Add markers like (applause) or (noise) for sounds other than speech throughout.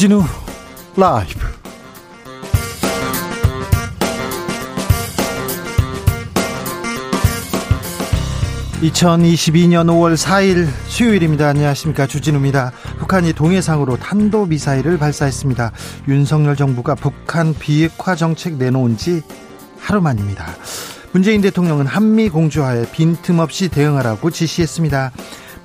주진우 라이브. (2022년 5월 4일) 수요일입니다. 안녕하십니까. 주진우입니다. 북한이 동해상으로 탄도미사일을 발사했습니다. 윤석열 정부가 북한 비핵화 정책 내놓은 지 하루 만입니다. 문재인 대통령은 한미 공조하에 빈틈없이 대응하라고 지시했습니다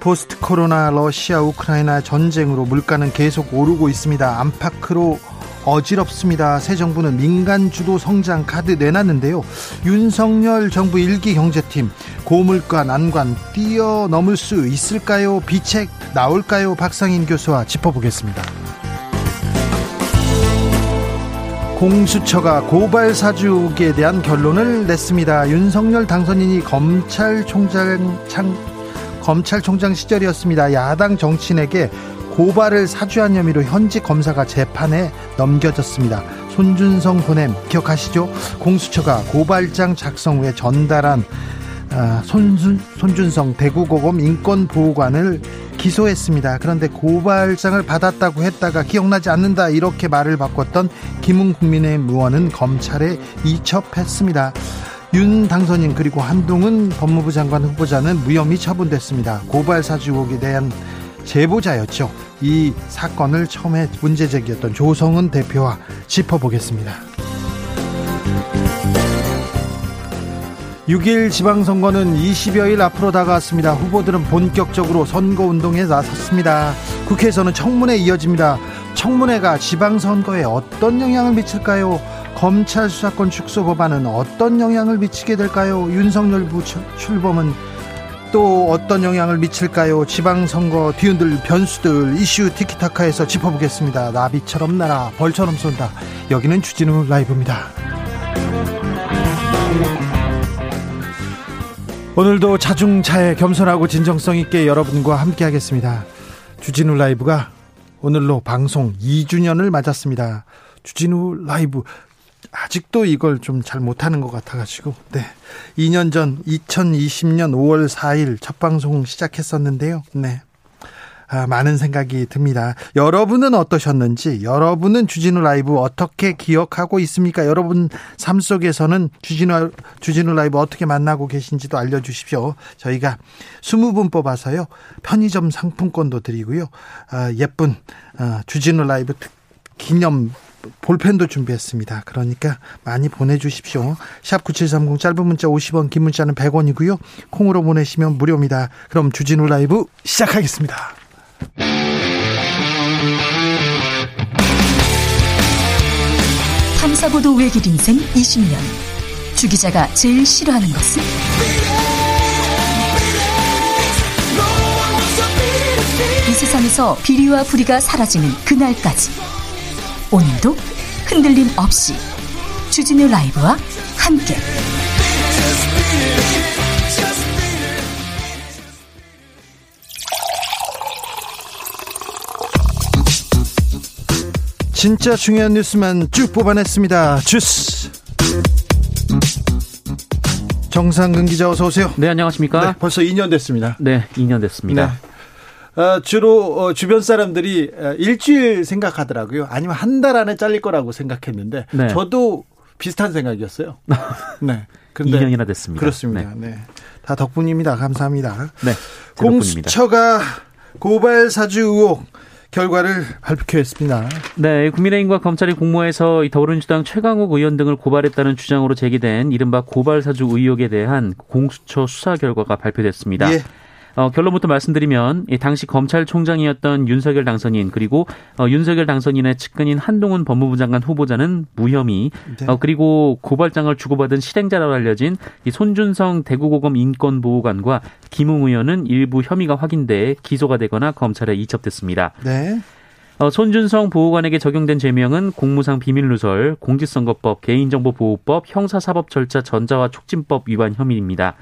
포스트 코로나 러시아 우크라이나 전쟁으로 물가는 계속 오르고 있습니다. 안팎으로 어지럽습니다. 새 정부는 민간 주도 성장 카드 내놨는데요. 윤석열 정부 일기 경제팀 고물가 난관 뛰어넘을 수 있을까요? 비책 나올까요? 박상인 교수와 짚어보겠습니다. 공수처가 고발 사주에 대한 결론을 냈습니다. 윤석열 당선인이 검찰총장 창 검찰총장 시절이었습니다. 야당 정치인에게 고발을 사주한 혐의로 현직 검사가 재판에 넘겨졌습니다. 손준성 보냄 기억하시죠? 공수처가 고발장 작성 후에 전달한 아, 손준, 손준성 대구고검 인권보호관을 기소했습니다. 그런데 고발장을 받았다고 했다가 기억나지 않는다 이렇게 말을 바꿨던 김웅 국민의힘 의원은 검찰에 이첩했습니다. 윤 당선인 그리고 한동훈 법무부 장관 후보자는 무혐의 처분됐습니다. 고발 사주 의혹에 대한 제보자였죠. 이 사건을 처음에 문제 제기했던 조성은 대표와 짚어보겠습니다. 6일 지방선거는 20여일 앞으로 다가왔습니다. 후보들은 본격적으로 선거운동에 나섰습니다. 국회에서는 청문회 이어집니다. 청문회가 지방선거에 어떤 영향을 미칠까요? 검찰 수사권 축소 법안은 어떤 영향을 미치게 될까요? 윤석열 부 출범은 또 어떤 영향을 미칠까요? 지방선거 뒤흔들 변수들 이슈 티키타카에서 짚어보겠습니다. 나비처럼 날아 벌처럼 쏜다. 여기는 주진우 라이브입니다. 오늘도 자중차에 겸손하고 진정성 있게 여러분과 함께하겠습니다. 주진우 라이브가 오늘로 방송 2주년을 맞았습니다. 주진우 라이브 아직도 이걸 좀 잘 못하는 것 같아가지고, 네. 2년 전 2020년 5월 4일 첫 방송 시작했었는데요. 네. 아, 많은 생각이 듭니다. 여러분은 어떠셨는지, 여러분은 주진우 라이브 어떻게 기억하고 있습니까? 여러분 삶 속에서는 주진우, 주진우 라이브 어떻게 만나고 계신지도 알려주십시오. 저희가 20분 뽑아서요, 편의점 상품권도 드리고요, 아, 예쁜, 아, 주진우 라이브 기념 볼펜도 준비했습니다. 그러니까 많이 보내주십시오. 샵 9730 짧은 문자 50원 긴 문자는 100원이고요. 콩으로 보내시면 무료입니다. 그럼 주진우 라이브 시작하겠습니다. 탐사보도 외길 인생 20년 주 기자가 제일 싫어하는 것은? 이 세상에서 비리와 부리가 사라지는 그날까지 오늘도 흔들림 없이 주진우 라이브와 함께 진짜 중요한 뉴스만 쭉 뽑아냈습니다. 주스. 정상근 기자 어서 오세요. 네, 안녕하십니까? 네, 벌써 2년 됐습니다. 네, 2년 됐습니다. 네. 어, 주로 어, 주변 사람들이 어, 일주일 생각하더라고요. 아니면 한 달 안에 잘릴 거라고 생각했는데 네. 저도 비슷한 생각이었어요. (laughs) 네. 근데 2년이나 됐습니다. 그렇습니다. 네. 네. 다 덕분입니다. 감사합니다. 네. 공수처가 고발 사주 의혹 결과를 발표했습니다. 네, 국민의힘과 검찰이 공모해서 더불어민주당 최강욱 의원 등을 고발했다는 주장으로 제기된 이른바 고발 사주 의혹에 대한 공수처 수사 결과가 발표됐습니다. 예. 어, 결론부터 말씀드리면 이 당시 검찰총장이었던 윤석열 당선인 그리고 어, 윤석열 당선인의 측근인 한동훈 법무부 장관 후보자는 무혐의 네. 어, 그리고 고발장을 주고받은 실행자라고 알려진 이 손준성 대구고검 인권보호관과 김웅 의원은 일부 혐의가 확인돼 기소가 되거나 검찰에 이첩됐습니다. 네. 어, 손준성 보호관에게 적용된 죄명은 공무상 비밀누설, 공직선거법, 개인정보보호법, 형사사법 절차 전자와 촉진법 위반 혐의입니다.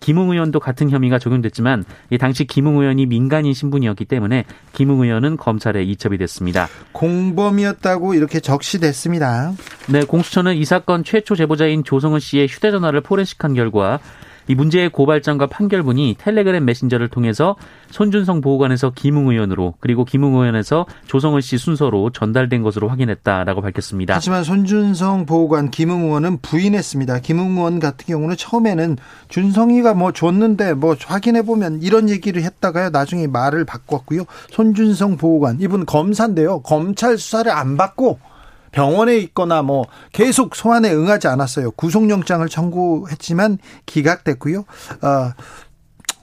김웅 의원도 같은 혐의가 적용됐지만 이 당시 김웅 의원이 민간인 신분이었기 때문에 김웅 의원은 검찰에 이첩이 됐습니다. 공범이었다고 이렇게 적시됐습니다. 네, 공수처는 이 사건 최초 제보자인 조성은 씨의 휴대전화를 포렌식한 결과 이 문제의 고발장과 판결문이 텔레그램 메신저를 통해서 손준성 보호관에서 김웅 의원으로 그리고 김웅 의원에서 조성은 씨 순서로 전달된 것으로 확인했다라고 밝혔습니다. 하지만 손준성 보호관 김웅 의원은 부인했습니다. 김웅 의원 같은 경우는 처음에는 준성이가 뭐 줬는데 뭐 확인해 보면 이런 얘기를 했다가요. 나중에 말을 바꿨고요. 손준성 보호관 이분 검사인데요. 검찰 수사를 안 받고 병원에 있거나 뭐 계속 소환에 응하지 않았어요. 구속영장을 청구했지만 기각됐고요. 어,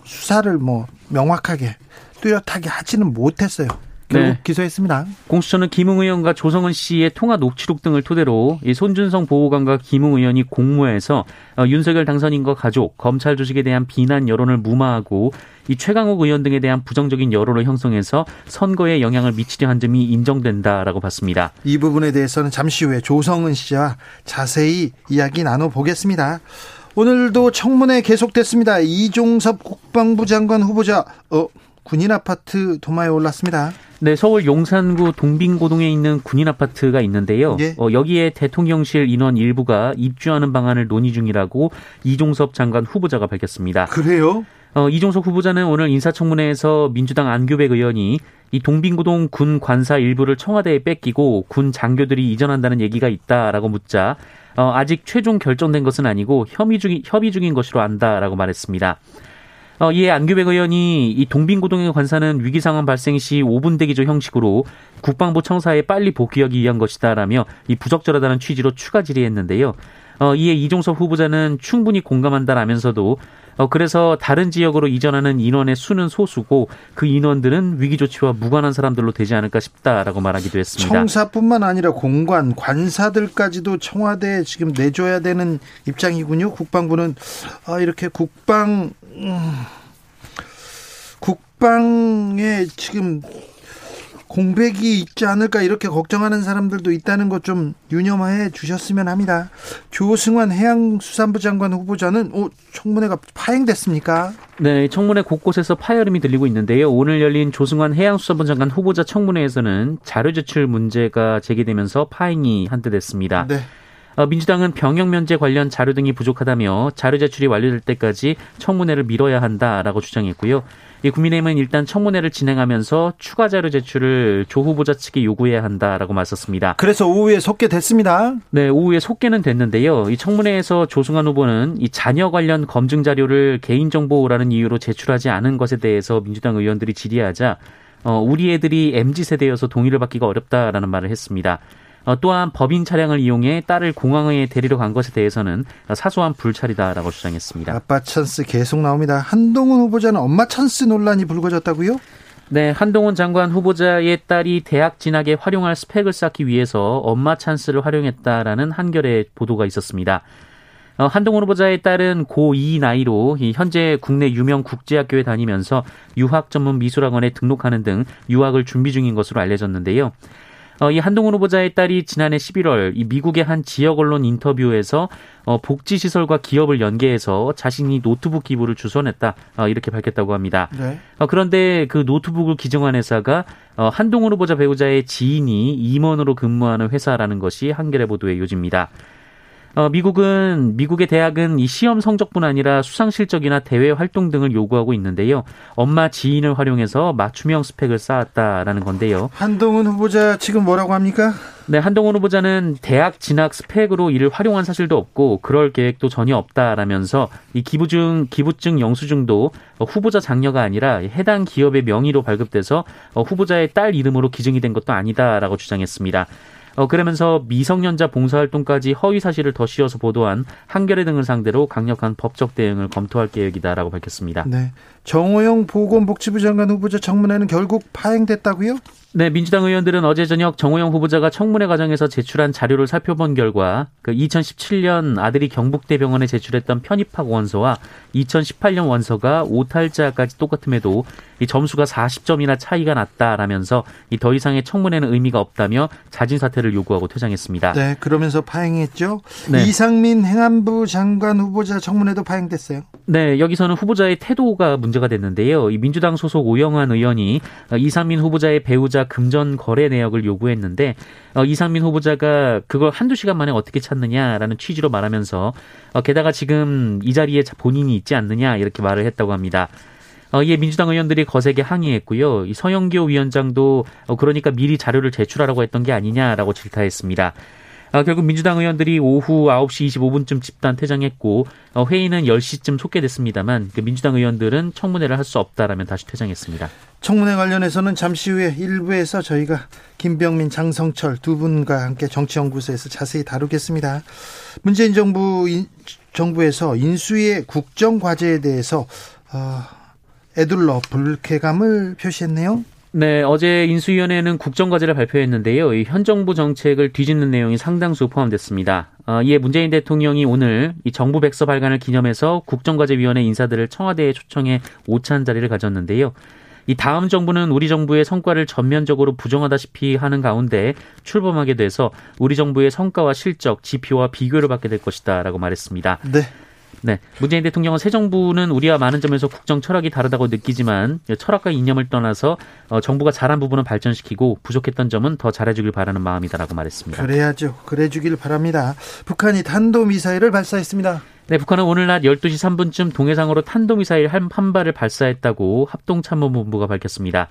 수사를 뭐 명확하게 뚜렷하게 하지는 못했어요. 결국 네. 기소했습니다. 공수처는 김웅 의원과 조성은 씨의 통화 녹취록 등을 토대로 이 손준성 보호관과 김웅 의원이 공모해서 어, 윤석열 당선인과 가족, 검찰 조직에 대한 비난 여론을 무마하고 이 최강욱 의원 등에 대한 부정적인 여론을 형성해서 선거에 영향을 미치려 한 점이 인정된다라고 봤습니다. 이 부분에 대해서는 잠시 후에 조성은 씨와 자세히 이야기 나눠보겠습니다. 오늘도 청문회 계속됐습니다. 이종섭 국방부 장관 후보자 어, 군인 아파트 도마에 올랐습니다. 네, 서울 용산구 동빙고동에 있는 군인 아파트가 있는데요. 예. 어, 여기에 대통령실 인원 일부가 입주하는 방안을 논의 중이라고 이종섭 장관 후보자가 밝혔습니다. 그래요? 어, 이종석 후보자는 오늘 인사청문회에서 민주당 안교백 의원이 이 동빙고동 군 관사 일부를 청와대에 뺏기고 군 장교들이 이전한다는 얘기가 있다라고 묻자 어, 아직 최종 결정된 것은 아니고 협의 중 협의 중인 것으로 안다라고 말했습니다. 어, 이에 안규백 의원이 이 동빙고동의 관사는 위기 상황 발생 시 5분 대기조 형식으로 국방부 청사에 빨리 복귀하기 위한 것이다라며 이 부적절하다는 취지로 추가 질의했는데요. 어, 이에 이종섭 후보자는 충분히 공감한다라면서도 어, 그래서 다른 지역으로 이전하는 인원의 수는 소수고 그 인원들은 위기 조치와 무관한 사람들로 되지 않을까 싶다라고 말하기도 했습니다. 청사뿐만 아니라 공관, 관사들까지도 청와대에 지금 내줘야 되는 입장이군요. 국방부는 아, 이렇게 국방 음, 국방에 지금 공백이 있지 않을까 이렇게 걱정하는 사람들도 있다는 것 좀 유념해 주셨으면 합니다. 조승환 해양수산부 장관 후보자는 오, 청문회가 파행됐습니까? 네, 청문회 곳곳에서 파열음이 들리고 있는데요. 오늘 열린 조승환 해양수산부 장관 후보자 청문회에서는 자료 제출 문제가 제기되면서 파행이 한때 됐습니다. 네. 어, 민주당은 병역 면제 관련 자료 등이 부족하다며 자료 제출이 완료될 때까지 청문회를 미뤄야 한다라고 주장했고요. 이 국민의힘은 일단 청문회를 진행하면서 추가 자료 제출을 조 후보자 측에 요구해야 한다라고 맞섰습니다. 그래서 오후에 속개 됐습니다. 네, 오후에 속개는 됐는데요. 이 청문회에서 조승환 후보는 이 자녀 관련 검증 자료를 개인정보라는 이유로 제출하지 않은 것에 대해서 민주당 의원들이 질의하자 어, 우리 애들이 MZ 세대여서 동의를 받기가 어렵다라는 말을 했습니다. 어, 또한 법인 차량을 이용해 딸을 공항에 데리러 간 것에 대해서는 사소한 불찰이다라고 주장했습니다. 아빠 찬스 계속 나옵니다. 한동훈 후보자는 엄마 찬스 논란이 불거졌다고요? 네, 한동훈 장관 후보자의 딸이 대학 진학에 활용할 스펙을 쌓기 위해서 엄마 찬스를 활용했다라는 한겨레의 보도가 있었습니다. 어, 한동훈 후보자의 딸은 고2 나이로 현재 국내 유명 국제학교에 다니면서 유학 전문 미술학원에 등록하는 등 유학을 준비 중인 것으로 알려졌는데요. 어, 이 한동훈 후보자의 딸이 지난해 11월 이 미국의 한 지역 언론 인터뷰에서 어, 복지 시설과 기업을 연계해서 자신이 노트북 기부를 주선했다 어, 이렇게 밝혔다고 합니다. 네. 어, 그런데 그 노트북을 기증한 회사가 어, 한동훈 후보자 배우자의 지인이 임원으로 근무하는 회사라는 것이 한겨레 보도의 요지입니다. 어, 미국은 미국의 대학은 이 시험 성적뿐 아니라 수상 실적이나 대외 활동 등을 요구하고 있는데요. 엄마 지인을 활용해서 맞춤형 스펙을 쌓았다라는 건데요. 한동훈 후보자 지금 뭐라고 합니까? 네, 한동훈 후보자는 대학 진학 스펙으로 이를 활용한 사실도 없고 그럴 계획도 전혀 없다라면서 이 기부증 기부증 영수증도 후보자 장녀가 아니라 해당 기업의 명의로 발급돼서 후보자의 딸 이름으로 기증이 된 것도 아니다라고 주장했습니다. 어, 그러면서 미성년자 봉사활동까지 허위 사실을 더 씌워서 보도한 한겨레 등을 상대로 강력한 법적 대응을 검토할 계획이다라고 밝혔습니다. 네. 정호영 보건복지부 장관 후보자 청문회는 결국 파행됐다고요? 네, 민주당 의원들은 어제 저녁 정호영 후보자가 청문회 과정에서 제출한 자료를 살펴본 결과 그 2017년 아들이 경북대 병원에 제출했던 편입학 원서와 2018년 원서가 오탈자까지 똑같음에도 이 점수가 40점이나 차이가 났다라면서 이 더 이상의 청문회는 의미가 없다며 자진 사퇴를 요구하고 퇴장했습니다. 네, 그러면서 파행했죠. 네. 이상민 행안부 장관 후보자 청문회도 파행됐어요. 네, 여기서는 후보자의 태도가 문제 문제가 됐는데요. 이 민주당 소속 오영환 의원이 이상민 후보자의 배우자 금전 거래 내역을 요구했는데 어, 이상민 후보자가 그걸 한두 시간 만에 어떻게 찾느냐라는 취지로 말하면서 어, 게다가 지금 이 자리에 본인이 있지 않느냐 이렇게 말을 했다고 합니다. 어, 이에 민주당 의원들이 거세게 항의했고요. 이 서영교 위원장도 어, 그러니까 미리 자료를 제출하라고 했던 게 아니냐라고 질타했습니다. 아, 결국 민주당 의원들이 오후 9시 25분쯤 집단 퇴장했고 어, 회의는 10시쯤 속개됐습니다만 그 민주당 의원들은 청문회를 할 수 없다라면 다시 퇴장했습니다. 청문회 관련해서는 잠시 후에 일부에서 저희가 김병민, 장성철 두 분과 함께 정치연구소에서 자세히 다루겠습니다. 문재인 정부 정부에서 인수의 국정 과제에 대해서 어, 애둘러 불쾌감을 표시했네요. 네, 어제 인수위원회는 국정과제를 발표했는데요. 현 정부 정책을 뒤집는 내용이 상당수 포함됐습니다. 어, 이에 문재인 대통령이 오늘 이 정부 백서 발간을 기념해서 국정과제위원회 인사들을 청와대에 초청해 오찬 자리를 가졌는데요. 이 다음 정부는 우리 정부의 성과를 전면적으로 부정하다시피 하는 가운데 출범하게 돼서 우리 정부의 성과와 실적, 지표와 비교를 받게 될 것이다라고 말했습니다. 네. 네. 문재인 대통령은 새 정부는 우리와 많은 점에서 국정 철학이 다르다고 느끼지만 철학과 이념을 떠나서 어, 정부가 잘한 부분은 발전시키고 부족했던 점은 더 잘해주길 바라는 마음이다라고 말했습니다. 그래야죠. 그래주길 바랍니다. 북한이 탄도미사일을 발사했습니다. 네, 북한은 오늘 낮 12시 3분쯤 동해상으로 탄도미사일 한, 한 발을 발사했다고 합동참모본부가 밝혔습니다.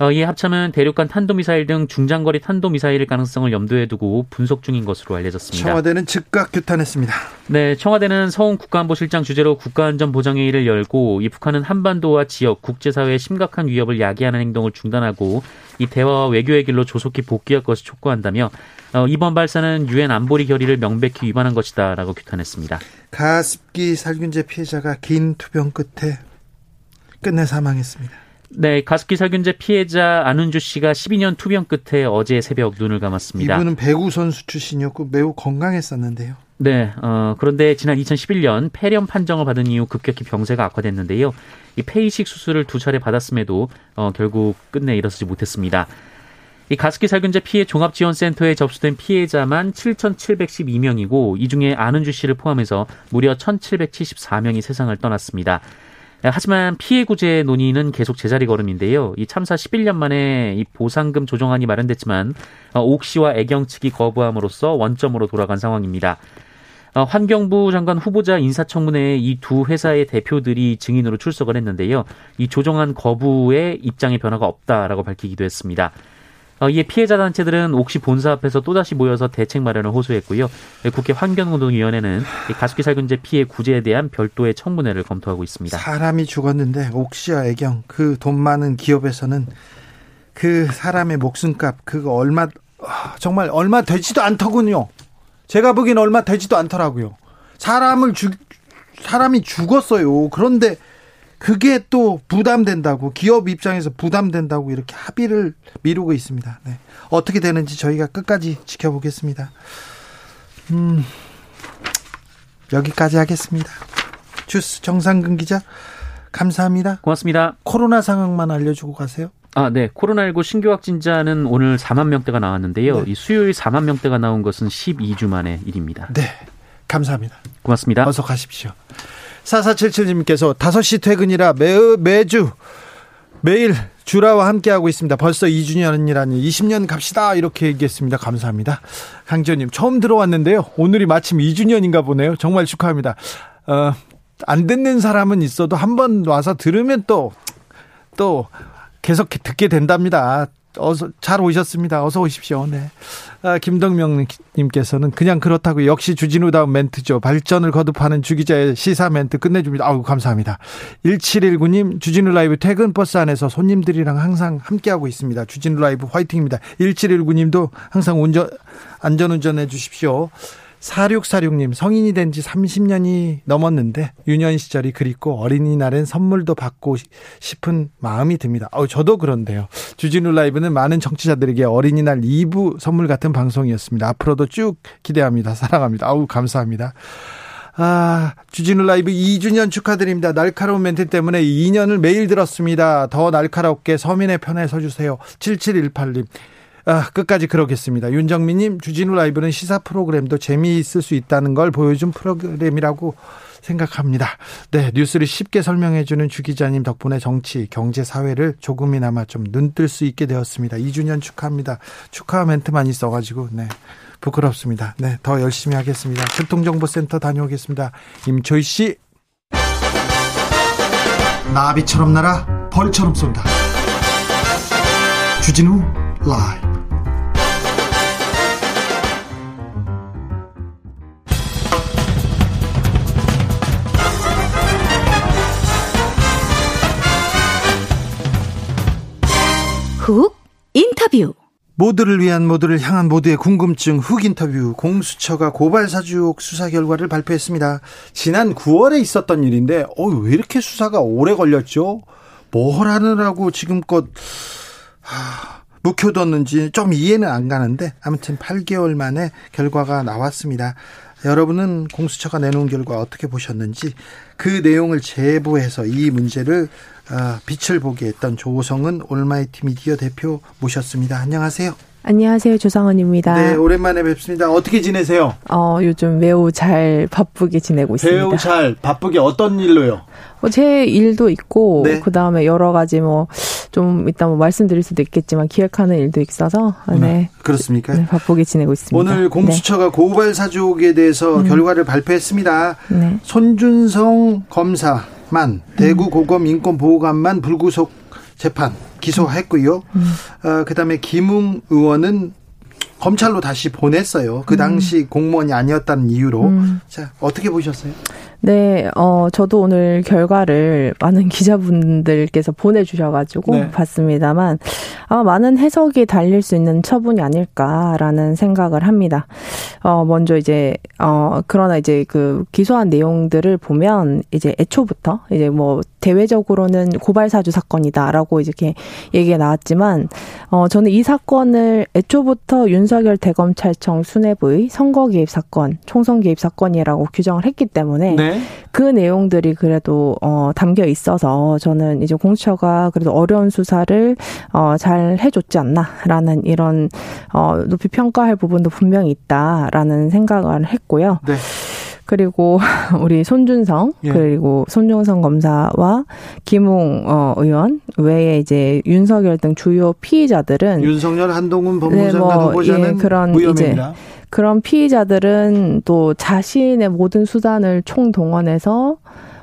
어, 이에 합참은 대륙간 탄도미사일 등 중장거리 탄도미사일 가능성을 염두에 두고 분석 중인 것으로 알려졌습니다. 청와대는 즉각 규탄했습니다. 네, 청와대는 서훈 국가안보실장 주재로 국가안전보장회의를 열고 이 북한은 한반도와 지역, 국제사회의 심각한 위협을 야기하는 행동을 중단하고 이 대화와 외교의 길로 조속히 복귀할 것을 촉구한다며 어, 이번 발사는 유엔 안보리 결의를 명백히 위반한 것이다라고 규탄했습니다. 가습기 살균제 피해자가 긴 투병 끝에 끝내 사망했습니다. 네, 가습기 살균제 피해자 안은주 씨가 12년 투병 끝에 어제 새벽 눈을 감았습니다. 이분은 배구 선수 출신이었고 매우 건강했었는데요. 네, 어, 그런데 지난 2011년 폐렴 판정을 받은 이후 급격히 병세가 악화됐는데요. 이 폐이식 수술을 두 차례 받았음에도 어, 결국 끝내 일어서지 못했습니다. 이 가습기 살균제 피해 종합지원센터에 접수된 피해자만 7,712명이고 이 중에 안은주 씨를 포함해서 무려 1,774명이 세상을 떠났습니다. 하지만 피해 구제 논의는 계속 제자리 걸음인데요. 이 참사 11년 만에 이 보상금 조정안이 마련됐지만 어, 옥 씨와 애경 측이 거부함으로써 원점으로 돌아간 상황입니다. 어, 환경부 장관 후보자 인사청문회에 이 두 회사의 대표들이 증인으로 출석을 했는데요. 이 조정안 거부에 입장의 변화가 없다라고 밝히기도 했습니다. 어, 이에 피해자 단체들은 옥시 본사 앞에서 또다시 모여서 대책 마련을 호소했고요. 국회 환경노동위원회는 가습기 살균제 피해 구제에 대한 별도의 청문회를 검토하고 있습니다. 사람이 죽었는데 옥시와 애경 그 돈 많은 기업에서는 그 사람의 목숨값 그거 얼마 정말 얼마 되지도 않더군요. 제가 보기엔 얼마 되지도 않더라고요. 사람을 죽 사람이 죽었어요. 그런데 그게 또 부담된다고 기업 입장에서 부담된다고 이렇게 합의를 미루고 있습니다. 네. 어떻게 되는지 저희가 끝까지 지켜보겠습니다. 음, 여기까지 하겠습니다. 주스 정상근 기자 감사합니다. 고맙습니다. 코로나 상황만 알려주고 가세요. 아, 네. 코로나19 신규 확진자는 오늘 4만 명대가 나왔는데요. 네. 이 수요일 4만 명대가 나온 것은 12주 만의 일입니다. 네. 감사합니다. 고맙습니다. 어서 가십시오. 4477님께서 5시 퇴근이라 매, 매주 매일 주라와 함께하고 있습니다. 벌써 2주년이라니 20년 갑시다 이렇게 얘기했습니다. 감사합니다. 강지현님 처음 들어왔는데요. 오늘이 마침 2주년인가 보네요. 정말 축하합니다. 어, 안 듣는 사람은 있어도 한 번 와서 들으면 또또 계속 듣게 된답니다. 어서 잘 오셨습니다. 어서 오십시오. 네. 아, 김덕명님께서는 그냥 그렇다고 역시 주진우다운 멘트죠. 발전을 거듭하는 주기자의 시사 멘트 끝내줍니다. 아우 감사합니다. 1719님 주진우 라이브 퇴근 버스 안에서 손님들이랑 항상 함께하고 있습니다. 주진우 라이브 화이팅입니다. 1719님도 항상 운전 안전 운전해 주십시오. 4646님, 성인이 된 지 30년이 넘었는데, 유년 시절이 그립고, 어린이날엔 선물도 받고 싶은 마음이 듭니다. 어, 저도 그런데요. 주진우 라이브는 많은 정치자들에게 어린이날 2부 선물 같은 방송이었습니다. 앞으로도 쭉 기대합니다. 사랑합니다. 아우, 감사합니다. 아, 주진우 라이브 2주년 축하드립니다. 날카로운 멘트 때문에 2년을 매일 들었습니다. 더 날카롭게 서민의 편에 서주세요. 7718님. 아, 끝까지 그러겠습니다. 윤정민님, 주진우 라이브는 시사 프로그램도 재미있을 수 있다는 걸 보여준 프로그램이라고 생각합니다. 네, 뉴스를 쉽게 설명해주는 주 기자님 덕분에 정치, 경제, 사회를 조금이나마 좀 눈뜰 수 있게 되었습니다. 2주년 축하합니다. 축하 멘트만 있어가지고, 네. 부끄럽습니다. 네, 더 열심히 하겠습니다. 교통정보센터 다녀오겠습니다. 임초희 씨. 나비처럼 날아 벌처럼 쏜다. 주진우 라이브. 훅 인터뷰 모두를 위한 모두를 향한 모두의 궁금증 훅 인터뷰 공수처가 고발 사주옥 수사 결과를 발표했습니다. 지난 9월에 있었던 일인데 어, 왜 이렇게 수사가 오래 걸렸죠? 뭘 하느라고 지금껏 하, 묵혀뒀는지 좀 이해는 안 가는데 아무튼 8개월 만에 결과가 나왔습니다. 여러분은 공수처가 내놓은 결과 어떻게 보셨는지 그 내용을 제보해서 이 문제를 어, 빛을 보게 했던 조성은 올마이티 미디어 대표 모셨습니다. 안녕하세요. 안녕하세요. 조상원입니다. 네, 오랜만에 뵙습니다. 어떻게 지내세요? 어, 요즘 매우 잘 바쁘게 지내고 있습니다. 매우 잘 바쁘게 어떤 일로요? 뭐제 일도 있고 네. 그다음에 여러 가지 뭐 좀 이따 뭐 말씀드릴 수도 있겠지만 기획하는 일도 있어서 네. 네. 그렇습니까? 네, 바쁘게 지내고 있습니다. 오늘 공수처가 네. 고발 사주옥에 대해서 음. 결과를 발표했습니다. 네. 손준성 검사 만 대구 음. 고검 인권 보호관만 불구속 재판 기소했고요. 음. 어, 그다음에 김웅 의원은 검찰로 다시 보냈어요. 그 음. 당시 음. 공무원이 아니었다는 이유로. 음. 자, 어떻게 보셨어요? 네, 어, 저도 오늘 결과를 많은 (laughs) 기자분들께서 보내주셔가지고 네. 봤습니다만, 아마 많은 해석이 달릴 수 있는 처분이 아닐까라는 생각을 합니다. 어, 먼저 이제, 어, 그러나 이제 그 기소한 내용들을 보면, 이제 애초부터, 이제 뭐, 대외적으로는 고발사주 사건이다라고 이렇게 얘기가 나왔지만, 어, 저는 이 사건을 애초부터 윤석열 대검찰청 수뇌부의 선거 개입 사건, 총선 개입 사건이라고 규정을 했기 때문에, 네. 그 내용들이 그래도 어 담겨 있어서 저는 이제 공수처가 그래도 어려운 수사를 어 잘 해줬지 않나라는 이런 어 높이 평가할 부분도 분명히 있다라는 생각을 했고요. 네. 그리고 (laughs) 우리 손준성 예. 그리고 손준성 검사와 김웅 어, 의원 외에 이제 윤석열 등 주요 피의자들은 윤석열 한동훈 법무장관 네, 뭐, 후보자는 예, 그런 무혐의입니다. 이제 그런 피의자들은 또 자신의 모든 수단을 총동원해서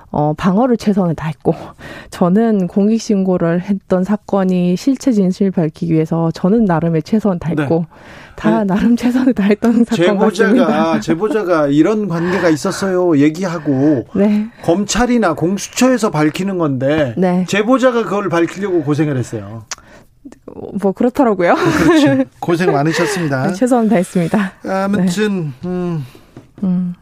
어, 방어를 최선을 다했고, (laughs) 저는 공익신고를 했던 사건이 실체 진실을 밝히기 위해서 저는 나름의 최선을 다했고, 네. 다 네. 나름 최선을 다했던 사건 제보자가, 같습니다. (laughs) 제보자가 이런 관계가 있었어요 얘기하고, 네. 검찰이나 공수처에서 밝히는 건데, 네. 제보자가 그걸 밝히려고 고생을 했어요. 뭐 그렇더라고요. 그렇죠. (laughs) 고생 많으셨습니다. 네, 최선 다했습니다. 아무튼 네. 음, 음.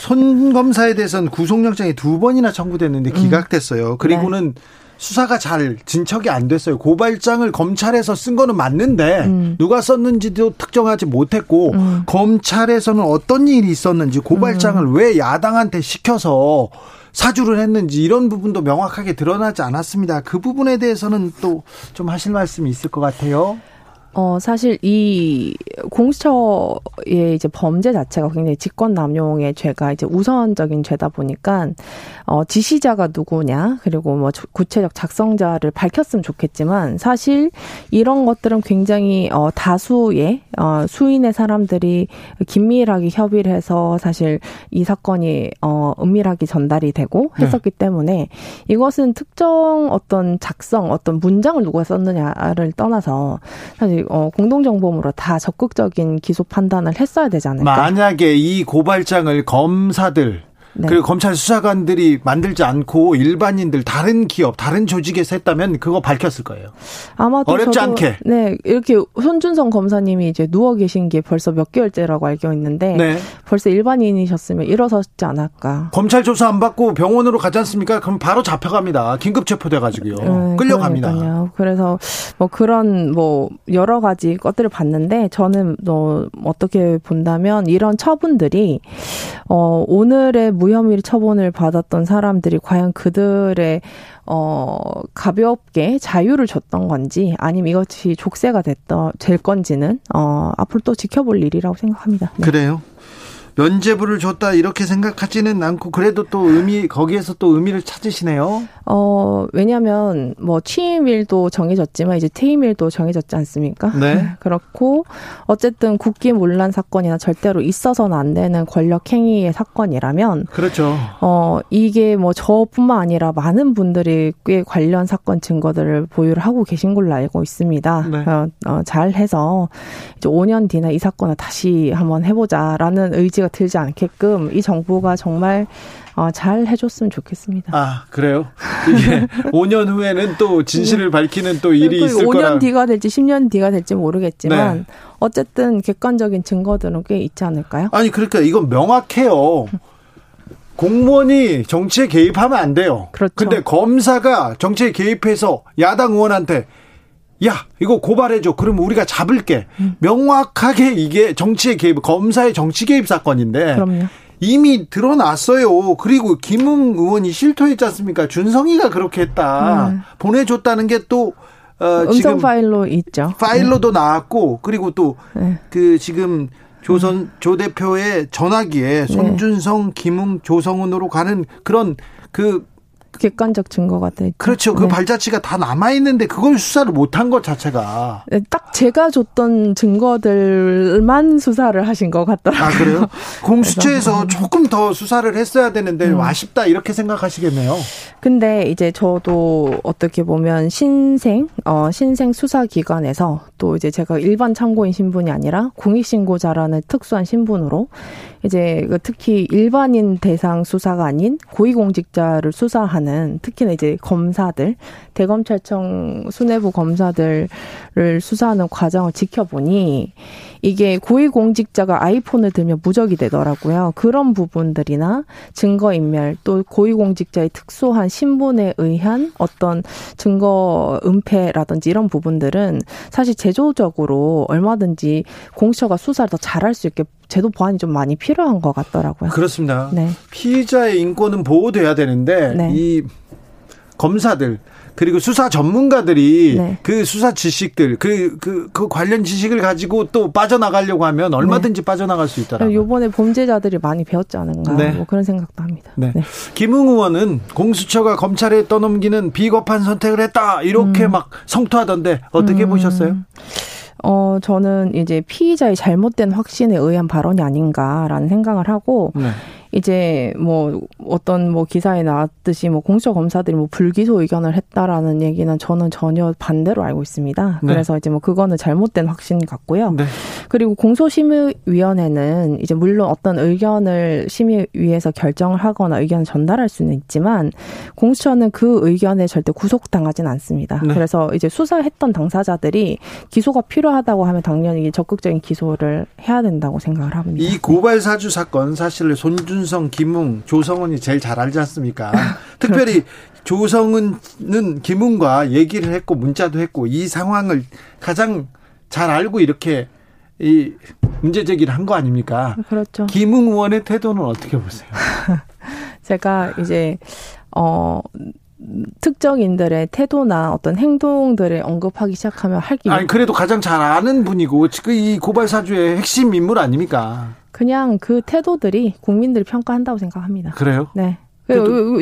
손 검사에 대해서는 구속영장이 두 번이나 청구됐는데 음. 기각됐어요. 그리고는 네. 수사가 잘 진척이 안 됐어요. 고발장을 검찰에서 쓴 거는 맞는데 음. 누가 썼는지도 특정하지 못했고 음. 검찰에서는 어떤 일이 있었는지 고발장을 음. 왜 야당한테 시켜서 사주를 했는지 이런 부분도 명확하게 드러나지 않았습니다. 그 부분에 대해서는 또 좀 하실 말씀이 있을 것 같아요. 어, 사실 이 공수처의 이제 범죄 자체가 굉장히 직권 남용의 죄가 이제 우선적인 죄다 보니까 어, 지시자가 누구냐, 그리고 뭐 구체적 작성자를 밝혔으면 좋겠지만 사실 이런 것들은 굉장히 어, 다수의 어, 수인의 사람들이 긴밀하게 협의를 해서 사실 이 사건이 어, 은밀하게 전달이 되고 네. 했었기 네. 때문에 이것은 특정 어떤 작성, 어떤 문장을 누가 썼느냐를 떠나서 사실 어, 공동정범으로 다 적극적인 기소 판단을 했어야 되지 않을까. 만약에 이 고발장을 검사들 네. 그리고 검찰 수사관들이 만들지 않고 일반인들 다른 기업 다른 조직에서 했다면 그거 밝혔을 거예요. 아마도 어렵지 않게. 네 이렇게 손준성 검사님이 이제 누워 계신 게 벌써 몇 개월째라고 알고 있는데 네. 벌써 일반인이셨으면 일어섰지 않을까. 검찰 조사 안 받고 병원으로 가지 않습니까? 그럼 바로 잡혀갑니다. 긴급 체포돼 가지고요. 네, 끌려갑니다. 그러니까요. 그래서 뭐 그런 뭐 여러 가지 것들을 봤는데 저는 뭐 어떻게 본다면 이런 처분들이 어 오늘의 무 혐의 처분을 받았던 사람들이 과연 그들의 어 가볍게 자유를 줬던 건지 아니면 이것이 족쇄가 됐던 될 건지는 어 앞으로 또 지켜볼 일이라고 생각합니다. 네. 그래요. 면제부를 줬다 이렇게 생각하지는 않고 그래도 또 의미 거기에서 또 의미를 찾으시네요. 어 왜냐하면 뭐 취임일도 정해졌지만 이제 퇴임일도 정해졌지 않습니까? 네. (laughs) 그렇고 어쨌든 국기문란 사건이나 절대로 있어서는 안 되는 권력 행위의 사건이라면 그렇죠. 어 이게 뭐 저뿐만 아니라 많은 분들이 꽤 관련 사건 증거들을 보유를 하고 계신 걸로 알고 있습니다. 네. 어, 어, 잘 해서 이제 5년 뒤나 이 사건을 다시 한번 해보자라는 의지가 들지 않게끔 이 정부가 정말 어, 잘 해줬으면 좋겠습니다. 아 그래요? 이게 (laughs) 5년 후에는 또 진실을 밝히는 또 일이 있을 5년 거라. 5년 뒤가 될지 10년 뒤가 될지 모르겠지만 네. 어쨌든 객관적인 증거들은 꽤 있지 않을까요? 아니 그러니까 이건 명확해요. 공무원이 정치에 개입하면 안 돼요. 그렇죠. 근데 검사가 정치에 개입해서 야당 의원한테 야 이거 고발해줘 그러면 우리가 잡을게 음. 명확하게 이게 정치의 개입 검사의 정치 개입 사건인데 그럼요. 이미 드러났어요. 그리고 김웅 의원이 실토했지 않습니까? 준성이가 그렇게 했다. 음. 보내줬다는 게또 어, 음성 지금 파일로 있죠. 파일로도 네. 나왔고 그리고 또그 네. 지금 조선 조 대표의 전화기에 네. 손준성, 김웅, 조성훈으로 가는 그런 그 객관적 증거가 돼. 그렇죠. 그 네. 발자취가 다 남아 있는데 그걸 수사를 못한 것 자체가. 네, 딱 제가 줬던 증거들만 수사를 하신 것 같더라고요. 아 그래요? (laughs) 공수처에서 조금 더 수사를 했어야 되는데 음. 아쉽다 이렇게 생각하시겠네요. 근데 이제 저도 어떻게 보면 신생 어 신생 수사 기관에서 또 이제 제가 일반 참고인 신분이 아니라 공익 신고자라는 특수한 신분으로 이제 그 특히 일반인 대상 수사가 아닌 고위공직자를 수사하는 특히나 이제 검사들 대검찰청 수뇌부 검사들을 수사하는 과정을 지켜보니 이게 고위공직자가 아이폰을 들면 무적이 되더라고요. 그런 부분들이나 증거인멸 또 고위공직자의 특수한 신분에 의한 어떤 증거 은폐라든지 이런 부분들은 사실 제도적으로 얼마든지 공수처가 수사를 더 잘할 수 있게 제도 보완이 좀 많이 필요한 것 같더라고요. 그렇습니다. 네. 피의자의 인권은 보호돼야 되는데 네. 이 검사들 그리고 수사 전문가들이 네. 그 수사 지식들 그, 그, 그 관련 지식을 가지고 또 빠져나가려고 하면 얼마든지 네. 빠져나갈 수 있더라고요. 요번에 범죄자들이 많이 배웠지 않은가 네. 뭐 그런 생각도 합니다. 네. 네. 김웅 의원은 공수처가 검찰에 떠넘기는 비겁한 선택을 했다 이렇게 음. 막 성토하던데 어떻게 음. 보셨어요? 어, 저는 이제 피의자의 잘못된 확신에 의한 발언이 아닌가라는 생각을 하고, 네. 이제 뭐 어떤 뭐 기사에 나왔듯이 뭐 공수처 검사들이 뭐 불기소 의견을 했다라는 얘기는 저는 전혀 반대로 알고 있습니다. 네. 그래서 이제 뭐 그거는 잘못된 확신 같고요. 네. 그리고 공소심의위원회는 이제 물론 어떤 의견을 심의위에서 결정을 하거나 의견을 전달할 수는 있지만 공수처는 그 의견에 절대 구속당하진 않습니다. 네. 그래서 이제 수사했던 당사자들이 기소가 필요하다고 하면 당연히 적극적인 기소를 해야 된다고 생각을 합니다. 이 고발 사주 사건 사실 손준 이준성, 김웅, 조성은이 제일 잘 알지 않습니까? (laughs) 특별히 조성은은 김웅과 얘기를 했고 문자도 했고 이 상황을 가장 잘 알고 이렇게 이 문제 제기를 한 거 아닙니까? 그렇죠. 김웅 의원의 태도는 어떻게 보세요? (laughs) 제가 이제 어 특정인들의 태도나 어떤 행동들을 언급하기 시작하면 할기 아니 그래도 가장 잘 아는 분이고 지금 이 고발 사주의 핵심 인물 아닙니까? 그냥 그 태도들이 국민들이 평가한다고 생각합니다. 그래요? 네.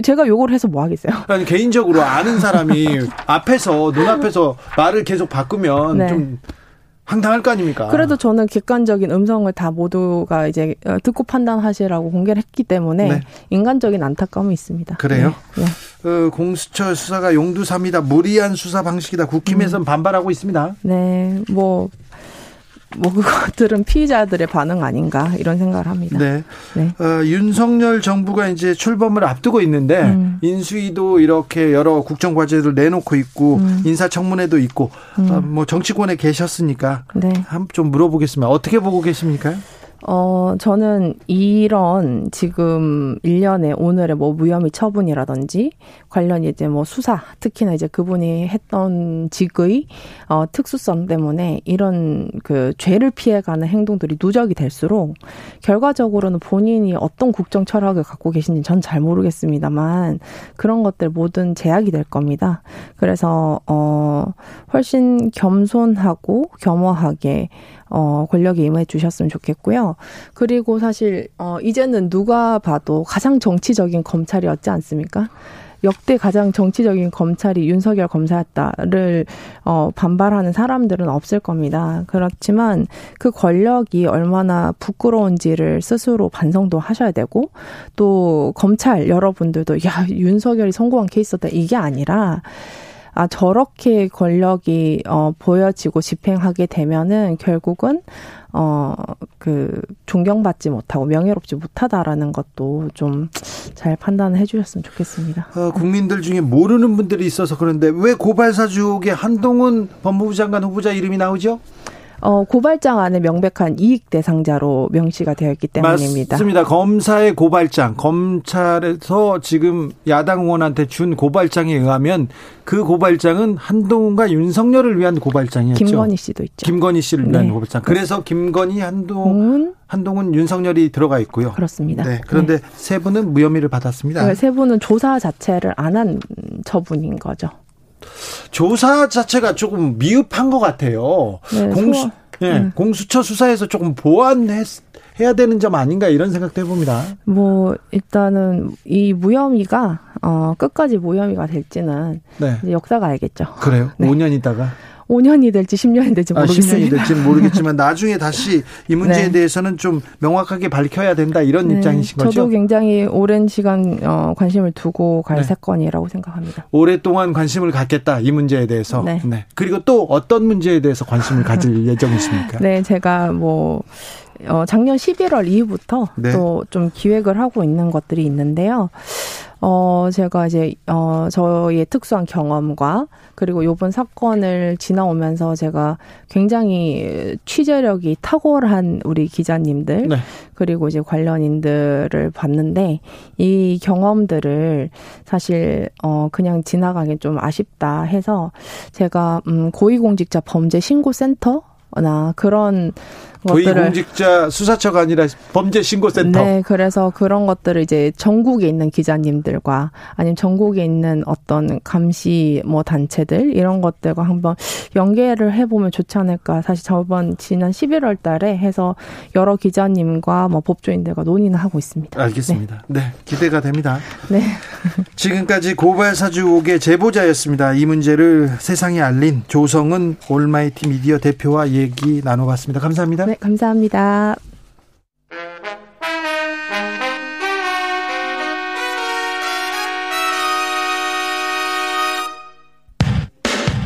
제가 요걸 해서 뭐 하겠어요? 아니 개인적으로 아는 사람이 (laughs) 앞에서 눈앞에서 말을 계속 바꾸면 네. 좀 황당할 거 아닙니까? 그래도 저는 객관적인 음성을 다 모두가 이제 어, 듣고 판단하시라고 공개를 했기 때문에 네. 인간적인 안타까움이 있습니다. 그래요? 네. 네. 어, 공수처 수사가 용두삼이다, 무리한 수사 방식이다. 국힘에서는 음. 반발하고 있습니다. 네, 뭐 뭐 그것들은 피의자들의 반응 아닌가 이런 생각을 합니다. 네. 네. 어, 윤석열 정부가 이제 출범을 앞두고 있는데 음. 인수위도 이렇게 여러 국정 과제를 내놓고 있고 음. 인사청문회도 있고 음. 어, 뭐 정치권에 계셨으니까 네. 한좀 물어보겠습니다. 어떻게 보고 계십니까? 어, 저는 이런 지금 일련의 오늘의 뭐 무혐의 처분이라든지 관련 이제 뭐 수사, 특히나 이제 그분이 했던 직의 어, 특수성 때문에 이런 그 죄를 피해가는 행동들이 누적이 될수록 결과적으로는 본인이 어떤 국정 철학을 갖고 계신지 전 잘 모르겠습니다만 그런 것들 모든 제약이 될 겁니다. 그래서 어, 훨씬 겸손하고 겸허하게 어, 권력에 임해 주셨으면 좋겠고요. 그리고 사실 어 이제는 누가 봐도 가장 정치적인 검찰이었지 않습니까? 역대 가장 정치적인 검찰이 윤석열 검사였다를 어, 반발하는 사람들은 없을 겁니다. 그렇지만 그 권력이 얼마나 부끄러운지를 스스로 반성도 하셔야 되고 또 검찰 여러분들도 야 윤석열이 성공한 케이스다 이게 아니라 아 저렇게 권력이 어 보여지고 집행하게 되면은 결국은 어, 그, 존경받지 못하고 명예롭지 못하다라는 것도 좀 잘 판단해 주셨으면 좋겠습니다. 어, 국민들 중에 모르는 분들이 있어서 그런데 왜 고발사주옥에 한동훈 법무부 장관 후보자 이름이 나오죠? 어, 고발장 안에 명백한 이익 대상자로 명시가 되어 있기 때문입니다. 맞습니다. 검사의 고발장, 검찰에서 지금 야당 의원한테 준 고발장에 의하면 그 고발장은 한동훈과 윤석열을 위한 고발장이었죠. 김건희 씨도 있죠. 김건희 씨를 위한 네. 고발장. 그래서 김건희, 한동훈, 한동훈, 윤석열이 들어가 있고요. 그렇습니다. 네. 그런데 네. 세 분은 무혐의를 받았습니다. 세 분은 조사 자체를 안 한 처분인 거죠. 조사 자체가 조금 미흡한 것 같아요. 네, 공수, 네, 음. 공수처 수사에서 조금 보완했, 해야 되는 점 아닌가 이런 생각도 해봅니다. 뭐 일단은 이 무혐의가 어 끝까지 무혐의가 될지는 네. 역사가 알겠죠. 그래요? 네. 5년 있다가 5년이 될지 10년이 될지 모르겠습니다. 아, 10년이 될지 모르겠지만 (laughs) 나중에 다시 이 문제에 네. 대해서는 좀 명확하게 밝혀야 된다 이런 네. 입장이신 거죠? 저도 굉장히 오랜 시간 어, 관심을 두고 갈 네. 사건이라고 생각합니다. 오랫동안 관심을 갖겠다 이 문제에 대해서. 네. 네. 그리고 또 어떤 문제에 대해서 관심을 (laughs) 가질 예정이십니까? 네, 제가 뭐 어, 작년 11월 이후부터 네. 또좀 기획을 하고 있는 것들이 있는데요. 어, 제가 이제, 어, 저의 특수한 경험과 그리고 요번 사건을 지나오면서 제가 굉장히 취재력이 탁월한 우리 기자님들 네. 그리고 이제 관련인들을 봤는데 이 경험들을 사실 어 그냥 지나가기 좀 아쉽다 해서 제가 음 고위공직자 범죄 신고 센터 나 그런 고위공직자 수사처가 아니라 범죄 신고센터. 네, 그래서 그런 것들을 이제 전국에 있는 기자님들과 아니면 전국에 있는 어떤 감시 뭐 단체들 이런 것들과 한번 연계를 해보면 좋지 않을까. 사실 저번 지난 11월 달에 해서 여러 기자님과 뭐 법조인들과 논의는 하고 있습니다. 알겠습니다. 네, 네 기대가 됩니다. (laughs) 네. 지금까지 고발 사주 5개 제보자였습니다. 이 문제를 세상에 알린 조성은 올마이티 미디어 대표와 얘기 나눠봤습니다. 감사합니다. 네. 네, 감사합니다.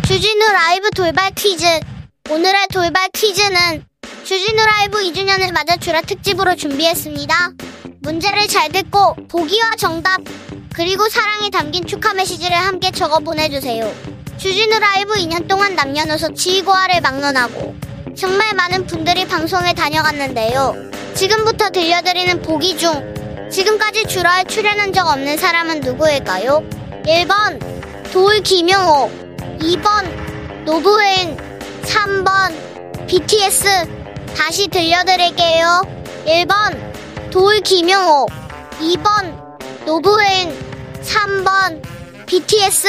주진우 라이브 돌발 퀴즈. 오늘의 돌발 퀴즈는 주진우 라이브 2주년을 맞아 주라 특집으로 준비했습니다. 문제를 잘 듣고 보기와 정답 그리고 사랑이 담긴 축하 메시지를 함께 적어 보내주세요. 주진우 라이브 2년 동안 남녀노소 지휘고하를 막론하고 정말 많은 분들이 방송에 다녀갔는데요. 지금부터 들려드리는 보기 중 지금까지 주라에 출연한 적 없는 사람은 누구일까요? 1번 돌 김용호 2번 노브웨인 3번 BTS 다시 들려드릴게요. 1번 돌 김용호 2번 노브웨인 3번 BTS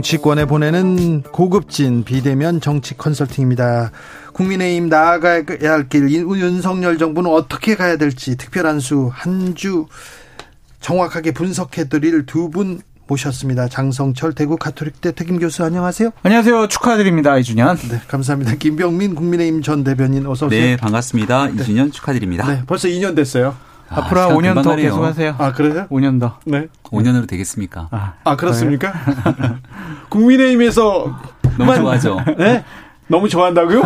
정치권에 보내는 고급진 비대면 정치 컨설팅입니다. 국민의힘 나아가야 할 길, 윤석열 정부는 어떻게 가야 될지 특별한 수 한 주 정확하게 분석해 드릴 두 분 모셨습니다. 장성철 대구 가톨릭대 특임 교수 안녕하세요. 안녕하세요. 축하드립니다. 2주년. 네, 감사합니다. 김병민 국민의힘 전 대변인 어서 오세요. 네, 반갑습니다. 2주년 네. 축하드립니다. 네, 벌써 2년 됐어요. 아, 앞으로 한 5년 더 계속하세요. 아 그래요? 5년 더. 네. 5년으로 되겠습니까? 아, 아 그렇습니까? (laughs) 국민의힘에서 너무 좋아하죠. 네. 너무 좋아한다고요?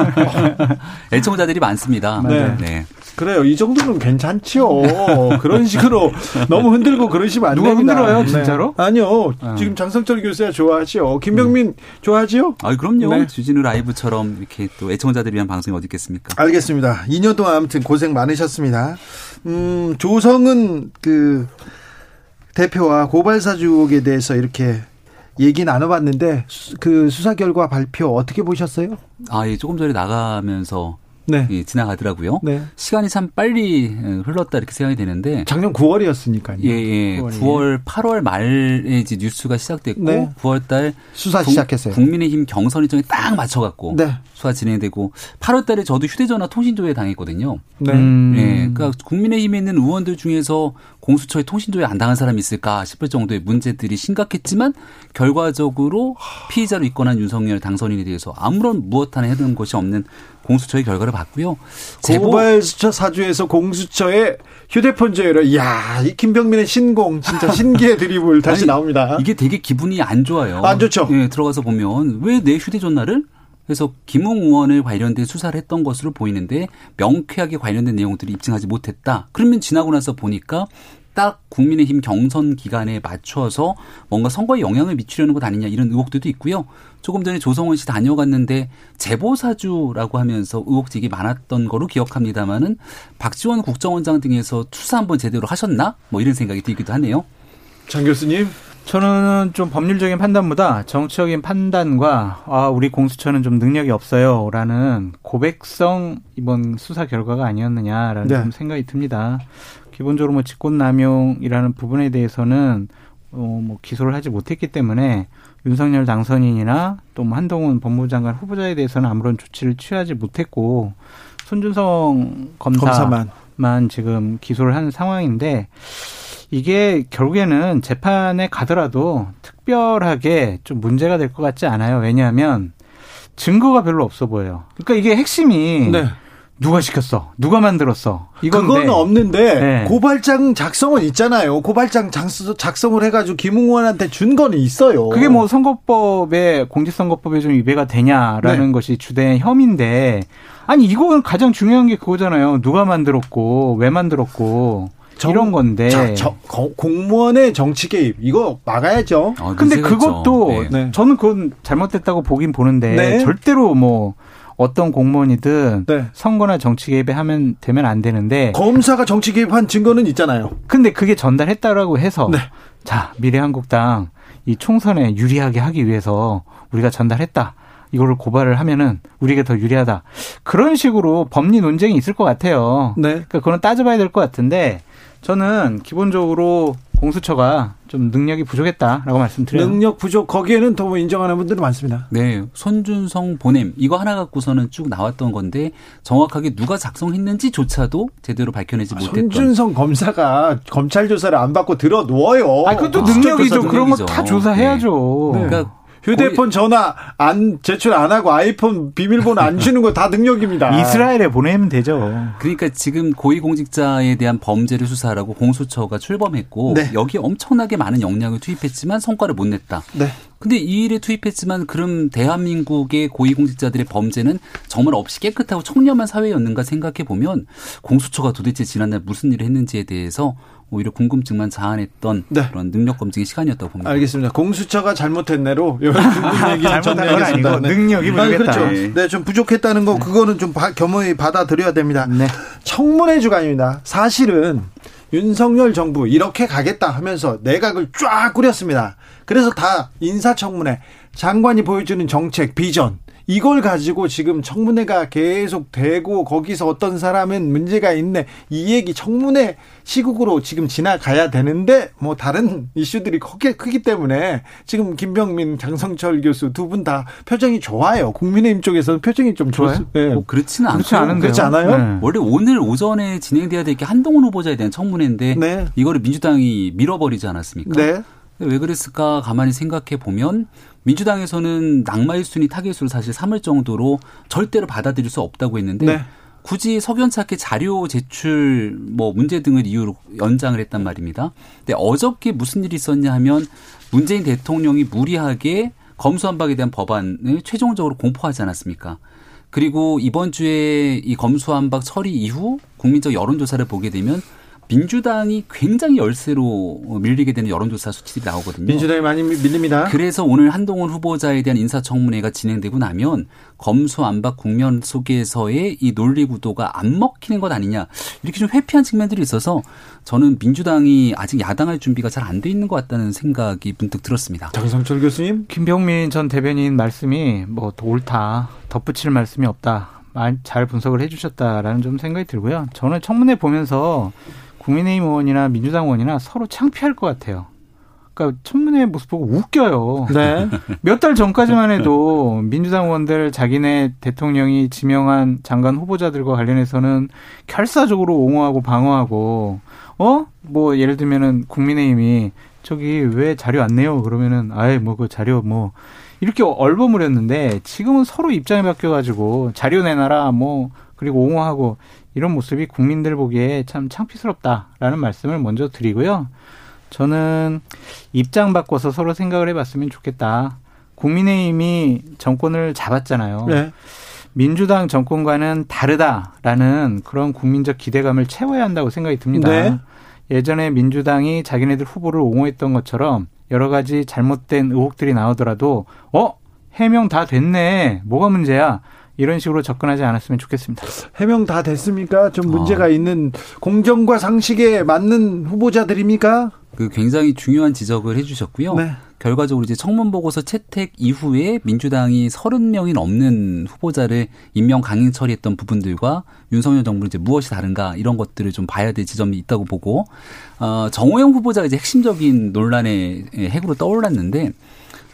(laughs) 애청자들이 많습니다. 네. 네. 그래요. 이 정도는 괜찮지요. 그런 식으로 너무 흔들고 그러시면 안 누가 됩니다. 흔들어요, 네. 진짜로? 네. 아니요. 어. 지금 장성철 교수야 좋아하죠. 김병민 음. 좋아하지요? 아, 그럼요. 네. 주진우 라이브처럼 이렇게 또 애청자들 위한 방송이 어디 있겠습니까? 알겠습니다. 2년 동안 아무튼 고생 많으셨습니다. 음, 조성은 그 대표와 고발사주 의혹에 대해서 이렇게 얘기 나눠봤는데 그 수사 결과 발표 어떻게 보셨어요? 아, 예, 조금 전에 나가면서 네. 예, 지나가더라고요. 네. 시간이 참 빨리 흘렀다 이렇게 생각이 되는데 작년 9월이었으니까요. 예, 예. 9월이. 9월 8월 말에 이제 뉴스가 시작됐고 네. 9월 달 수사 시작했어요. 국민의힘 경선 일정에 딱 맞춰 갖고 네. 수사 진행되고 8월 달에 저도 휴대전화 통신 조회 당했거든요. 네. 음. 예. 그러니까 국민의힘에 있는 의원들 중에서 공수처에 통신 조회 안 당한 사람이 있을까 싶을 정도의 문제들이 심각했지만 결과적으로 피의자로 입건한 윤석열 당선인에 대해서 아무런 무엇 하나 해둔 것이 없는 공수처의 결과를 봤고요. 고발수처 사주에서 공수처의 휴대폰 조회를 이야 이 김병민의 신공 진짜 신기의 드리블 (laughs) 다시 아니, 나옵니다. 이게 되게 기분이 안 좋아요. 안 좋죠. 예, 들어가서 보면 왜 내 휴대전화를 그래서 김웅 의원을 관련된 수사를 했던 것으로 보이는데 명쾌하게 관련된 내용들을 입증하지 못했다. 그러면 지나고 나서 보니까 딱 국민의힘 경선 기간에 맞춰서 뭔가 선거에 영향을 미치려는 것 아니냐 이런 의혹들도 있고요. 조금 전에 조성원 씨 다녀갔는데 제보사주라고 하면서 의혹직이 많았던 거로 기억합니다마는 박지원 국정원장 등에서 투사 한번 제대로 하셨나? 뭐 이런 생각이 들기도 하네요. 장 교수님. 저는 좀 법률적인 판단보다 정치적인 판단과 아, 우리 공수처는 좀 능력이 없어요라는 고백성 이번 수사 결과가 아니었느냐라는 네. 좀 생각이 듭니다. 기본적으로 뭐 직권남용이라는 부분에 대해서는 어, 뭐 기소를 하지 못했기 때문에 윤석열 당선인이나 또 뭐 한동훈 법무부 장관 후보자에 대해서는 아무런 조치를 취하지 못했고 손준성 검사만 검사만. 지금 기소를 한 상황인데 이게 결국에는 재판에 가더라도 특별하게 좀 문제가 될 것 같지 않아요. 왜냐하면 증거가 별로 없어 보여요. 그러니까 이게 핵심이 네. 누가 시켰어? 누가 만들었어? 이건 그건 없는데 네. 고발장 작성은 있잖아요. 고발장 작성을 해가지고 김웅원한테 준 거는 있어요. 그게 뭐 선거법에 공직선거법에 좀 위배가 되냐라는 네. 것이 주된 혐의인데 아니 이건 가장 중요한 게 그거잖아요. 누가 만들었고 왜 만들었고 정, 이런 건데 자, 저, 공무원의 정치 개입 이거 막아야죠. 아, 근데 그것도 네. 저는 그건 잘못됐다고 보긴 보는데 네. 절대로 뭐 어떤 공무원이든 네. 선거나 정치 개입에 하면 되면 안 되는데 검사가 정치 개입한 증거는 있잖아요. 근데 그게 전달했다라고 해서 네. 자 미래한국당 이 총선에 유리하게 하기 위해서 우리가 전달했다. 이거를 고발을 하면은 우리가 더 유리하다. 그런 식으로 법리 논쟁이 있을 것 같아요. 네. 그러니까 그건 따져봐야 될 것 같은데 저는 기본적으로 공수처가 좀 능력이 부족했다라고 말씀드려요. 능력 부족 거기에는 더 인정하는 분들이 많습니다. 네, 손준성 보냄 이거 하나 갖고서는 쭉 나왔던 건데 정확하게 누가 작성했는지조차도 제대로 밝혀내지 못했던. 손준성 검사가 검찰 조사를 안 받고 들어 누워요. 아, 그것도 능력이죠. 그런 거 다 조사해야죠. 네. 그러니까 휴대폰 전화 안 제출 안 하고 아이폰 비밀번호 안 (laughs) 주는 거 다 능력입니다. 이스라엘에 보내면 되죠. 그러니까 지금 고위공직자에 대한 범죄를 수사하라고 공수처가 출범했고 네. 여기에 엄청나게 많은 역량을 투입했지만 성과를 못 냈다. 네. 근데 이 일에 투입했지만 그럼 대한민국의 고위공직자들의 범죄는 정말 없이 깨끗하고 청렴한 사회였는가 생각해 보면 공수처가 도대체 지난날 무슨 일을 했는지에 대해서 오히려 궁금증만 자아냈던 네. 그런 능력 검증의 시간이었다고 봅니다. 알겠습니다. 공수처가 잘못했네로 궁금 얘기는 전해야겠습니다. 네. 능력이 부족했다. 그렇죠. 네. 네, 좀 부족했다는 거 네. 그거는 좀 겸허히 받아들여야 됩니다. 네. 청문회 주간입니다. 사실은 윤석열 정부 이렇게 가겠다 하면서 내각을 쫙 꾸렸습니다. 그래서 다 인사청문회 장관이 보여주는 정책 비전 이걸 가지고 지금 청문회가 계속 되고 거기서 어떤 사람은 문제가 있네 이 얘기 청문회 시국으로 지금 지나가야 되는데 뭐 다른 이슈들이 크기, 크기 때문에 지금 김병민 장성철 교수 두 분 다 표정이 좋아요 국민의힘 쪽에서는 표정이 좀 좋아요. 네. 뭐 그렇지는 그렇지 않은데요. 그렇지 않아요? 네. 원래 오늘 오전에 진행돼야 될 게 한동훈 후보자에 대한 청문회인데 네. 이거를 민주당이 밀어버리지 않았습니까? 네. 왜 그랬을까 가만히 생각해 보면 민주당에서는 낙마 1순위 타겟으로 사실 삼을 정도로 절대로 받아들일 수 없다고 했는데 네. 굳이 석연찮게 자료 제출 뭐 문제 등을 이유로 연장을 했단 말입니다. 근데 어저께 무슨 일이 있었냐 하면 문재인 대통령이 무리하게 검수한박에 대한 법안을 최종적으로 공포하지 않았습니까? 그리고 이번 주에 이 검수한박 처리 이후 국민적 여론조사를 보게 되면 민주당이 굉장히 열세로 밀리게 되는 여론조사 수치들이 나오거든요. 민주당이 많이 밀립니다. 그래서 오늘 한동훈 후보자에 대한 인사청문회가 진행되고 나면 검수안박 국면 속에서의 이 논리 구도가 안 먹히는 것 아니냐 이렇게 좀 회피한 측면들이 있어서 저는 민주당이 아직 야당할 준비가 잘 안 돼 있는 것 같다는 생각이 문득 들었습니다. 장성철 교수님, 김병민 전 대변인 말씀이 뭐 옳다 덧붙일 말씀이 없다. 잘 분석을 해주셨다라는 좀 생각이 들고요. 저는 청문회 보면서 국민의힘 의원이나 민주당 의원이나 서로 창피할 것 같아요. 그러니까 청문회 모습 보고 웃겨요. 네. (laughs) 몇 달 전까지만 해도 민주당 의원들 자기네 대통령이 지명한 장관 후보자들과 관련해서는 결사적으로 옹호하고 방어하고 어? 뭐 예를 들면은 국민의힘이 저기 왜 자료 안 내요? 그러면은 아예 뭐 그 자료 뭐 이렇게 얼버무렸는데 지금은 서로 입장이 바뀌어 가지고 자료 내놔라 뭐 그리고 옹호하고 이런 모습이 국민들 보기에 참 창피스럽다라는 말씀을 먼저 드리고요. 저는 입장 바꿔서 서로 생각을 해봤으면 좋겠다. 국민의힘이 정권을 잡았잖아요. 네. 민주당 정권과는 다르다라는 그런 국민적 기대감을 채워야 한다고 생각이 듭니다. 네. 예전에 민주당이 자기네들 후보를 옹호했던 것처럼 여러 가지 잘못된 의혹들이 나오더라도 어 해명 다 됐네 뭐가 문제야 이런 식으로 접근하지 않았으면 좋겠습니다. 해명 다 됐습니까? 좀 문제가 어. 있는 공정과 상식에 맞는 후보자들입니까? 그 굉장히 중요한 지적을 해주셨고요. 네. 결과적으로 이제 청문 보고서 채택 이후에 민주당이 30명이 넘는 후보자를 임명 강행 처리했던 부분들과 윤석열 정부는 이제 무엇이 다른가 이런 것들을 좀 봐야 될 지점이 있다고 보고 어 정호영 후보자가 이제 핵심적인 논란의 핵으로 떠올랐는데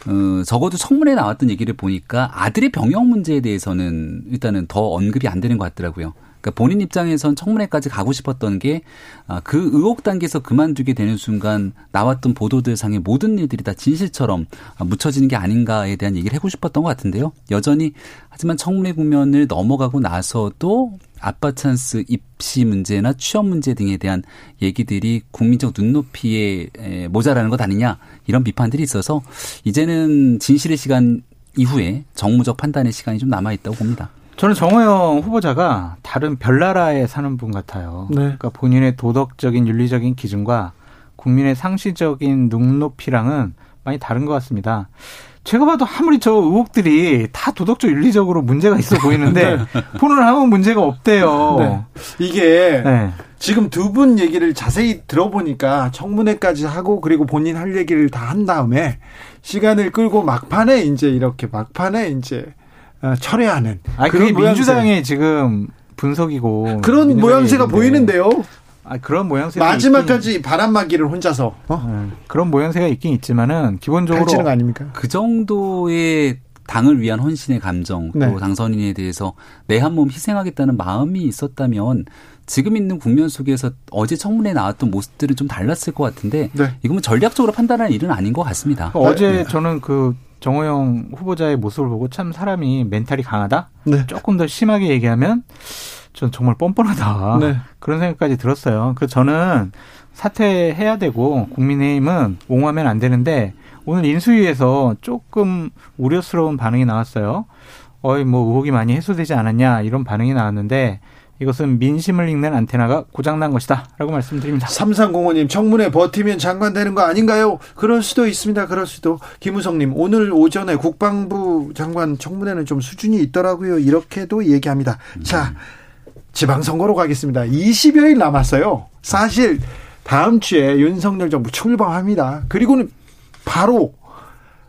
어, 적어도 청문회에 나왔던 얘기를 보니까 아들의 병역 문제에 대해서는 일단은 더 언급이 안 되는 것 같더라고요. 그러니까 본인 입장에선 청문회까지 가고 싶었던 게그 아, 의혹 단계에서 그만두게 되는 순간 나왔던 보도들 상의 모든 일들이 다 진실처럼 묻혀지는 게 아닌가에 대한 얘기를 하고 싶었던 것 같은데요. 여전히 하지만 청문회 국면을 넘어가고 나서도 아빠 찬스 입시 문제나 취업 문제 등에 대한 얘기들이 국민적 눈높이에 모자라는 것 아니냐 이런 비판들이 있어서 이제는 진실의 시간 이후에 정무적 판단의 시간이 좀 남아 있다고 봅니다. 저는 정호영 후보자가 다른 별나라에 사는 분 같아요. 네. 그러니까 본인의 도덕적인 윤리적인 기준과 국민의 상시적인 눈높이랑은 많이 다른 것 같습니다. 제가 봐도 아무리 저 의혹들이 다 도덕적 윤리적으로 문제가 있어 보이는데 (laughs) 네. 폰을 하면 문제가 없대요. 네. 이게 네. 지금 두 분 얘기를 자세히 들어보니까 청문회까지 하고 그리고 본인 할 얘기를 다 한 다음에 시간을 끌고 막판에 이제 이렇게 막판에 이제 어, 철회하는. 아 그게 민주당의 지금 분석이고 그런 모양새가 보이는데요. 아, 그런 모양새 마지막까지 있긴... 바람막이를 혼자서 어? 네, 그런 모양새가 있긴 있지만은 기본적으로? 그 정도의 당을 위한 헌신의 감정 또 네. 당선인에 대해서 내 한 몸 희생하겠다는 마음이 있었다면 지금 있는 국면 속에서 어제 청문회에 나왔던 모습들은 좀 달랐을 것 같은데 네. 이건 전략적으로 판단할 일은 아닌 것 같습니다. 어제 네. 저는 그 정호영 후보자의 모습을 보고 참 사람이 멘탈이 강하다. 네. 조금 더 심하게 얘기하면 전 정말 뻔뻔하다. 네. 그런 생각까지 들었어요. 그 저는 사퇴해야 되고 국민의힘은 옹호하면 안 되는데 오늘 인수위에서 조금 우려스러운 반응이 나왔어요. 어이 뭐 의혹이 많이 해소되지 않았냐 이런 반응이 나왔는데 이것은 민심을 읽는 안테나가 고장난 것이다. 라고 말씀드립니다. 삼상공원님, 청문회 버티면 장관 되는 거 아닌가요? 그럴 수도 있습니다. 그럴 수도. 김우성님, 오늘 오전에 국방부 장관 청문회는 좀 수준이 있더라고요. 이렇게도 얘기합니다. 자, 지방선거로 가겠습니다. 20여일 남았어요. 사실 다음 주에 윤석열 정부 출범합니다. 그리고는 바로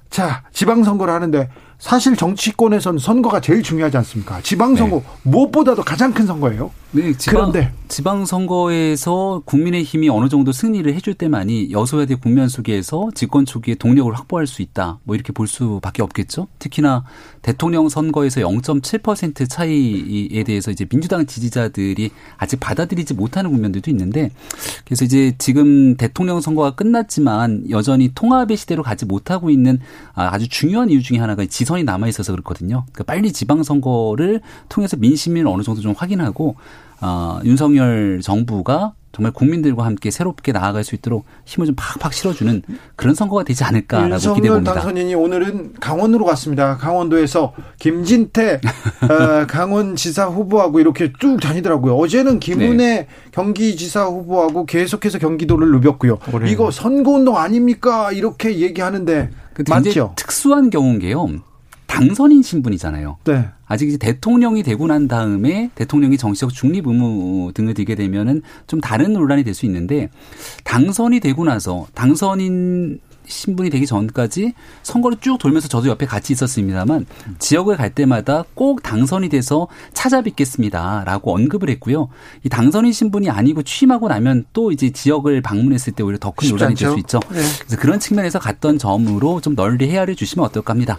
자, 지방선거를 하는데 사실 정치권에서는 선거가 제일 중요하지 않습니까? 지방선거 네. 무엇보다도 가장 큰 선거예요. 네, 지방, 그런데 지방 선거에서 국민의힘이 어느 정도 승리를 해줄 때만이 여소야대 국면 속에서 집권 초기에 동력을 확보할 수 있다. 뭐 이렇게 볼 수밖에 없겠죠. 특히나 대통령 선거에서 0.7% 차이에 대해서 이제 민주당 지지자들이 아직 받아들이지 못하는 국면들도 있는데 그래서 이제 지금 대통령 선거가 끝났지만 여전히 통합의 시대로 가지 못하고 있는 아, 아주 중요한 이유 중에 하나가 지선이 남아 있어서 그렇거든요. 그러니까 빨리 지방 선거를 통해서 민심을 어느 정도 좀 확인하고 어, 윤석열 정부가 정말 국민들과 함께 새롭게 나아갈 수 있도록 힘을 좀 팍팍 실어주는 그런 선거가 되지 않을까라고 기대봅니다. 당선인이 오늘은 강원으로 갔습니다. 강원도에서 김진태 어, (laughs) 강원지사 후보하고 이렇게 쭉 다니더라고요. 어제는 김은혜 네. 경기지사 후보하고 계속해서 경기도를 누볐고요. 올해. 이거 선거운동 아닙니까? 이렇게 얘기하는데 그 맞죠? 특수한 경우인 게요. 당선인 신분이잖아요. 네. 아직 이제 대통령이 되고 난 다음에 대통령이 정치적 중립 의무 등을 띠게 되면은 좀 다른 논란이 될 수 있는데 당선이 되고 나서 당선인 신분이 되기 전까지 선거를 쭉 돌면서 저도 옆에 같이 있었습니다만 지역을 갈 때마다 꼭 당선이 돼서 찾아뵙겠습니다라고 언급을 했고요. 이 당선인 신분이 아니고 취임하고 나면 또 이제 지역을 방문했을 때 오히려 더 큰 논란이 될 수 있죠. 네. 그래서 그런 측면에서 갔던 점으로 좀 널리 헤아려 주시면 어떨까 합니다.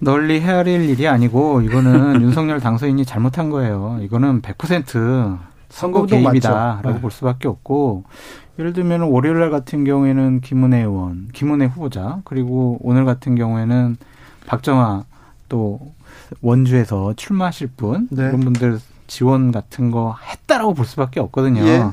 널리 헤아릴 일이 아니고 이거는 (laughs) 윤석열 당선인이 잘못한 거예요. 이거는 100% 선거 개입이다라고 네. 볼 수밖에 없고 예를 들면 월요일 날 같은 경우에는 김은혜 의원, 김은혜 후보자 그리고 오늘 같은 경우에는 박정아 또 원주에서 출마하실 분 네. 이런 분들 지원 같은 거 했다라고 볼 수밖에 없거든요. 예.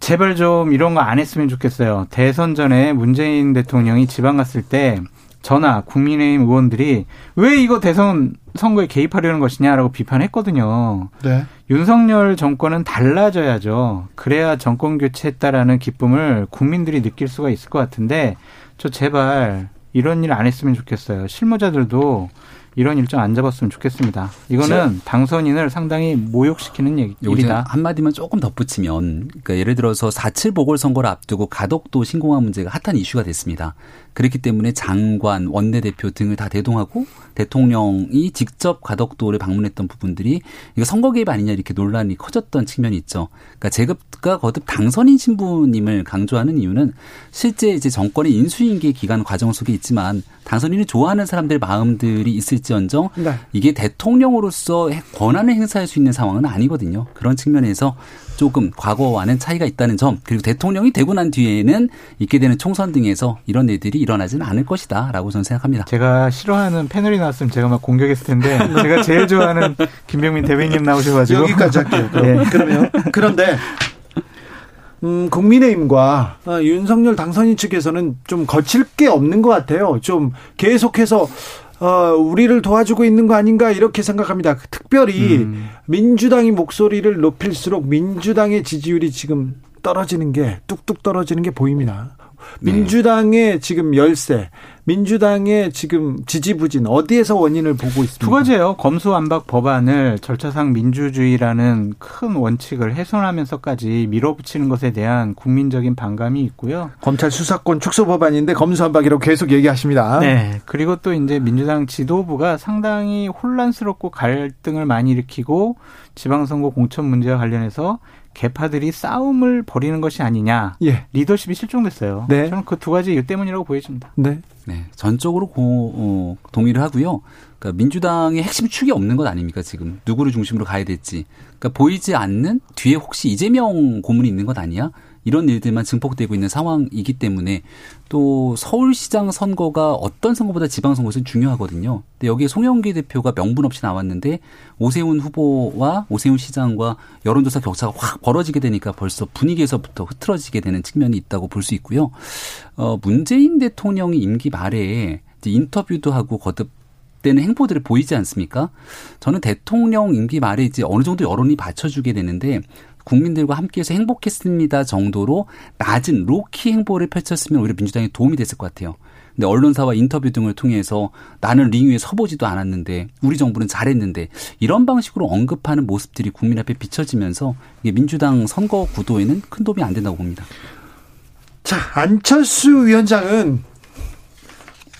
제발 좀 이런 거 안 했으면 좋겠어요. 대선 전에 문재인 대통령이 지방 갔을 때 저나 국민의힘 의원들이 왜 이거 대선 선거에 개입하려는 것이냐라고 비판했거든요. 네. 윤석열 정권은 달라져야죠. 그래야 정권 교체했다라는 기쁨을 국민들이 느낄 수가 있을 것 같은데 저 제발 이런 일 안 했으면 좋겠어요. 실무자들도 이런 일정 안 잡았으면 좋겠습니다. 이거는 당선인을 상당히 모욕시키는 얘기, 일이다. 한마디만 조금 덧붙이면 그러니까 예를 들어서 4.7 보궐선거를 앞두고 가덕도 신공항 문제가 핫한 이슈가 됐습니다. 그렇기 때문에 장관, 원내대표 등을 다 대동하고 대통령이 직접 가덕도를 방문했던 부분들이 이거 선거 개입 아니냐 이렇게 논란이 커졌던 측면이 있죠. 그러니까 제급과 거듭 당선인 신부님을 강조하는 이유는 실제 이제 정권의 인수인계 기간 과정 속에 있지만 당선인을 좋아하는 사람들 마음들이 있을지언정 네. 이게 대통령으로서 권한을 행사할 수 있는 상황은 아니거든요. 그런 측면에서 조금 과거와는 차이가 있다는 점 그리고 대통령이 되고 난 뒤에는 있게 되는 총선 등에서 이런 일들이 일어나지는 않을 것이다라고 저는 생각합니다. 제가 싫어하는 패널이 나왔으면 제가 막 공격했을 텐데 (laughs) 제가 제일 좋아하는 김병민 대변인 나오셔가지고 여기까지 할게요. 네. 그러면 그런데 음, 국민의힘과 어, 윤석열 당선인 측에서는 좀 거칠 게 없는 것 같아요. 좀 계속해서 어, 우리를 도와주고 있는 거 아닌가 이렇게 생각합니다. 특별히 음. 민주당이 목소리를 높일수록 민주당의 지지율이 지금 떨어지는 게 뚝뚝 떨어지는 게 보입니다. 네. 민주당의 지금 열세, 민주당의 지금 지지부진 어디에서 원인을 보고 있습니까? 두 가지예요. 검수완박 법안을 절차상 민주주의라는 큰 원칙을 훼손하면서까지 밀어붙이는 것에 대한 국민적인 반감이 있고요. 검찰 수사권 축소 법안인데 검수완박이라고 계속 얘기하십니다. 네. 그리고 또 이제 민주당 지도부가 상당히 혼란스럽고 갈등을 많이 일으키고 지방선거 공천 문제와 관련해서 개파들이 싸움을 벌이는 것이 아니냐. 예. 리더십이 실종됐어요. 네. 저는 그 두 가지 이유 때문이라고 보여집니다. 네. 네. 전적으로 고, 어, 동의를 하고요. 그러니까 민주당의 핵심 축이 없는 것 아닙니까, 지금. 누구를 중심으로 가야 될지. 그러니까 보이지 않는 뒤에 혹시 이재명 고문이 있는 것 아니야? 이런 일들만 증폭되고 있는 상황이기 때문에 또 서울시장 선거가 어떤 선거보다 지방선거에서는 중요하거든요. 근데 여기에 송영기 대표가 명분 없이 나왔는데 오세훈 후보와 오세훈 시장과 여론조사 격차가 확 벌어지게 되니까 벌써 분위기에서부터 흐트러지게 되는 측면이 있다고 볼 수 있고요. 어, 문재인 대통령이 임기 말에 인터뷰도 하고 거듭 되는 행보들을 보이지 않습니까? 저는 대통령 임기 말에 이제 어느 정도 여론이 받쳐주게 되는데 국민들과 함께해서 행복했습니다 정도로 낮은 로키 행보를 펼쳤으면 오히려 민주당에 도움이 됐을 것 같아요. 근데 언론사와 인터뷰 등을 통해서 나는 링 위에 서보지도 않았는데 우리 정부는 잘했는데 이런 방식으로 언급하는 모습들이 국민 앞에 비춰지면서 이게 민주당 선거 구도에는 큰 도움이 안 된다고 봅니다. 자, 안철수 위원장은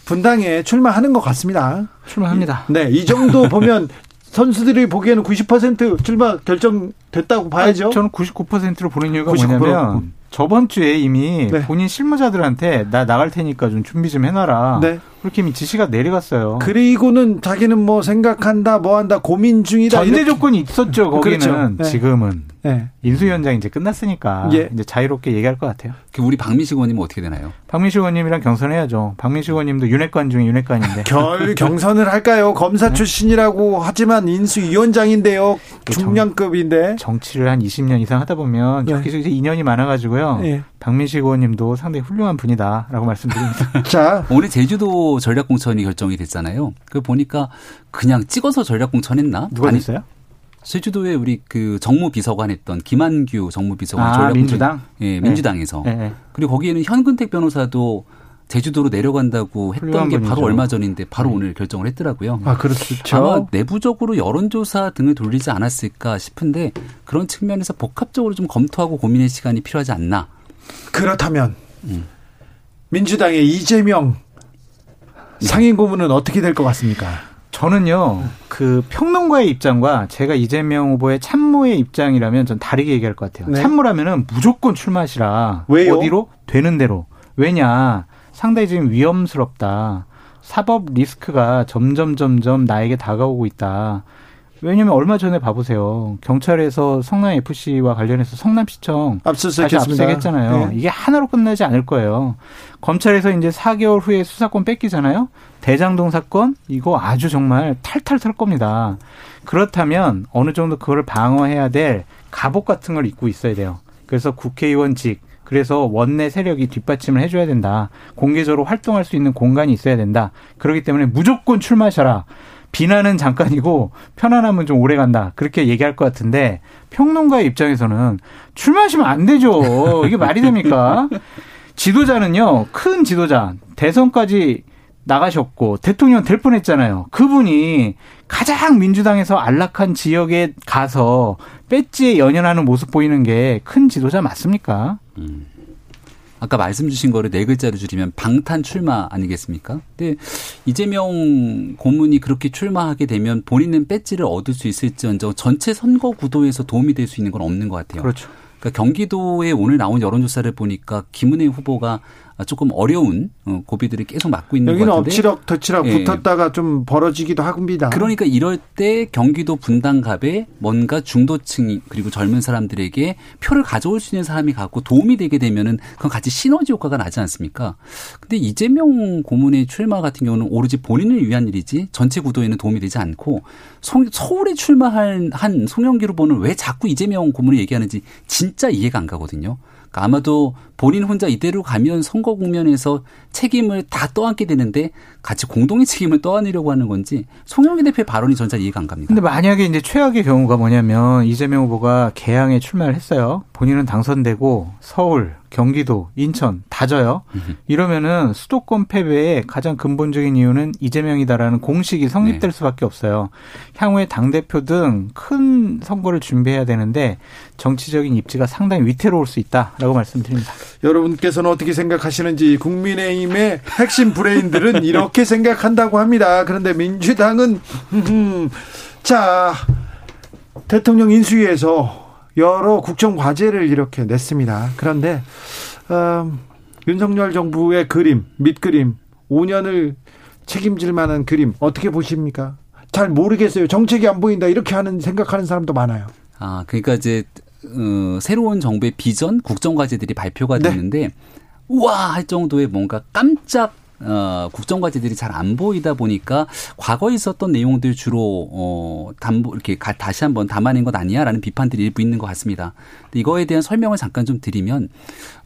분당에 출마하는 것 같습니다. 출마합니다. 네, 이 정도 보면 (laughs) 선수들이 보기에는 90% 출마 결정됐다고 봐야죠. 아니, 저는 99%로 보는 이유가 99%. 뭐냐면 저번 주에 이미 네. 본인 실무자들한테 나 나갈 테니까 좀 준비 좀 해놔라. 네. 그렇게 지시가 내려갔어요. 그리고는 자기는 뭐 생각한다, 뭐 한다, 고민 중이다. 전제 이렇게. 조건이 있었죠. 거기는 그렇죠. 네. 지금은 네. 인수 위원장 이제 끝났으니까 예. 이제 자유롭게 얘기할 것 같아요. 그 우리 박민식 의원님은 어떻게 되나요? 박민식 의원님이랑 경선해야죠. 박민식 의원님도 윤핵관 중에 윤핵관인데. (laughs) 결 경선을 할까요? 검사 네? 출신이라고 하지만 인수 위원장인데요. 중량급인데. 정, 치를한 20년 이상 하다 보면 네. 계속 이제 인연이 많아가지고요. 네. 박민식 의원님도 상당히 훌륭한 분이다라고 말씀드립니다. (laughs) 자 오늘 제주도 전략공천이 결정이 됐잖아요. 그 보니까 그냥 찍어서 전략공천 했나? 누가 아니, 됐어요? 제주도에 우리 그 정무비서관 했던 김한규 정무비서관 아, 전략 민주당 예, 민주당에서 네. 네. 그리고 거기에는 현근택 변호사도 제주도로 내려간다고 했던 게 바로 얼마 전인데 바로 네. 오늘 결정을 했더라고요. 아, 그렇죠. 아마 내부적으로 여론조사 등을 돌리지 않았을까 싶은데 그런 측면에서 복합적으로 좀 검토하고 고민의 시간이 필요하지 않나. 그렇다면 음. 민주당의 이재명 상임 고문은 어떻게 될 것 같습니까? 저는요, 그 평론가의 입장과 제가 이재명 후보의 참모의 입장이라면 전 다르게 얘기할 것 같아요. 네. 참모라면은 무조건 출마하시라. 왜요? 어디로? 되는 대로. 왜냐? 상당히 지금 위험스럽다. 사법 리스크가 점점 점점 나에게 다가오고 있다. 왜냐면 얼마 전에 봐보세요. 경찰에서 성남 FC와 관련해서 성남시청 압수수색했습니다. 압수수색했잖아요. 네. 이게 하나로 끝나지 않을 거예요. 검찰에서 이제 4개월 후에 수사권 뺏기잖아요. 대장동 사건 이거 아주 정말 탈탈 털 겁니다. 그렇다면 어느 정도 그거를 방어해야 될 갑옷 같은 걸 입고 있어야 돼요. 그래서 국회의원직 그래서 원내 세력이 뒷받침을 해줘야 된다. 공개적으로 활동할 수 있는 공간이 있어야 된다. 그렇기 때문에 무조건 출마하셔라. 비난은 잠깐이고 편안함은 좀 오래 간다. 그렇게 얘기할 것 같은데 평론가의 입장에서는 출마하시면 안 되죠. 이게 말이 됩니까? 지도자는요, 큰 지도자, 대선까지 나가셨고 대통령 될 뻔했잖아요. 그분이 가장 민주당에서 안락한 지역에 가서 배지에 연연하는 모습 보이는 게 큰 지도자 맞습니까? 음. 아까 말씀 주신 거를 네 글자로 줄이면 방탄 출마 아니겠습니까? 근데 이재명 고문이 그렇게 출마하게 되면 본인은 배지를 얻을 수 있을지언정 전체 선거 구도에서 도움이 될 수 있는 건 없는 것 같아요. 그렇죠. 그러니까 경기도에 오늘 나온 여론조사를 보니까 김은혜 후보가 조금 어려운 어, 고비들이 계속 맞고 있는 여기는 것 같은데 엎치락 덮치락 예. 붙었다가 좀 벌어지기도 합니다. 그러니까 이럴 때 경기도 분당갑에 뭔가 중도층 그리고 젊은 사람들에게 표를 가져올 수 있는 사람이 갖고 도움이 되게 되면은 그건 같이 시너지 효과가 나지 않습니까? 근데 이재명 고문의 출마 같은 경우는 오로지 본인을 위한 일이지 전체 구도에는 도움이 되지 않고 서울에 출마한 한 송영길 후보는 왜 자꾸 이재명 고문을 얘기하는지 진짜 이해가 안 가거든요. 그러니까 아마도 본인 혼자 이대로 가면 선거 국면에서 책임을 다 떠안게 되는데 같이 공동의 책임을 떠안으려고 하는 건지 송영기 대표의 발언이 전 잘 이해가 안 갑니다. 근데 만약에 이제 최악의 경우가 뭐냐면 이재명 후보가 개항에 출마를 했어요. 본인은 당선되고 서울, 경기도, 인천 다 져요. 이러면은 수도권 패배의 가장 근본적인 이유는 이재명이다라는 공식이 성립될 네. 수밖에 없어요. 향후에 당 대표 등 큰 선거를 준비해야 되는데 정치적인 입지가 상당히 위태로울 수 있다라고 말씀드립니다. 여러분께서는 어떻게 생각하시는지 국민의힘의 핵심 브레인들은 이렇게 (laughs) 생각한다고 합니다. 그런데 민주당은 (laughs) 자 대통령 인수위에서 여러 국정 과제를 이렇게 냈습니다. 그런데 음, 윤석열 정부의 그림, 밑그림, 5년을 책임질 만한 그림 어떻게 보십니까? 잘 모르겠어요. 정책이 안 보인다 이렇게 하는 생각하는 사람도 많아요. 아 그러니까 이제 어, 새로운 정부의 비전, 국정 과제들이 발표가 네. 됐는데 네. 우와 할 정도의 뭔가 깜짝 어, 국정 과제들이 잘 안 보이다 보니까 과거에 있었던 내용들 주로 어, 담보 이렇게 가, 다시 한번 담아낸 것 아니야라는 비판들이 일부 있는 것 같습니다. 이거에 대한 설명을 잠깐 좀 드리면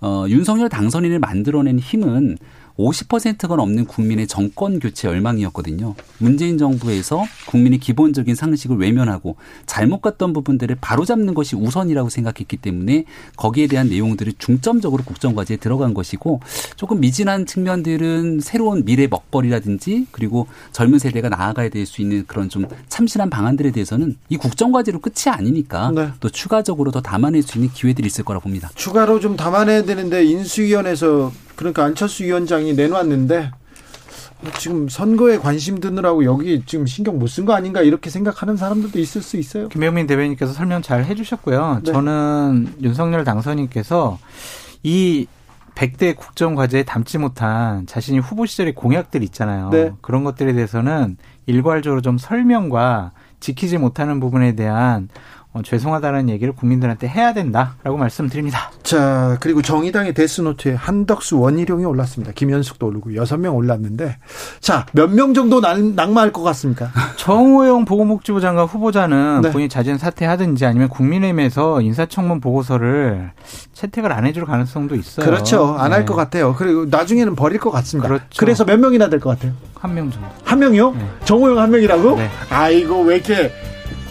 어, 윤석열 당선인을 만들어낸 힘은 50%가 넘는 국민의 정권 교체 열망이었거든요. 문재인 정부에서 국민의 기본적인 상식을 외면하고 잘못 갔던 부분들을 바로잡는 것이 우선이라고 생각했기 때문에 거기에 대한 내용들을 중점적으로 국정과제에 들어간 것이고 조금 미진한 측면들은 새로운 미래 먹거리라든지 그리고 젊은 세대가 나아가야 될 수 있는 그런 좀 참신한 방안들에 대해서는 이 국정과제로 끝이 아니니까 네. 또 추가적으로 더 담아낼 수 있는 기회들이 있을 거라 봅니다. 추가로 좀 담아내야 되는데 인수위원회에서 그러니까 안철수 위원장이 내놨는데 지금 선거에 관심 드느라고 여기 지금 신경 못 쓴 거 아닌가 이렇게 생각하는 사람들도 있을 수 있어요. 김영민 대변인께서 설명 잘 해주셨고요. 네. 저는 윤석열 당선인께서 이 100대 국정과제에 담지 못한 자신이 후보 시절의 공약들 있잖아요. 네. 그런 것들에 대해서는 일괄적으로 좀 설명과 지키지 못하는 부분에 대한 어, 죄송하다는 얘기를 국민들한테 해야 된다라고 말씀드립니다. 자, 그리고 정의당의 데스노트에 한덕수 원희룡이 올랐습니다. 김현숙도 오르고 여섯 명 올랐는데 자, 몇 명 정도 낙마할 것 같습니까? (laughs) 정호영 보건복지부 장관 후보자는 네. 본인이 자진 사퇴하든지 아니면 국민의힘에서 인사청문 보고서를 채택을 안 해줄 가능성도 있어요. 그렇죠. 안 할것 네. 같아요. 그리고 나중에는 버릴 것 같습니다. 그렇죠. 그래서 몇 명이나 될 것 같아요? 한 명 정도. 한 명이요? 네. 정호영 한 명이라고? 네. 아이고 왜 이렇게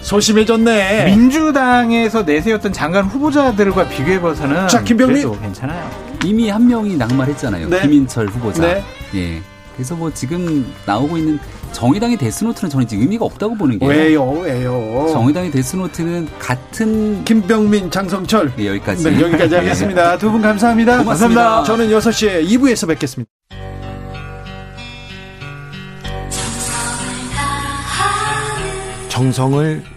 소심해졌네. 민주당에서 내세웠던 장관 후보자들과 비교해봐서는 자, 김병민 괜찮아요. 이미 한 명이 낙마했잖아요. 네. 김인철 후보자. 네. 예. 그래서 뭐 지금 나오고 있는 정의당의 데스노트는 저는 이제 의미가 없다고 보는 게 왜요, 왜요? 정의당의 데스노트는 같은 김병민, 장성철. 네, 여기까지. 네, 여기까지 하겠습니다. 네. 두분 감사합니다. 고맙습니다. 감사합니다. 저는 6시에 2부에서 뵙겠습니다. 정성을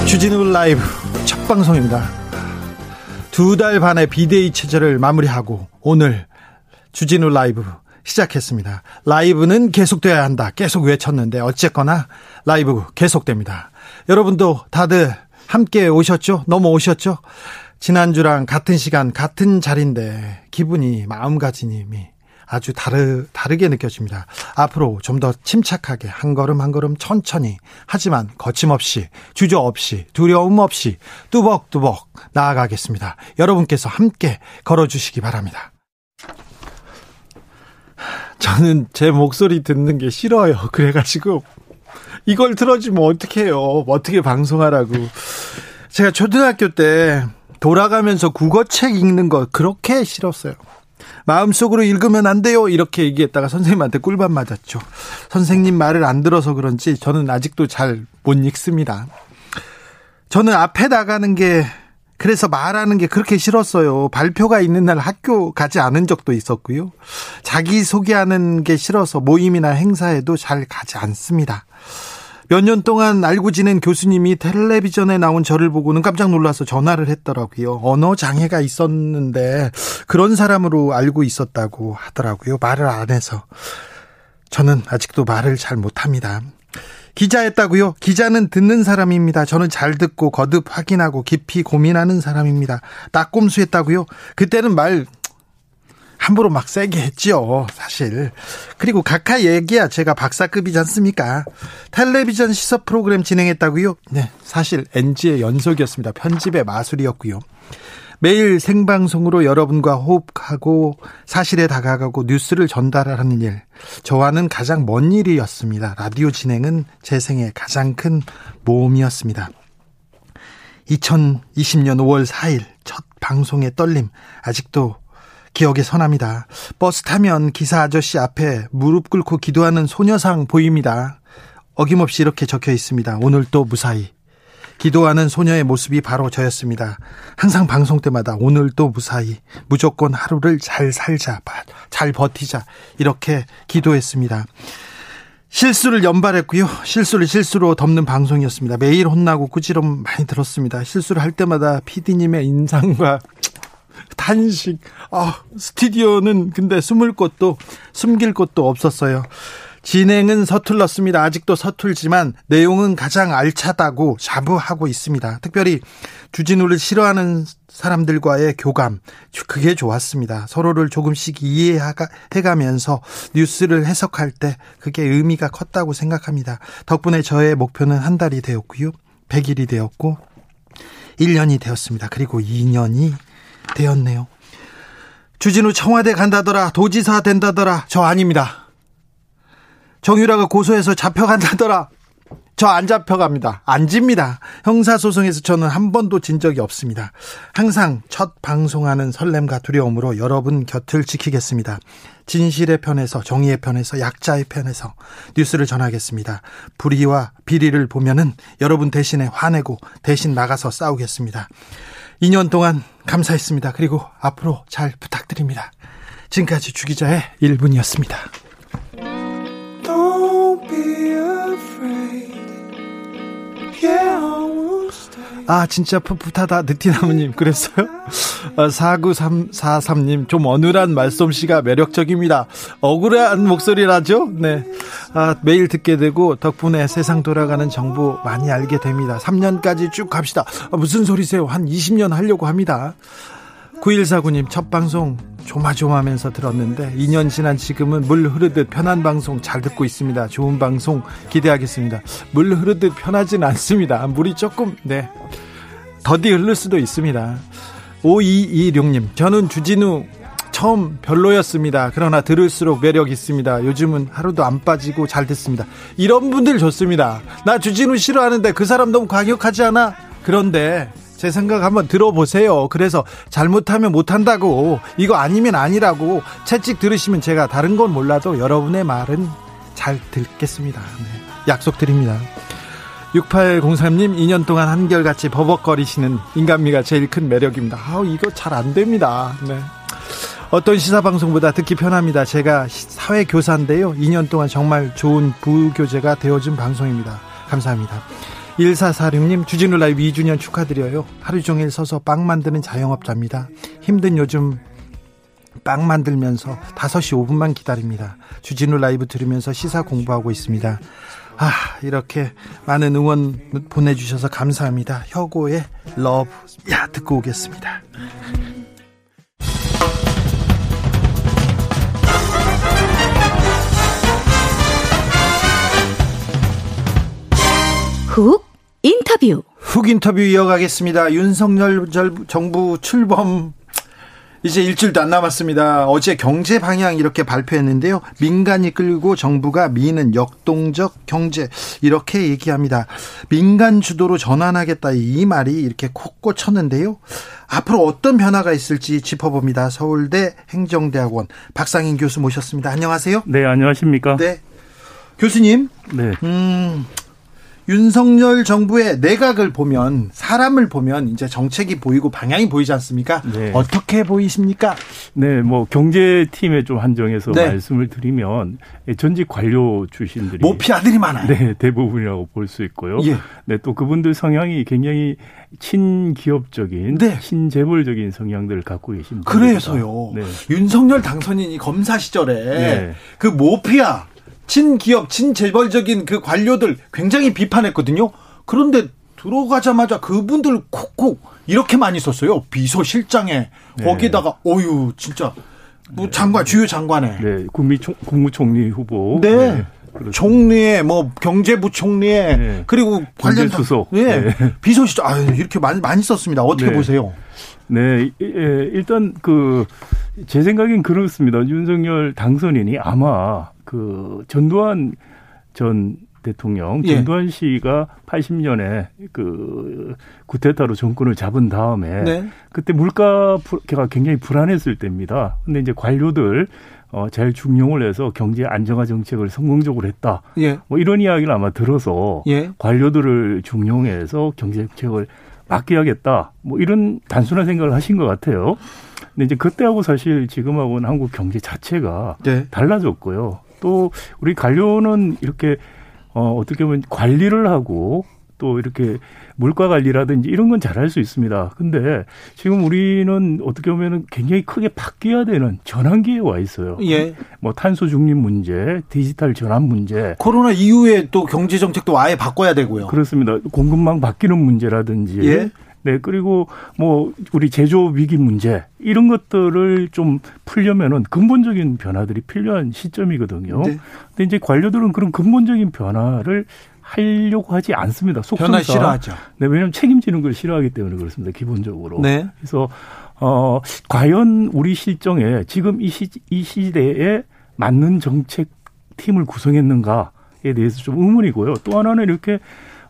주진우 라이브 첫 방송입니다. 두 달 반의 비대위 체제를 마무리하고 오늘 주진우 라이브 시작했습니다. 라이브는 계속돼야 한다. 계속 외쳤는데 어쨌거나 라이브 계속됩니다. 여러분도 다들 함께 오셨죠? 넘어오셨죠? 지난주랑 같은 시간, 같은 자리인데 기분이 마음가짐이 아주 다르, 다르게 느껴집니다. 앞으로 좀 더 침착하게 한 걸음 한 걸음 천천히 하지만 거침없이 주저 없이 두려움 없이 뚜벅뚜벅 나아가겠습니다. 여러분께서 함께 걸어주시기 바랍니다. 저는 제 목소리 듣는 게 싫어요. (laughs) 그래가지고 이걸 들어주면 어떡해요. 어떻게 방송하라고. 제가 초등학교 때 돌아가면서 국어책 읽는 거 그렇게 싫었어요. 마음속으로 읽으면 안 돼요. 이렇게 얘기했다가 선생님한테 꿀밤 맞았죠. 선생님 말을 안 들어서 그런지 저는 아직도 잘 못 읽습니다. 저는 앞에 나가는 게 그래서 말하는 게 그렇게 싫었어요. 발표가 있는 날 학교 가지 않은 적도 있었고요. 자기 소개하는 게 싫어서 모임이나 행사에도 잘 가지 않습니다. 몇 년 동안 알고 지낸 교수님이 텔레비전에 나온 저를 보고는 깜짝 놀라서 전화를 했더라고요. 언어 장애가 있었는데 그런 사람으로 알고 있었다고 하더라고요. 말을 안 해서. 저는 아직도 말을 잘 못합니다. 기자였다고요? 기자는 듣는 사람입니다. 저는 잘 듣고 거듭 확인하고 깊이 고민하는 사람입니다. 낙곰수했다고요? 그때는 말 함부로 막 세게 했죠. 사실. 그리고 각하 얘기야 제가 박사급이지 않습니까? 텔레비전 시사 프로그램 진행했다고요? 네. 사실 NG의 연속이었습니다. 편집의 마술이었고요. 매일 생방송으로 여러분과 호흡하고 사실에 다가가고 뉴스를 전달하는 일. 저와는 가장 먼 일이었습니다. 라디오 진행은 제 생애 가장 큰 모험이었습니다. 2020년 5월 4일 첫 방송의 떨림 아직도 기억에 선합니다. 버스 타면 기사 아저씨 앞에 무릎 꿇고 기도하는 소녀상 보입니다. 어김없이 이렇게 적혀 있습니다. 오늘 또 무사히. 기도하는 소녀의 모습이 바로 저였습니다. 항상 방송 때마다 오늘 또 무사히 무조건 하루를 잘 살자, 잘 버티자 이렇게 기도했습니다. 실수를 연발했고요. 실수를 실수로 덮는 방송이었습니다. 매일 혼나고 꾸지럼 많이 들었습니다. 실수를 할 때마다 피디님의 인상과 단식. 아, 스튜디오는 근데 숨을 곳도 숨길 곳도 없었어요. 진행은 서툴렀습니다. 아직도 서툴지만 내용은 가장 알차다고 자부하고 있습니다. 특별히 주진우를 싫어하는 사람들과의 교감, 그게 좋았습니다. 서로를 조금씩 이해해가면서 뉴스를 해석할 때 그게 의미가 컸다고 생각합니다. 덕분에 저의 목표는 한 달이 되었고요. 100일이 되었고, 1년이 되었습니다. 그리고 2년이 되었네요. 주진우 청와대 간다더라, 도지사 된다더라, 저 아닙니다. 정유라가 고소해서 잡혀간다더라, 저 안 잡혀갑니다. 안 집니다. 형사소송에서 저는 한 번도 진 적이 없습니다. 항상 첫 방송하는 설렘과 두려움으로 여러분 곁을 지키겠습니다. 진실의 편에서 정의의 편에서 약자의 편에서 뉴스를 전하겠습니다. 불의와 비리를 보면은 여러분 대신에 화내고 대신 나가서 싸우겠습니다. 2년 동안 감사했습니다. 그리고 앞으로 잘 부탁드립니다. 지금까지 주기자의 1분이었습니다. 아 진짜 풋풋하다 느티나무님. 그랬어요? 아, 4943님 좀 어눌한 말솜씨가 매력적입니다. 억울한 목소리라죠? 네. 아, 매일 듣게 되고 덕분에 세상 돌아가는 정보 많이 알게 됩니다. 3년까지 쭉 갑시다. 아, 무슨 소리세요? 한 20년 하려고 합니다 9149님 첫 방송 조마조마하면서 들었는데 2년 지난 지금은 물 흐르듯 편한 방송 잘 듣고 있습니다. 좋은 방송 기대하겠습니다. 물 흐르듯 편하진 않습니다. 물이 조금 네 더디 흐를 수도 있습니다. 5226님 저는 주진우 처음 별로였습니다. 그러나 들을수록 매력 있습니다. 요즘은 하루도 안 빠지고 잘 듣습니다. 이런 분들 좋습니다. 나 주진우 싫어하는데 그 사람 너무 과격하지 않아? 그런데 제 생각 한번 들어보세요. 그래서 잘못하면 못한다고 이거 아니면 아니라고 채찍 들으시면 제가 다른 건 몰라도 여러분의 말은 잘 듣겠습니다. 네. 약속드립니다. 6803님 2년 동안 한결같이 버벅거리시는 인간미가 제일 큰 매력입니다. 아우 이거 잘 안 됩니다. 네. 어떤 시사 방송보다 듣기 편합니다. 제가 사회 교사인데요. 2년 동안 정말 좋은 부교재가 되어준 방송입니다. 감사합니다. 1446님 주진우 라이브 2주년 축하드려요. 하루 종일 서서 빵 만드는 자영업자입니다. 힘든 요즘 빵 만들면서 5시 5분만 기다립니다. 주진우 라이브 들으면서 시사 공부하고 있습니다. 아, 이렇게 많은 응원 보내주셔서 감사합니다. 혁오의 Love Ya 듣고 오겠습니다. 훅 인터뷰. 훅 인터뷰 이어가겠습니다. 윤석열 정부 출범 이제 일주일도 안 남았습니다. 어제 경제 방향 이렇게 발표했는데요. 민간이 끌고 정부가 미는 역동적 경제 이렇게 얘기합니다. 민간 주도로 전환하겠다 이 말이 이렇게 콕 꽂혔는데요. 앞으로 어떤 변화가 있을지 짚어봅니다. 서울대 행정대학원 박상인 교수 모셨습니다. 안녕하세요. 네, 안녕하십니까? 네. 교수님. 네. 음, 윤석열 정부의 내각을 보면 사람을 보면 이제 정책이 보이고 방향이 보이지 않습니까? 네. 어떻게 보이십니까? 네, 뭐 경제팀에 좀 한정해서 네. 말씀을 드리면 전직 관료 출신들이 모피아들이 많아요. 네, 대부분이라고 볼 수 있고요. 예. 네, 또 그분들 성향이 굉장히 친기업적인, 네. 친재벌적인 성향들을 갖고 계신 분들. 그래서요. 네. 윤석열 당선인이 검사 시절에 네. 그 모피아 친기업, 친재벌적인 그 관료들 굉장히 비판했거든요. 그런데 들어가자마자 그분들 콕콕 이렇게 많이 썼어요. 비서실장에 네. 거기다가 어유 진짜 뭐 네. 장관 주요 장관에 네 국미 총, 국무총리 후보 네, 네. 총리에 뭐 경제부총리에 네. 그리고 관련 수석 예 네. 비서실장 아 이렇게 많이 많이 썼습니다. 어떻게 네. 보세요? 네 예, 일단 그 제 생각엔 그렇습니다. 윤석열 당선인이 아마 그 전두환 전 대통령 예. 전두환 씨가 80년에 그 구테타로 정권을 잡은 다음에 네. 그때 물가가 굉장히 불안했을 때입니다. 근데 이제 관료들 어, 잘 중용을 해서 경제 안정화 정책을 성공적으로 했다. 예. 뭐 이런 이야기를 아마 들어서 예. 관료들을 중용해서 경제 정책을 맡겨야겠다. 뭐 이런 단순한 생각을 하신 것 같아요. 근데 이제 그때하고 사실 지금하고는 한국 경제 자체가 네. 달라졌고요. 또 우리 관료는 이렇게 어 어떻게 보면 관리를 하고 또 이렇게 물가 관리라든지 이런 건 잘할 수 있습니다. 근데 지금 우리는 어떻게 보면은 굉장히 크게 바뀌어야 되는 전환기에 와 있어요. 예. 뭐 탄소 중립 문제, 디지털 전환 문제. 코로나 이후에 또 경제 정책도 아예 바꿔야 되고요. 그렇습니다. 공급망 바뀌는 문제라든지. 예. 네, 그리고 뭐 우리 제조 위기 문제 이런 것들을 좀 풀려면은 근본적인 변화들이 필요한 시점이거든요. 네. 근데 이제 관료들은 그런 근본적인 변화를 하려고 하지 않습니다. 속성상. 변화 싫어하죠. 네, 왜냐하면 책임지는 걸 싫어하기 때문에 그렇습니다. 기본적으로. 네. 그래서 어 과연 우리 실정에 지금 이, 시, 이 시대에 맞는 정책 팀을 구성했는가 대해서 좀 의문이고요. 또 하나는 이렇게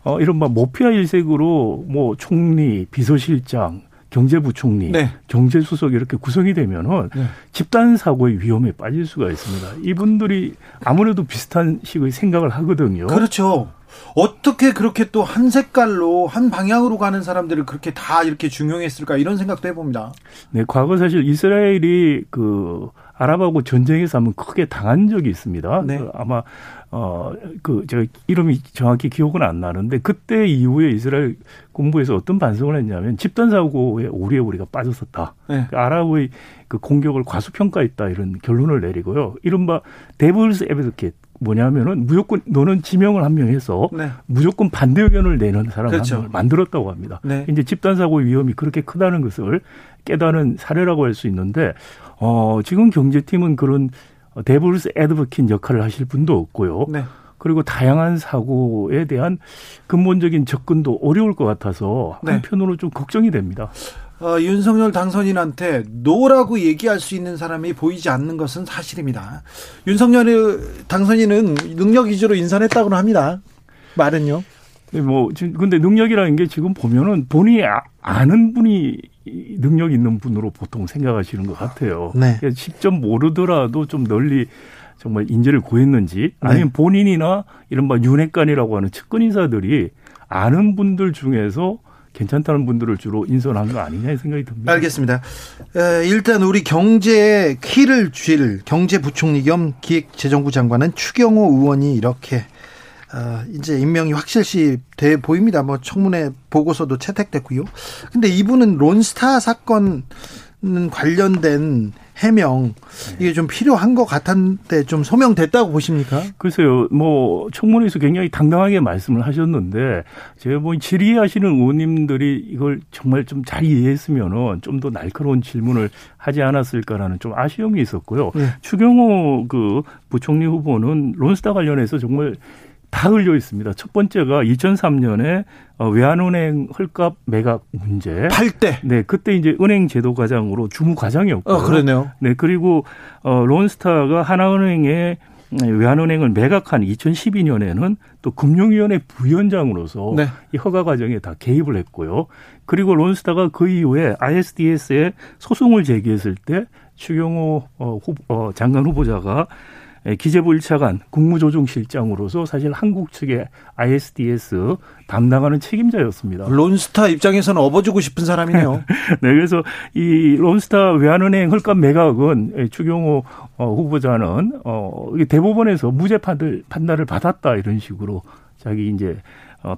어 이런 막 모피아 일색으로 뭐 총리, 비서실장, 경제부총리, 네. 경제수석 이렇게 구성이 되면은 네. 집단 사고의 위험에 빠질 수가 있습니다. 이분들이 아무래도 비슷한 식의 생각을 하거든요. 그렇죠. 어떻게 그렇게 또 한 색깔로 한 방향으로 가는 사람들을 그렇게 다 이렇게 중용했을까 이런 생각도 해봅니다. 네, 과거 사실 이스라엘이 그 아랍하고 전쟁에서 한번 크게 당한 적이 있습니다. 네. 그 아마 어그 제가 이름이 정확히 기억은 안 나는데 그때 이후에 이스라엘 군부에서 어떤 반성을 했냐면 집단 사고에 오리에 우리가 빠졌었다. 네. 그 아랍의 그 공격을 과소평가했다 이런 결론을 내리고요. 이른바 데블스 에베드켓 뭐냐면은 무조건 너는 지명을 한 명 해서 네. 무조건 반대 의견을 내는 사람을 그렇죠. 만들었다고 합니다. 네. 이제 집단 사고의 위험이 그렇게 크다는 것을 깨닫는 사례라고 할 수 있는데 어 지금 경제팀은 그런 devil's advocate 역할을 하실 분도 없고요. 네. 그리고 다양한 사고에 대한 근본적인 접근도 어려울 것 같아서 네. 한편으로 좀 걱정이 됩니다. 어, 윤석열 당선인한테 no라고 얘기할 수 있는 사람이 보이지 않는 것은 사실입니다. 윤석열 당선인은 능력 위주로 인선했다고는 합니다. 말은요. 네, 뭐 근데 능력이라는 게 지금 보면은 본인이 아, 아는 분이 능력 있는 분으로 보통 생각하시는 것 같아요. 네. 직접 모르더라도 좀 널리 정말 인재를 구했는지 아니면 네. 본인이나 이른바 윤핵관이라고 하는 측근 인사들이 아는 분들 중에서 괜찮다는 분들을 주로 인선한 거 아니냐 생각이 듭니다. 알겠습니다. 에, 일단 우리 경제에 키를 쥘 경제부총리 겸 기획재정부 장관은 추경호 의원이 이렇게 어, 이제 임명이 확실시 돼 보입니다. 뭐 청문회 보고서도 채택됐고요. 근데 이분은 론스타 사건 관련된 해명 이게 좀 필요한 것 같은데 좀 소명됐다고 보십니까? 글쎄요, 뭐 청문회에서 굉장히 당당하게 말씀을 하셨는데 제가 뭐 질의하시는 의원님들이 이걸 정말 좀 잘 이해했으면은 좀 더 날카로운 질문을 하지 않았을까라는 좀 아쉬움이 있었고요. 네. 추경호 그 부총리 후보는 론스타 관련해서 정말 다 흘려 있습니다. 첫 번째가 2003년에 어, 외환은행 헐값 매각 문제. 8대. 네, 그때 이제 은행 제도 과장으로 주무 과장이었고. 어, 그러네요. 네, 그리고 어 론스타가 하나은행에 외환은행을 매각한 2012년에는 또 금융위원회 부위원장으로서 네. 이 허가 과정에 다 개입을 했고요. 그리고 론스타가 그 이후에 ISDS에 소송을 제기했을 때 추경호 어, 후, 어, 장관 후보자가 예, 기재부 1차관 국무조정실장으로서 사실 한국 측의 ISDS 담당하는 책임자였습니다. 론스타 입장에서는 업어주고 싶은 사람이네요. (laughs) 네, 그래서 이 론스타 외환은행 헐값 매각은 예, 추경호 어, 후보자는 어, 대법원에서 무죄 판단을 받았다 이런 식으로 자기 이제 어,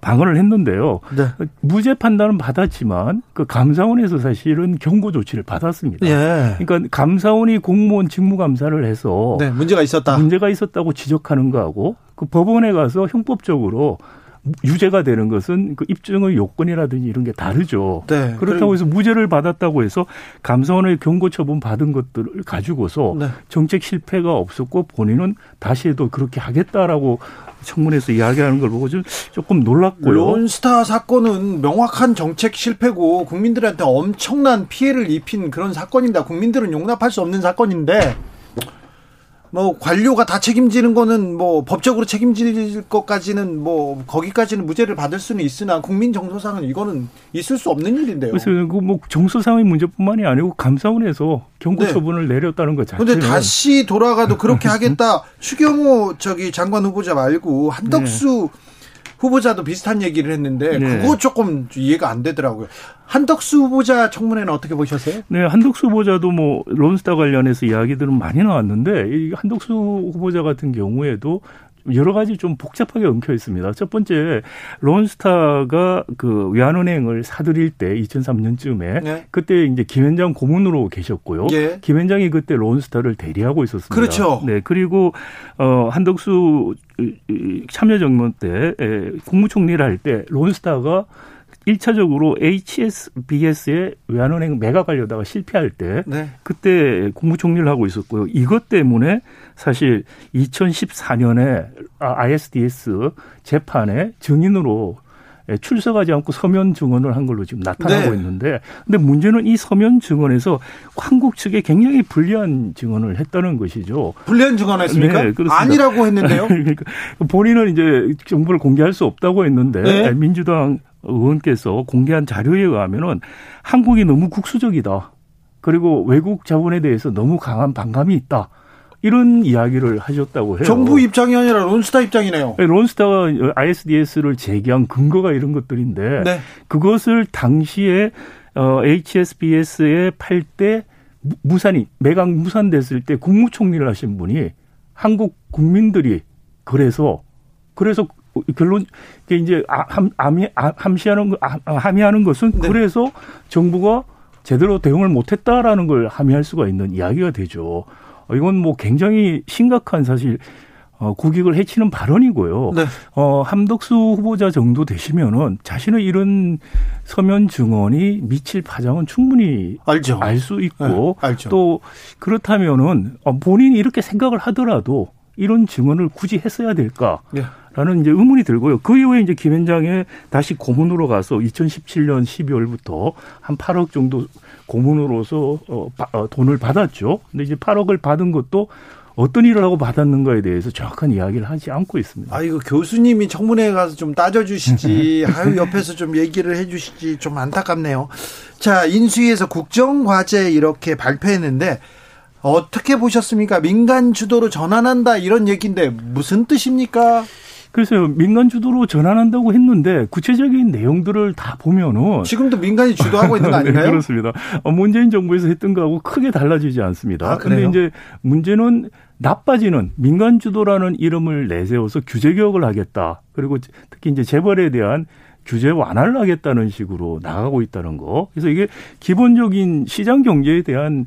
방어를 했는데요. 네. 무죄 판단은 받았지만 그 감사원에서 사실은 경고 조치를 받았습니다. 예. 그러니까 감사원이 공무원 직무 감사를 해서 네, 문제가 있었다. 문제가 있었다고 지적하는 거하고 그 법원에 가서 형법적으로 유죄가 되는 것은 그 입증의 요건이라든지 이런 게 다르죠. 네. 그렇다고 해서 무죄를 받았다고 해서 감사원의 경고 처분 받은 것들을 가지고서 네. 정책 실패가 없었고 본인은 다시 해도 그렇게 하겠다라고 청문회에서 이야기하는 걸 보고 좀 조금 놀랐고요. 론스타 사건은 명확한 정책 실패고 국민들한테 엄청난 피해를 입힌 그런 사건입니다. 국민들은 용납할 수 없는 사건인데 뭐 관료가 다 책임지는 거는 뭐 법적으로 책임질 것까지는 뭐 거기까지는 무죄를 받을 수는 있으나 국민 정서상은 이거는 있을 수 없는 일인데요. 그래서 그뭐 정서상의 문제뿐만이 아니고 감사원에서 경고 네. 처분을 내렸다는 것 자체는. 그런데 다시 돌아가도 그렇게 (laughs) 하겠다. 추경호 저기 장관 후보자 말고 한덕수 네. 후보자도 비슷한 얘기를 했는데 네. 그거 조금 이해가 안 되더라고요. 한덕수 후보자 청문회는 어떻게 보셨어요? 네, 한덕수 후보자도 뭐 론스타 관련해서 이야기들은 많이 나왔는데 이 한덕수 후보자 같은 경우에도 여러 가지 좀 복잡하게 엉켜 있습니다. 첫 번째 론스타가 그 외환은행을 사들일 때 2003년쯤에 네. 그때 이제 김현장 고문으로 계셨고요. 예. 김현장이 그때 론스타를 대리하고 있었습니다. 그렇죠. 네 그리고 어 한덕수 참여정부 때 국무총리를 할 때 론스타가 1차적으로 HSBS의 외환은행 매각하려다가 실패할 때 네. 그때 국무총리를 하고 있었고요. 이것 때문에 사실 2014년에 ISDS 재판에 증인으로 예, 출석하지 않고 서면 증언을 한 걸로 지금 나타나고 네. 있는데 근데 문제는 이 서면 증언에서 한국 측에 굉장히 불리한 증언을 했다는 것이죠. 불리한 증언했습니까? 네, 그렇습니다. 아니라고 했는데요. (laughs) 그러니까 본인은 이제 정보를 공개할 수 없다고 했는데 네. 민주당 의원께서 공개한 자료에 의하면은 한국이 너무 국수적이다. 그리고 외국 자본에 대해서 너무 강한 반감이 있다. 이런 이야기를 하셨다고 해요. 정부 입장이 아니라 론스타 입장이네요. 네, 론스타가 ISDS를 제기한 근거가 이런 것들인데 네. 그것을 당시에 어, HSBS에 팔 때 무산이 매각 무산됐을 때 국무총리를 하신 분이 한국 국민들이 그래서 그래서 결론 이제 아, 함, 함이, 아, 함시하는 아, 함의하는 것은 네. 그래서 정부가 제대로 대응을 못했다라는 걸 함의할 수가 있는 이야기가 되죠. 어, 이건 뭐 굉장히 심각한 사실 어, 국익을 해치는 발언이고요. 네. 어, 함덕수 후보자 정도 되시면은 자신의 이런 서면 증언이 미칠 파장은 충분히 알수 있고 네, 또 그렇다면은 어, 본인이 이렇게 생각을 하더라도 이런 증언을 굳이 했어야 될까? 네. 라는 이제 의문이 들고요. 그 이후에 이제 김 현장에 다시 고문으로 가서 2017년 12월부터 한 8억 정도 고문으로서 어, 어, 돈을 받았죠. 근데 이제 8억을 받은 것도 어떤 일을 하고 받았는가에 대해서 정확한 이야기를 하지 않고 있습니다. 아, 이거 교수님이 청문회에 가서 좀 따져주시지. (laughs) 아유, 옆에서 좀 얘기를 해주시지. 좀 안타깝네요. 자, 인수위에서 국정과제 이렇게 발표했는데, 어떻게 보셨습니까? 민간 주도로 전환한다 이런 얘기인데 무슨 뜻입니까? 그래서 민간 주도로 전환한다고 했는데 구체적인 내용들을 다 보면은 지금도 민간이 주도하고 있는 거 (laughs) 네, 아닌가요? 네, 그렇습니다. 어, 문재인 정부에서 했던 거하고 크게 달라지지 않습니다. 아, 그런데 이제 문제는 나빠지는 민간 주도라는 이름을 내세워서 규제 개혁을 하겠다. 그리고 특히 이제 재벌에 대한 규제 완화를 하겠다는 식으로 나가고 있다는 거. 그래서 이게 기본적인 시장 경제에 대한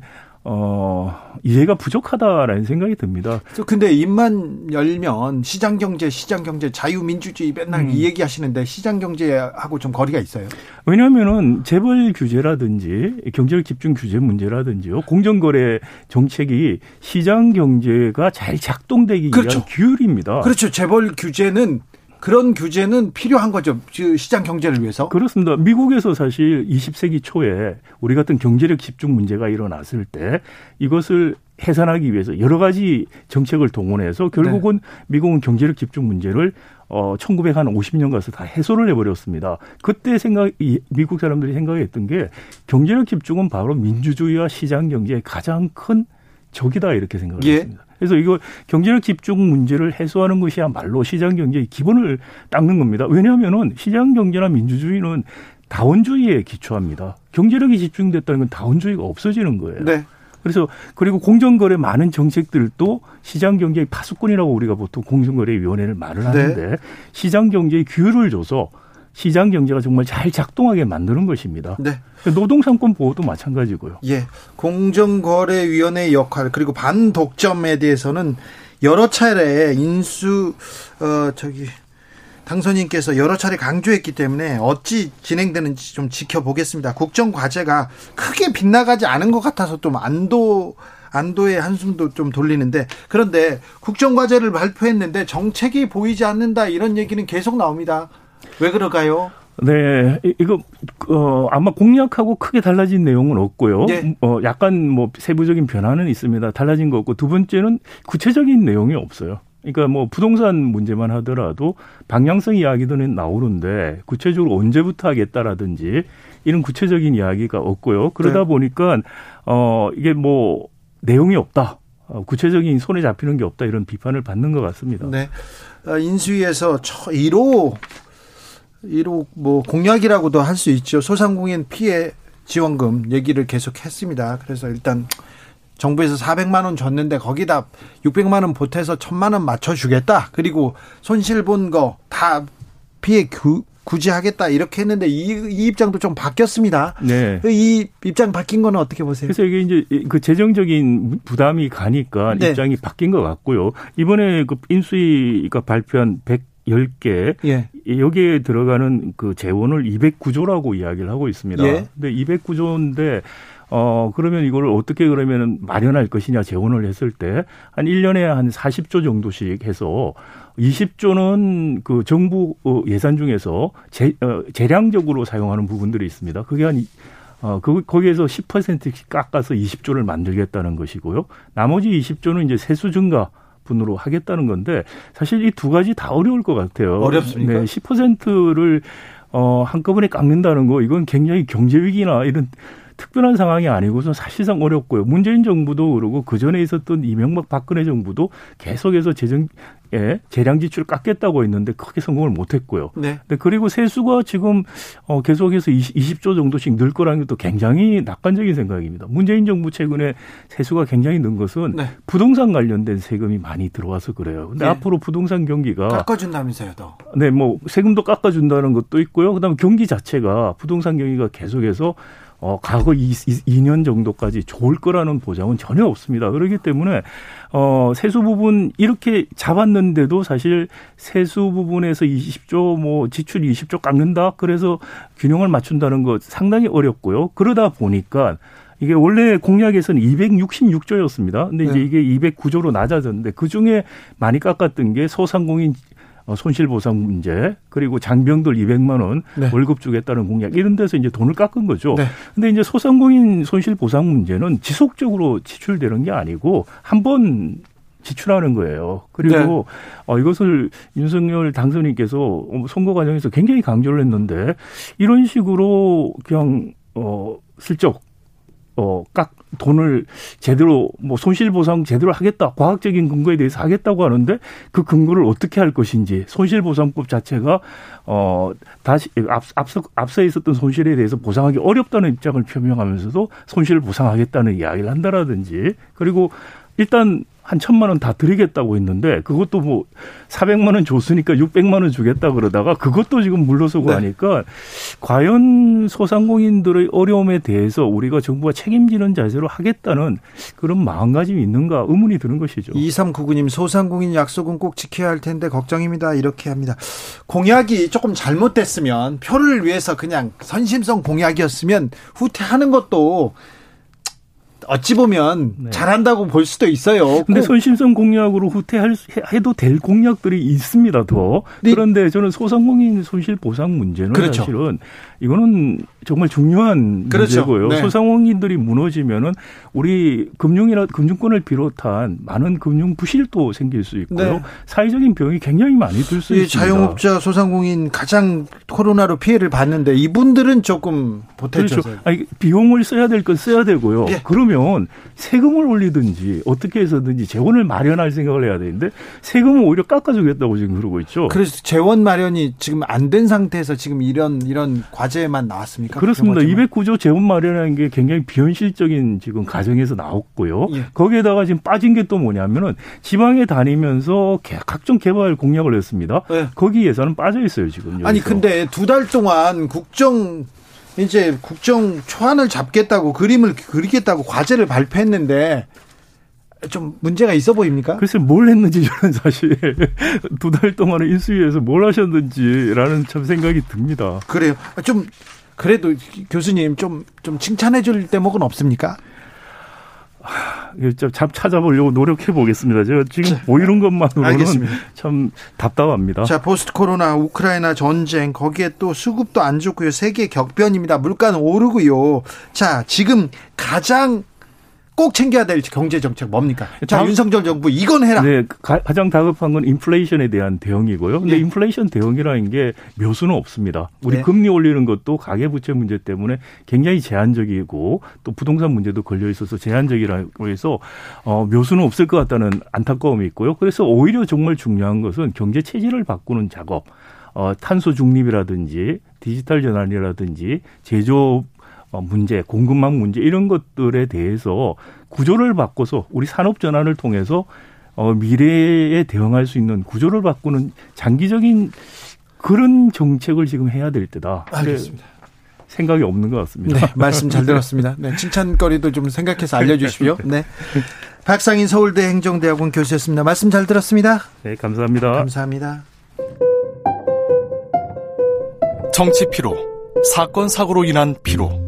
어, 이해가 부족하다라는 생각이 듭니다. 근데 입만 열면 시장 경제, 시장 경제, 자유민주주의 맨날 음. 이 얘기 하시는데 시장 경제하고 좀 거리가 있어요. 왜냐하면은 재벌 규제라든지 경제력 집중 규제 문제라든지요. 공정거래 정책이 시장 경제가 잘 작동되기 그렇죠. 위한 규율입니다. 그렇죠. 재벌 규제는 그런 규제는 필요한 거죠. 시장 경제를 위해서. 그렇습니다. 미국에서 사실 20세기 초에 우리 같은 경제력 집중 문제가 일어났을 때 이것을 해산하기 위해서 여러 가지 정책을 동원해서 결국은 네. 미국은 경제력 집중 문제를 어 1950년 가서 다 해소를 해버렸습니다. 그때 생각 미국 사람들이 생각했던 게 경제력 집중은 바로 민주주의와 시장 경제의 가장 큰 적이다 이렇게 생각을 예. 했습니다. 그래서 이거 경제력 집중 문제를 해소하는 것이야말로 시장 경제의 기본을 닦는 겁니다. 왜냐하면은 시장 경제나 민주주의는 다원주의에 기초합니다. 경제력이 집중됐다는 건 다원주의가 없어지는 거예요. 네. 그래서 그리고 공정거래 많은 정책들도 시장 경제의 파수꾼이라고 우리가 보통 공정거래위원회를 말을 네. 하는데 네. 시장 경제의 규율을 줘서 시장 경제가 정말 잘 작동하게 만드는 것입니다. 네. 노동상권 보호도 마찬가지고요. 예. 공정거래위원회 역할 그리고 반독점에 대해서는 여러 차례 인수 어 저기 당선인께서 여러 차례 강조했기 때문에 어찌 진행되는지 좀 지켜보겠습니다. 국정 과제가 크게 빗나가지 않은 것 같아서 좀 안도 안도의 한숨도 좀 돌리는데 그런데 국정 과제를 발표했는데 정책이 보이지 않는다 이런 얘기는 계속 나옵니다. 왜 그럴까요? 네, 이거 어 아마 공약하고 크게 달라진 내용은 없고요. 네. 어 약간 뭐 세부적인 변화는 있습니다. 달라진 거 없고 두 번째는 구체적인 내용이 없어요. 그러니까 뭐 부동산 문제만 하더라도 방향성 이야기들은 나오는데 구체적으로 언제부터 하겠다라든지 이런 구체적인 이야기가 없고요. 그러다 네. 보니까 어 이게 뭐 내용이 없다. 어, 구체적인 손에 잡히는 게 없다 이런 비판을 받는 것 같습니다. 네. 어, 인수위에서 1호 1호 뭐 공약이라고도 할 수 있죠. 소상공인 피해 지원금 얘기를 계속 했습니다. 그래서 일단 정부에서 400만 원 줬는데 거기다 600만 원 보태서 1000만 원 맞춰 주겠다. 그리고 손실 본 거 다 피해 구, 구제하겠다 이렇게 했는데 이, 이, 입장도 좀 바뀌었습니다. 네. 이 입장 바뀐 거는 어떻게 보세요? 그래서 이게 이제 그 재정적인 부담이 가니까 네. 입장이 바뀐 것 같고요. 이번에 그 인수위가 발표한 100 10개 예. 여기에 들어가는 그 재원을 209조라고 이야기를 하고 있습니다. 예. 근데 209조인데 어, 그러면 이걸 어떻게 그러면 마련할 것이냐 재원을 했을 때 한 1년에 한 40조 정도씩 해서 20조는 그 정부 어, 예산 중에서 재, 어, 재량적으로 사용하는 부분들이 있습니다. 그게 한 어, 그, 거기에서 10%씩 깎아서 20조를 만들겠다는 것이고요. 나머지 20조는 이제 세수 증가 분으로 하겠다는 건데 사실 이 두 가지 다 어려울 것 같아요. 어렵습니까? 네, 10%를 어, 한꺼번에 깎는다는 거 이건 굉장히 경제 위기나 이런 특별한 상황이 아니고서 사실상 어렵고요. 문재인 정부도 그러고 그 전에 있었던 이명박 박근혜 정부도 계속해서 재정 예, 재량 지출 깎겠다고 했는데 크게 성공을 못 했고요. 네. 네. 그리고 세수가 지금 어 계속해서 20, 조 정도씩 늘 거라는 것도 굉장히 낙관적인 생각입니다. 문재인 정부 최근에 세수가 굉장히 는 것은 네. 부동산 관련된 세금이 많이 들어와서 그래요. 근데 네. 앞으로 부동산 경기가 깎아준다면서요, 더. 네, 뭐 세금도 깎아준다는 것도 있고요. 그다음에 경기 자체가 부동산 경기가 계속해서 어, 과거 2, 2년 정도까지 좋을 거라는 보장은 전혀 없습니다. 그렇기 때문에 어, 세수 부분 이렇게 잡았는데도 사실 세수 부분에서 20조 뭐 지출 20조 깎는다. 그래서 균형을 맞춘다는 것 상당히 어렵고요. 그러다 보니까 이게 원래 공약에서는 266조였습니다. 근데 이제 네. 이게 209조로 낮아졌는데 그 중에 많이 깎았던 게 소상공인 어, 손실보상 문제 그리고 장병들 200만 원 네. 월급 주겠다는 공약 이런 데서 이제 돈을 깎은 거죠. 네. 근데 이제 소상공인 손실보상 문제는 지속적으로 지출되는 게 아니고 한번 지출하는 거예요. 그리고 네. 어, 이것을 윤석열 당선인께서 선거 과정에서 굉장히 강조를 했는데 이런 식으로 그냥 어 슬쩍 어, 깍 돈을 제대로 뭐 손실 보상 제대로 하겠다 과학적인 근거에 대해서 하겠다고 하는데 그 근거를 어떻게 할 것인지 손실 보상법 자체가 어 다시 앞, 앞서 앞서 있었던 손실에 대해서 보상하기 어렵다는 입장을 표명하면서도 손실을 보상하겠다는 이야기를 한다라든지 그리고 일단 한 천만 원 다 드리겠다고 했는데 그것도 뭐 400만 원 줬으니까 600만 원 주겠다 그러다가 그것도 지금 물러서고 네. 하니까 과연 소상공인들의 어려움에 대해서 우리가 정부가 책임지는 자세로 하겠다는 그런 마음가짐이 있는가 의문이 드는 것이죠. 2399님 소상공인 약속은 꼭 지켜야 할 텐데 걱정입니다. 이렇게 합니다. 공약이 조금 잘못됐으면 표를 위해서 그냥 선심성 공약이었으면 후퇴하는 것도 어찌 보면 네. 잘한다고 볼 수도 있어요. 근데 손심성 공약으로 후퇴할 해도 될 공약들이 있습니다. 더 네. 그런데 저는 소상공인 손실 보상 문제는 그렇죠. 사실은 이거는 정말 중요한 그렇죠. 문제고요. 네. 소상공인들이 무너지면은 우리 금융이나 금융권을 비롯한 많은 금융 부실도 생길 수 있고요. 네. 사회적인 병이 굉장히 많이 들 수 있습니다. 자영업자 소상공인 가장 코로나로 피해를 봤는데 이분들은 조금 보태죠. 그렇죠. 아니, 비용을 써야 될 건 써야 되고요. 예. 그러면 세금을 올리든지 어떻게 해서든지 재원을 마련할 생각을 해야 되는데 세금을 오히려 깎아주겠다고 지금 그러고 있죠. 그래서 재원 마련이 지금 안 된 상태에서 지금 이런 이런 과제만 나왔습니까? 그렇습니다. 209조 재원 마련하는 게 굉장히 비현실적인 지금 가정에서 나왔고요. 예. 거기에다가 지금 빠진 게 또 뭐냐면은 지방에 다니면서 각종 개발 공약을 했습니다. 예. 거기 예산은 빠져 있어요 지금. 여기서. 아니 근데 두 달 동안 국정 이제 국정 초안을 잡겠다고 그림을 그리겠다고 과제를 발표했는데 좀 문제가 있어 보입니까? 글쎄 뭘 했는지 저는 사실 (laughs) 두 달 동안에 인수위에서 뭘 하셨는지라는 참 생각이 듭니다. 그래요. 좀 그래도 교수님 좀 좀 칭찬해 줄 대목은 없습니까? 좀 찾아보려고 노력해 보겠습니다. 제가 지금 자, 보이는 것만으로는 알겠습니다. 참 답답합니다. 자, 포스트 코로나 우크라이나 전쟁 거기에 또 수급도 안 좋고요. 세계 격변입니다. 물가는 오르고요. 자, 지금 가장 꼭 챙겨야 될 경제 정책 뭡니까? 자, 윤석열 정부 이건 해라. 네, 가, 장 다급한 건 인플레이션에 대한 대응이고요. 근데 네. 인플레이션 대응이라는 게 묘수는 없습니다. 우리 네. 금리 올리는 것도 가계 부채 문제 때문에 굉장히 제한적이고 또 부동산 문제도 걸려 있어서 제한적이라고 해서 어, 묘수는 없을 것 같다는 안타까움이 있고요. 그래서 오히려 정말 중요한 것은 경제 체질을 바꾸는 작업. 어, 탄소 중립이라든지 디지털 전환이라든지 제조 어, 문제, 공급망 문제 이런 것들에 대해서 구조를 바꿔서 우리 산업 전환을 통해서 어, 미래에 대응할 수 있는 구조를 바꾸는 장기적인 그런 정책을 지금 해야 될 때다. 알겠습니다. 생각이 없는 것 같습니다. 네, 말씀 잘 들었습니다. 네, 칭찬거리도 좀 생각해서 알려주십시오. 네. 박상인 서울대 행정대학원 교수였습니다. 말씀 잘 들었습니다. 네, 감사합니다. 감사합니다. 정치 피로, 사건 사고로 인한 피로.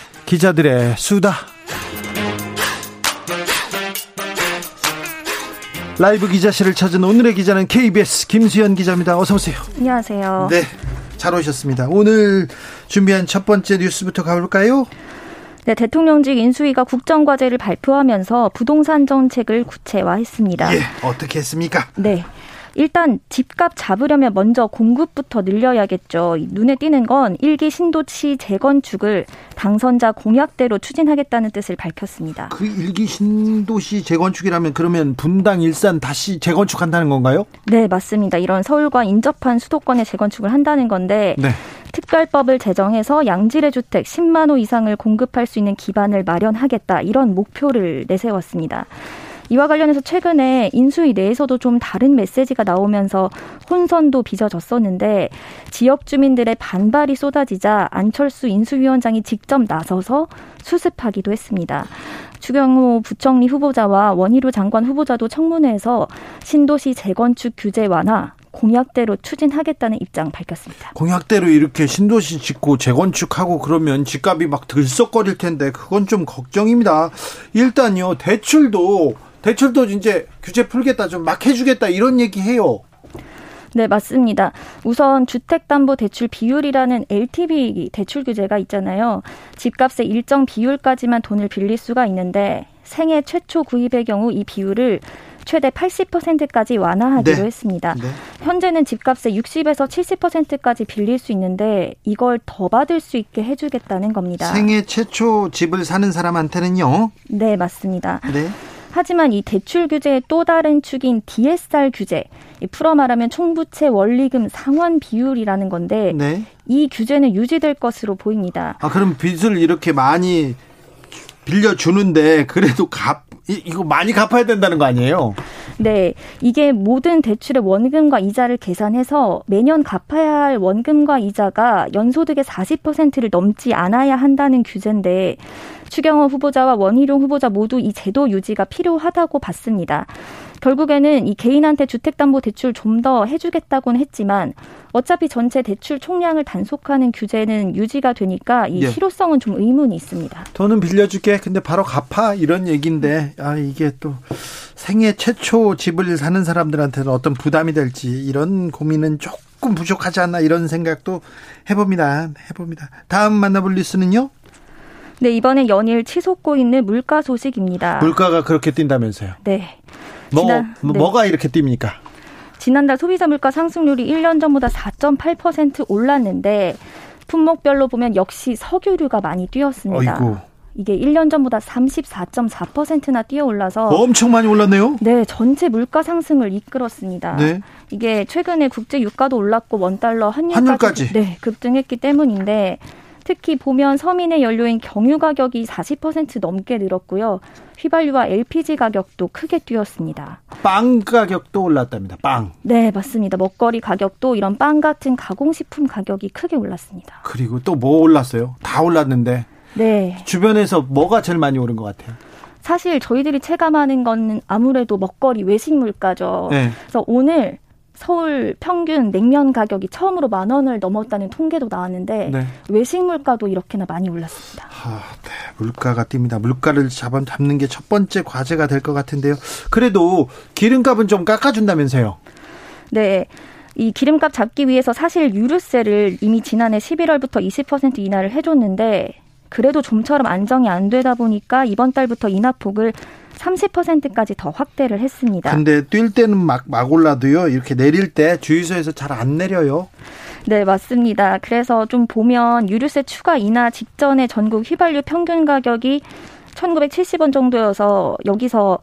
기자들의 수다. 라이브 기자실을 찾은 오늘의 기자는 KBS 김수현 기자입니다. 어서 오세요. 안녕하세요. 네, 잘 오셨습니다. 오늘 준비한 첫 번째 뉴스부터 가볼까요? 네, 대통령직 인수위가 국정과제를 발표하면서 부동산 정책을 구체화했습니다. 예, 어떻게 했습니까? 네. 일단 집값 잡으려면 먼저 공급부터 늘려야겠죠. 눈에 띄는 건 일기 신도시 재건축을 당선자 공약대로 추진하겠다는 뜻을 밝혔습니다. 그 일기 신도시 재건축이라면 그러면 분당 일산 다시 재건축한다는 건가요? 네, 맞습니다. 이런 서울과 인접한 수도권에 재건축을 한다는 건데 네. 특별법을 제정해서 양질의 주택 10만 호 이상을 공급할 수 있는 기반을 마련하겠다 이런 목표를 내세웠습니다. 이와 관련해서 최근에 인수위 내에서도 좀 다른 메시지가 나오면서 혼선도 빚어졌었는데 지역 주민들의 반발이 쏟아지자 안철수 인수위원장이 직접 나서서 수습하기도 했습니다. 추경호 부총리 후보자와 원희룡 장관 후보자도 청문회에서 신도시 재건축 규제 완화, 공약대로 추진하겠다는 입장 밝혔습니다. 공약대로 이렇게 신도시 짓고 재건축하고 그러면 집값이 막 들썩거릴 텐데 그건 좀 걱정입니다. 일단요 대출도 대출도 이제 규제 풀겠다 좀 막 해주겠다 이런 얘기 해요. 네, 맞습니다. 우선 주택담보대출 비율이라는 LTV 대출 규제가 있잖아요. 집값의 일정 비율까지만 돈을 빌릴 수가 있는데 생애 최초 구입의 경우 이 비율을 최대 80%까지 완화하기로 네. 했습니다. 네. 현재는 집값의 60에서 70%까지 빌릴 수 있는데 이걸 더 받을 수 있게 해주겠다는 겁니다. 생애 최초 집을 사는 사람한테는요? 네, 맞습니다. 네. 하지만 이 대출 규제의 또 다른 축인 DSR 규제, 풀어 말하면 총부채 원리금 상환 비율이라는 건데 네. 이 규제는 유지될 것으로 보입니다. 아 그럼 빚을 이렇게 많이 빌려 주는데 그래도 갚 이거 많이 갚아야 된다는 거 아니에요? 네. 이게 모든 대출의 원금과 이자를 계산해서 매년 갚아야 할 원금과 이자가 연소득의 40%를 넘지 않아야 한다는 규제인데 추경호 후보자와 원희룡 후보자 모두 이 제도 유지가 필요하다고 봤습니다. 결국에는 이 개인한테 주택담보대출 좀 더 해주겠다고는 했지만 어차피 전체 대출 총량을 단속하는 규제는 유지가 되니까 이 예. 실효성은 좀 의문이 있습니다. 돈은 빌려줄게. 근데 바로 갚아 이런 얘기인데 아 이게 또 생애 최초 집을 사는 사람들한테는 어떤 부담이 될지 이런 고민은 조금 부족하지 않나 이런 생각도 해봅니다. 해봅니다. 다음 만나볼 뉴스는요? 네, 이번에 연일 치솟고 있는 물가 소식입니다. 물가가 그렇게 뛴다면서요? 네. 뭐, 지난, 뭐, 네. 뭐가 이렇게 뜁니까? 지난달 소비자 물가 상승률이 1년 전보다 4.8% 올랐는데 품목별로 보면 역시 석유류가 많이 뛰었습니다. 어이구. 이게 1년 전보다 34.4%나 뛰어 올라서 엄청 많이 올랐네요. 네, 전체 물가 상승을 이끌었습니다. 네. 이게 최근에 국제 유가도 올랐고 원 달러 환율까지, 환율까지. 네, 급등했기 때문인데 특히 보면 서민의 연료인 경유 가격이 40% 넘게 늘었고요. 휘발유와 LPG 가격도 크게 뛰었습니다. 빵 가격도 올랐답니다. 빵. 네, 맞습니다. 먹거리 가격도 이런 빵 같은 가공식품 가격이 크게 올랐습니다. 그리고 또 뭐 올랐어요? 다 올랐는데. 네. 주변에서 뭐가 제일 많이 오른 것 같아요? 사실 저희들이 체감하는 거는 아무래도 먹거리 외식 물가죠. 네. 그래서 오늘 서울 평균 냉면 가격이 처음으로 만 원을 넘었다는 통계도 나왔는데 네. 외식 물가도 이렇게나 많이 올랐습니다. 아, 네. 물가가 뜁니다. 물가를 잡아 잡는 게 첫 번째 과제가 될 것 같은데요. 그래도 기름값은 좀 깎아준다면서요? 네. 이 기름값 잡기 위해서 사실 유류세를 이미 지난해 11월부터 20% 인하를 해줬는데 그래도 좀처럼 안정이 안 되다 보니까 이번 달부터 인하폭을 30%까지 더 확대를 했습니다. 근데 뛸 때는 막, 막 올라도요. 이렇게 내릴 때 주유소에서 잘 안 내려요. 네, 맞습니다. 그래서 좀 보면 유류세 추가 인하 직전에 전국 휘발유 평균 가격이 1970원 정도여서 여기서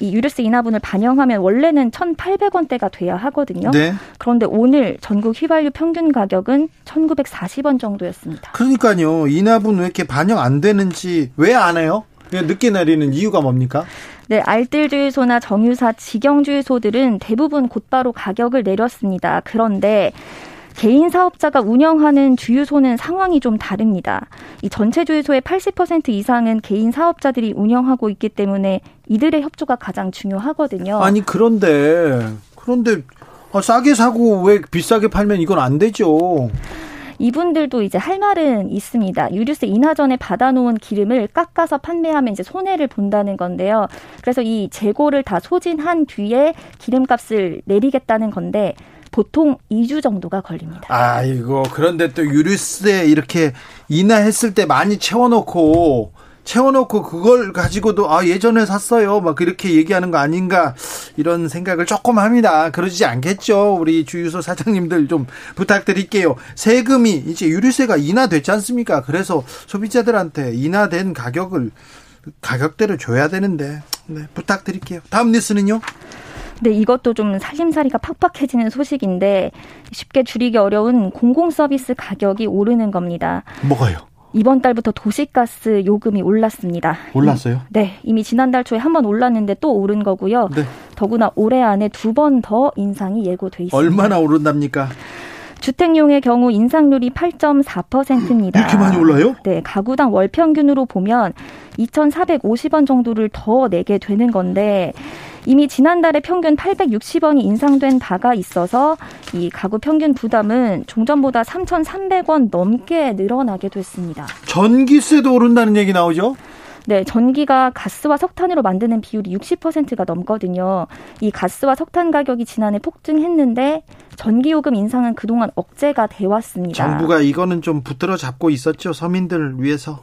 이 유류세 인하분을 반영하면 원래는 1,800원대가 돼야 하거든요. 네. 그런데 오늘 전국 휘발유 평균 가격은 1,940원 정도였습니다. 그러니까요. 인하분 왜 이렇게 반영 안 되는지 왜 안 해요? 늦게 내리는 이유가 뭡니까? 네, 알뜰주유소나 정유사, 직영주유소들은 대부분 곧바로 가격을 내렸습니다. 그런데 개인 사업자가 운영하는 주유소는 상황이 좀 다릅니다. 이 전체 주유소의 80% 이상은 개인 사업자들이 운영하고 있기 때문에 이들의 협조가 가장 중요하거든요. 아니 그런데 그런데 아, 싸게 사고 왜 비싸게 팔면 이건 안 되죠. 이분들도 이제 할 말은 있습니다. 유류세 인하 전에 받아놓은 기름을 깎아서 판매하면 이제 손해를 본다는 건데요. 그래서 이 재고를 다 소진한 뒤에 기름값을 내리겠다는 건데 보통 2주 정도가 걸립니다. 아이고 그런데 또 유류세 이렇게 인하했을 때 많이 채워놓고 채워놓고 그걸 가지고도 아 예전에 샀어요. 막 그렇게 얘기하는 거 아닌가. 이런 생각을 조금 합니다. 그러지 않겠죠. 우리 주유소 사장님들 좀 부탁드릴게요. 세금이 이제 유류세가 인하됐지 않습니까? 그래서 소비자들한테 인하된 가격을 가격대로 줘야 되는데 네, 부탁드릴게요. 다음 뉴스는요? 네, 이것도 좀 살림살이가 팍팍해지는 소식인데 쉽게 줄이기 어려운 공공 서비스 가격이 오르는 겁니다. 뭐가요? 이번 달부터 도시가스 요금이 올랐습니다. 올랐어요? 네, 이미 지난달 초에 한 번 올랐는데 또 오른 거고요. 네. 더구나 올해 안에 두 번 더 인상이 예고돼 있습니다. 얼마나 오른답니까? 주택용의 경우 인상률이 8.4%입니다. 이렇게 많이 올라요? 네, 가구당 월 평균으로 보면 2,450원 정도를 더 내게 되는 건데 이미 지난달에 평균 860원이 인상된 바가 있어서 이 가구 평균 부담은 종전보다 3,300원 넘게 늘어나게 됐습니다. 전기세도 오른다는 얘기 나오죠? 네, 전기가 가스와 석탄으로 만드는 비율이 60%가 넘거든요. 이 가스와 석탄 가격이 지난해 폭증했는데 전기 요금 인상은 그동안 억제가 돼 왔습니다. 정부가 이거는 좀 붙들어 잡고 있었죠. 서민들 위해서.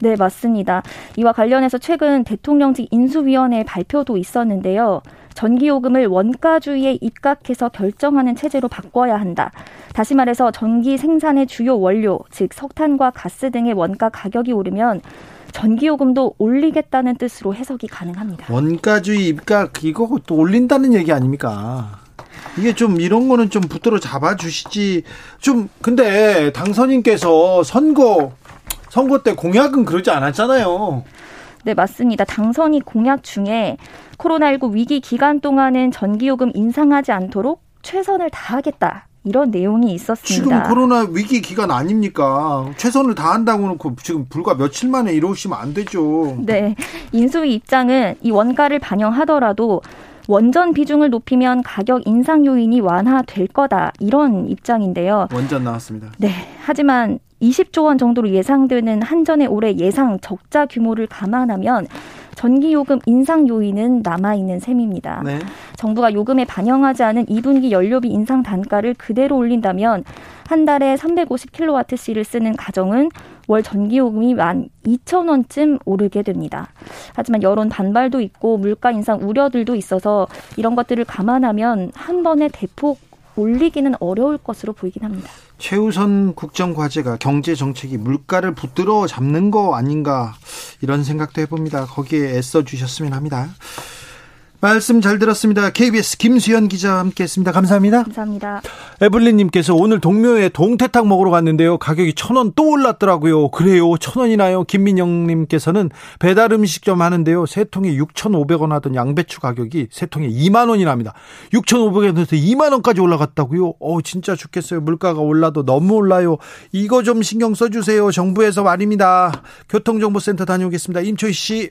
네, 맞습니다. 이와 관련해서 최근 대통령직 인수위원회 발표도 있었는데요. 전기요금을 원가주의에 입각해서 결정하는 체제로 바꿔야 한다. 다시 말해서 전기 생산의 주요 원료, 즉 석탄과 가스 등의 원가 가격이 오르면 전기요금도 올리겠다는 뜻으로 해석이 가능합니다. 원가주의 입각 이거 또 올린다는 얘기 아닙니까? 이게 좀 이런 거는 좀 붙들어 잡아 주시지. 좀 근데 당선인께서 선거 선거 때 공약은 그러지 않았잖아요. 네, 맞습니다. 당선이 공약 중에 코로나19 위기 기간 동안은 전기요금 인상하지 않도록 최선을 다하겠다. 이런 내용이 있었습니다. 지금 코로나 위기 기간 아닙니까? 최선을 다한다고 놓고 지금 불과 며칠 만에 이러시면 안 되죠. 네. 인수위 입장은 이 원가를 반영하더라도 원전 비중을 높이면 가격 인상 요인이 완화될 거다. 이런 입장인데요. 원전 나왔습니다. 네. 하지만 20조 원 정도로 예상되는 한전의 올해 예상 적자 규모를 감안하면 전기요금 인상 요인은 남아있는 셈입니다. 네. 정부가 요금에 반영하지 않은 2분기 연료비 인상 단가를 그대로 올린다면 한 달에 350kWh를 쓰는 가정은 월 전기요금이 만 2천 원쯤 오르게 됩니다. 하지만 여론 반발도 있고 물가 인상 우려들도 있어서 이런 것들을 감안하면 한 번에 대폭 올리기는 어려울 것으로 보이긴 합니다. 최우선 국정 과제가 경제 정책이 물가를 붙들어 잡는 거 아닌가 이런 생각도 해봅니다. 거기에 애써 주셨으면 합니다. 말씀 잘 들었습니다. KBS 김수현 기자와 함께했습니다. 감사합니다. 감사합니다. 에블린님께서 오늘 동묘에 동태탕 먹으러 갔는데요. 가격이 천 원 또 올랐더라고요. 그래요? 천 원이나요? 김민영님께서는 배달 음식점 하는데요. 세 통에 6,500원 하던 양배추 가격이 세 통에 2만 원이랍니다. 6,500원에서 2만 원까지 올라갔다고요? 어 진짜 죽겠어요. 물가가 올라도 너무 올라요. 이거 좀 신경 써주세요. 정부에서 말입니다. 교통정보센터 다녀오겠습니다. 임초희 씨.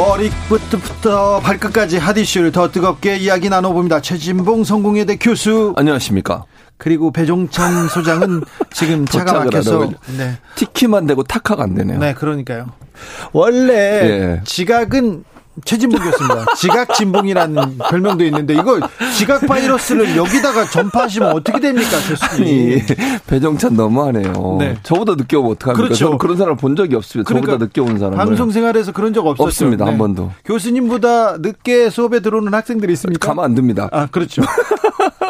머리부터 발끝까지 핫이슈를 더 뜨겁게 이야기 나눠봅니다. 최진봉 성공회대 교수. 안녕하십니까. 그리고 배종찬 소장은 지금 (laughs) 차가 막혀서 네. 티키만 되고 타카가 안 되네요. 네, 그러니까요. 원래 예. 지각은 최진봉 교수입니다. 지각 진봉이라는 별명도 있는데 이거 지각 바이러스를 여기다가 전파하시면 어떻게 됩니까, 교수님? 아니 배정찬 너무하네요. 네. 저보다 늦게 오면 어떡합니까? 그렇죠. 그런 사람 본 적이 없습니다. 그러니까 저보다 늦게 온 사람. 방송 생활에서 그런 적 없었죠. 없습니다. 네. 한 번도. 교수님보다 늦게 수업에 들어오는 학생들이 있습니까? 가만 안 둡니다. 아, 그렇죠.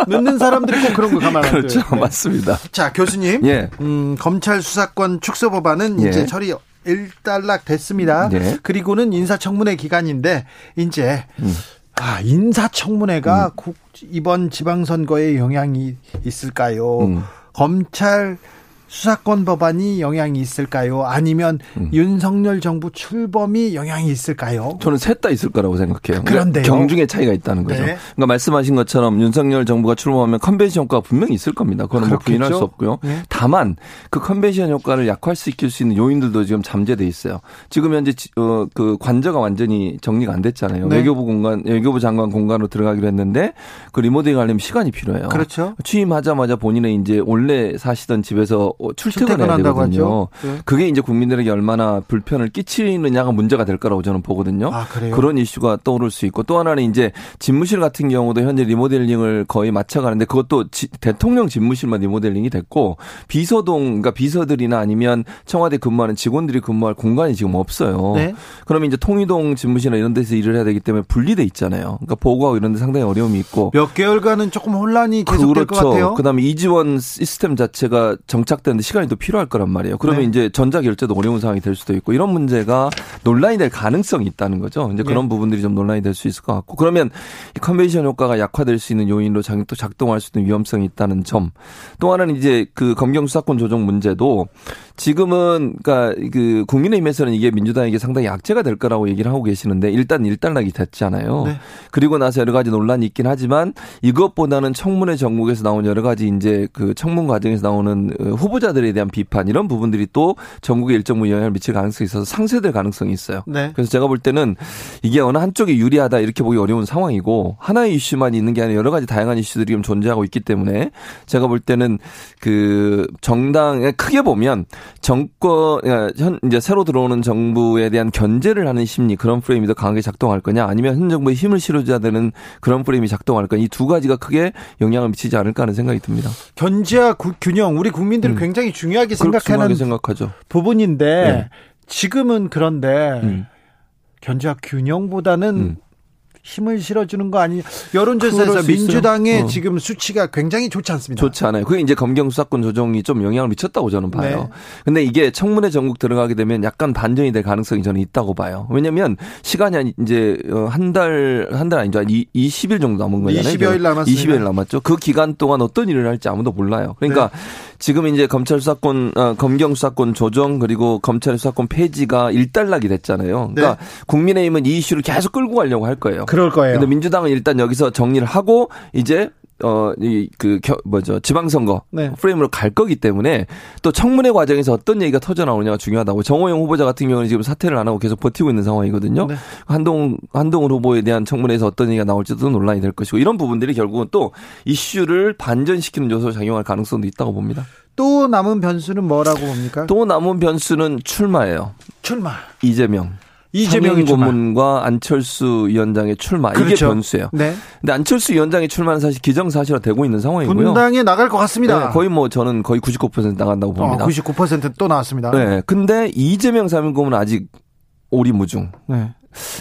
늦는 사람들이 꼭 그런 거 가만 안 그렇죠. 네. 맞습니다. 자, 교수님. 예. 음, 검찰 수사권 축소 법안은 예. 이제 처리 일단락 됐습니다. 네. 그리고는 인사청문회 기간인데 이제 음. 아 인사청문회가 음. 국, 이번 지방선거에 영향이 있을까요? 음. 검찰 수사권 법안이 영향이 있을까요? 아니면 음. 윤석열 정부 출범이 영향이 있을까요? 저는 셋 다 있을 거라고 생각해요. 그런데 경중의 차이가 있다는 거죠. 네. 그러니까 말씀하신 것처럼 윤석열 정부가 출범하면 컨벤션 효과가 분명히 있을 겁니다. 그건 뭐 부인할 수 없고요. 네. 다만 그 컨벤션 효과를 약화시킬 수 있는 요인들도 지금 잠재돼 있어요. 지금 현재 어, 그 관저가 완전히 정리가 안 됐잖아요. 네. 외교부 공간, 외교부 장관 공간으로 들어가기로 했는데 그 리모델링 하려면 시간이 필요해요. 그렇죠. 취임하자마자 본인의 이제 원래 사시던 집에서 어, 출퇴근해야 되거든요. 네. 그게 이제 국민들에게 얼마나 불편을 끼치느냐가 문제가 될 거라고 저는 보거든요. 아, 그런 이슈가 떠오를 수 있고 또 하나는 이제 집무실 같은 경우도 현재 리모델링을 거의 마쳐가는데 그것도 지, 대통령 집무실만 리모델링이 됐고 비서동 그러니까 비서들이나 아니면 청와대 근무하는 직원들이 근무할 공간이 지금 없어요. 네. 그러면 이제 통이동 집무실이나 이런 데서 일을 해야 되기 때문에 분리돼 있잖아요. 그러니까 보고하고 이런 데 상당히 어려움이 있고 몇 개월간은 조금 혼란이 계속될 그렇죠. 것 같아요. 그다음에 이지원 시스템 자체가 정착된 되는데 시간이 또 필요할 거란 말이에요. 그러면 네. 이제 전자 결제도 어려운 상황이 될 수도 있고 이런 문제가 논란이 될 가능성이 있다는 거죠. 이제 그런 네. 부분들이 좀 논란이 될 수 있을 것 같고 그러면 이 컨벤션 효과가 약화될 수 있는 요인으로 또 작동할 수 있는 위험성이 있다는 점. 또 하나는 이제 그 검경 수사권 조정 문제도 지금은 그러니까 그 국민의힘에서는 이게 민주당에게 상당히 약재가 될 거라고 얘기를 하고 계시는데 일단 일단락이 됐잖아요. 네. 그리고 나서 여러 가지 논란이 있긴 하지만 이것보다는 청문회 전국에서 나온 여러 가지 이제 그 청문 과정에서 나오는 후보자들에 대한 비판 이런 부분들이 또 전국에 일정 부분 영향을 미칠 가능성이 있어서 상쇄될 가능성이 있어요. 네. 그래서 제가 볼 때는 이게 어느 한쪽이 유리하다 이렇게 보기 어려운 상황이고 하나의 이슈만 있는 게 아니라 여러 가지 다양한 이슈들이 좀 존재하고 있기 때문에 제가 볼 때는 그 정당에 크게 보면 정권 현 이제 새로 들어오는 정부에 대한 견제를 하는 심리 그런 프레임이 더 강하게 작동할 거냐 아니면 현 정부의 힘을 실어줘야 되는 그런 프레임이 작동할 거냐 이 두 가지가 크게 영향을 미치지 않을까 하는 생각이 듭니다. 견제와 균형 우리 국민들은 음. 굉장히 중요하게 생각하는 생각하죠. 부분인데 네. 지금은 그런데 음. 견제와 균형보다는 음. 힘을 실어주는 거 아니 여론조사에서 민주당의 어. 지금 수치가 굉장히 좋지 않습니다. 좋지 않아요. 그게 이제 검경 수사권 조정이 좀 영향을 미쳤다고 저는 봐요. 네. 근데 이게 청문회 전국 들어가게 되면 약간 반전이 될 가능성이 저는 있다고 봐요. 왜냐면 시간이 이제 어, 한달 한 달 아니죠. 20일 정도 남은 거잖아요. 20여일 남았습니다. 20일 남았죠. 그 기간 동안 어떤 일을 할지 아무도 몰라요. 그러니까 네. 지금 이제 검찰 수사권 어, 검경 수사권 조정 그리고 검찰 수사권 폐지가 일단락이 됐잖아요. 그러니까 네. 국민의힘은 이 이슈를 계속 끌고 가려고 할 거예요. 그럴 거예요. 근데 민주당은 일단 여기서 정리를 하고 이제 어, 이, 그, 겨, 뭐죠, 지방선거 네. 프레임으로 갈 거기 때문에 또 청문회 과정에서 어떤 얘기가 터져나오느냐가 중요하다고 정호영 후보자 같은 경우는 지금 사퇴를 안 하고 계속 버티고 있는 상황이거든요. 네. 한동, 한동훈 후보에 대한 청문회에서 어떤 얘기가 나올지도 논란이 될 것이고 이런 부분들이 결국은 또 이슈를 반전시키는 요소로 작용할 가능성도 있다고 봅니다. 또 남은 변수는 뭐라고 봅니까? 또 남은 변수는 출마예요. 출마. 이재명. 이재명 고문과 안철수 위원장의 출마 그렇죠. 이게 변수예요. 네. 근데 안철수 위원장의 출마는 사실 기정사실화 되고 있는 상황이고요. 분당에 나갈 것 같습니다. 네, 거의 뭐 저는 거의 99% 나간다고 봅니다. 어, 99%또 나왔습니다. 네. 근데 이재명 사명고문은 아직 오리무중. 네.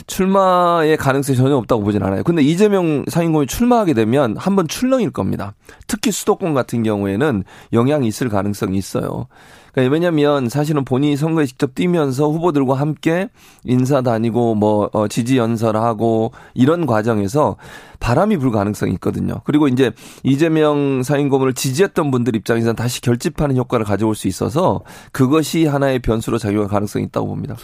출마의 가능성이 전혀 없다고 보진 않아요. 근데 이재명 상임고문이 출마하게 되면 한번 출렁일 겁니다. 특히 수도권 같은 경우에는 영향이 있을 가능성이 있어요. 그러니까 왜냐면 사실은 본인이 선거에 직접 뛰면서 후보들과 함께 인사 다니고 뭐 어, 지지 연설하고 이런 과정에서 바람이 불 가능성이 있거든요. 그리고 이제 이재명 사인 고문을 지지했던 분들 입장에서는 다시 결집하는 효과를 가져올 수 있어서 그것이 하나의 변수로 작용할 가능성이 있다고 봅니다.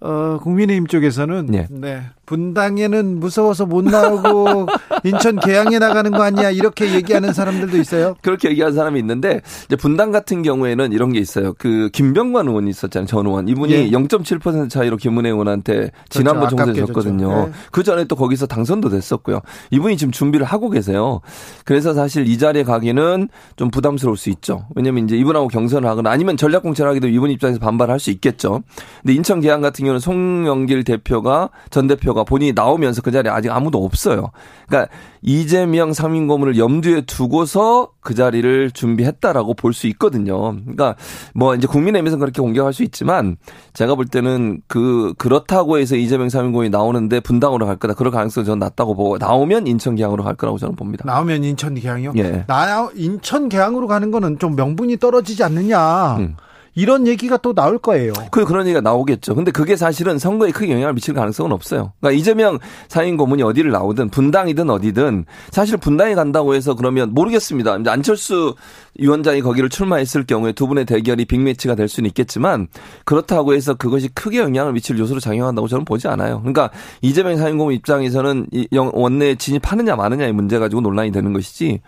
어, 국민의힘 쪽에서는 네. 네. 분당에는 무서워서 못 나오고 (laughs) 인천 계양에 나가는 거 아니야 이렇게 얘기하는 사람들도 있어요. 그렇게 얘기하는 사람이 있는데 이제 분당 같은 경우에는 이런 게 있어요. 그 김병관 의원이 있었잖아요. 전 의원 이분이 예. 0.7% 차이로 김은혜 의원한테 그렇죠. 지난번 그렇죠. 총선에 졌거든요. 네. 그 전에 또 거기서 당선도 됐었고요. 이분이 지금 준비를 하고 계세요. 그래서 사실 이 자리에 가기는 좀 부담스러울 수 있죠. 왜냐면 이제 이분하고 경선을 하거나 아니면 전략 공천을 하기도 이분 입장에서 반발할 수 있겠죠. 근데 인천 계양 같은 경우는 송영길 대표가 전 대표가 본인이 나오면서 그 자리에 아직 아무도 없어요. 그러니까 이재명 상임고문을 염두에 두고서 그 자리를 준비했다라고 볼 수 있거든요. 그러니까 뭐 이제 국민의힘에서는 그렇게 공격할 수 있지만 제가 볼 때는 그 그렇다고 해서 이재명 상임고문이 나오는데 분당으로 갈 거다. 그럴 가능성이 저는 낮다고 보고 나오면 인천 계양으로 갈 거라고 저는 봅니다. 나오면 인천 계양이요? 예. 나 인천 계양으로 가는 거는 좀 명분이 떨어지지 않느냐. 음. 이런 얘기가 또 나올 거예요. 그 그런 얘기가 나오겠죠. 근데 그게 사실은 선거에 크게 영향을 미칠 가능성은 없어요. 그러니까 이재명 사인 고문이 어디를 나오든 분당이든 어디든 사실 분당에 간다고 해서 그러면 모르겠습니다. 이제 안철수 위원장이 거기를 출마했을 경우에 두 분의 대결이 빅매치가 될 수는 있겠지만 그렇다고 해서 그것이 크게 영향을 미칠 요소로 작용한다고 저는 보지 않아요. 그러니까 이재명 사인 고문 입장에서는 원내에 진입하느냐 마느냐의 문제 가지고 논란이 되는 것이지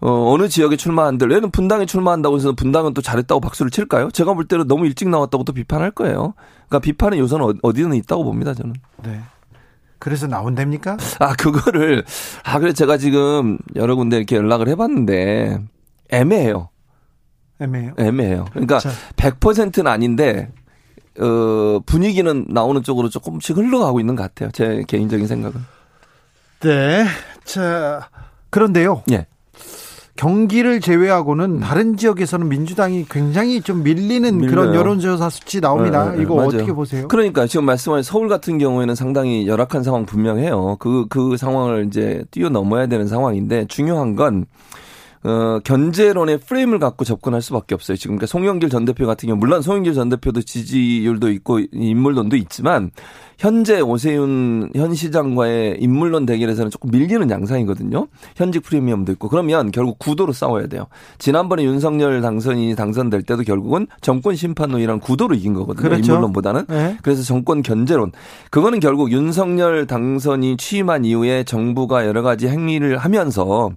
어, 어느 지역에 출마한들, 얘는 분당에 출마한다고 해서 분당은 또 잘했다고 박수를 칠까요? 제가 볼 때는 너무 일찍 나왔다고 또 비판할 거예요. 그러니까 비판의 요소는 어, 어디든 있다고 봅니다, 저는. 네. 그래서 나온답니까? 아, 그거를, 아, 그래 제가 지금 여러 군데 이렇게 연락을 해봤는데, 애매해요. 애매해요? 애매해요. 그러니까 자. 100%는 아닌데, 어, 분위기는 나오는 쪽으로 조금씩 흘러가고 있는 것 같아요. 제 개인적인 생각은. 네. 자, 그런데요. 예. 경기를 제외하고는 음. 다른 지역에서는 민주당이 굉장히 좀 밀리는 밀려요. 그런 여론조사 수치 나옵니다. 네, 네, 이거 맞아요. 어떻게 보세요? 그러니까 지금 말씀하신 서울 같은 경우에는 상당히 열악한 상황 분명해요. 그, 그 상황을 이제 뛰어넘어야 되는 상황인데 중요한 건 어, 견제론의 프레임을 갖고 접근할 수밖에 없어요. 지금 그러니까 송영길 전 대표 같은 경우 물론 송영길 전 대표도 지지율도 있고 인물론도 있지만 현재 오세훈 현 시장과의 인물론 대결에서는 조금 밀리는 양상이거든요. 현직 프리미엄도 있고 그러면 결국 구도로 싸워야 돼요. 지난번에 윤석열 당선인이 당선될 때도 결국은 정권 심판론이랑 구도로 이긴 거거든요. 그렇죠. 인물론보다는. 네. 그래서 정권 견제론. 그거는 결국 윤석열 당선이 취임한 이후에 정부가 여러 가지 행위를 하면서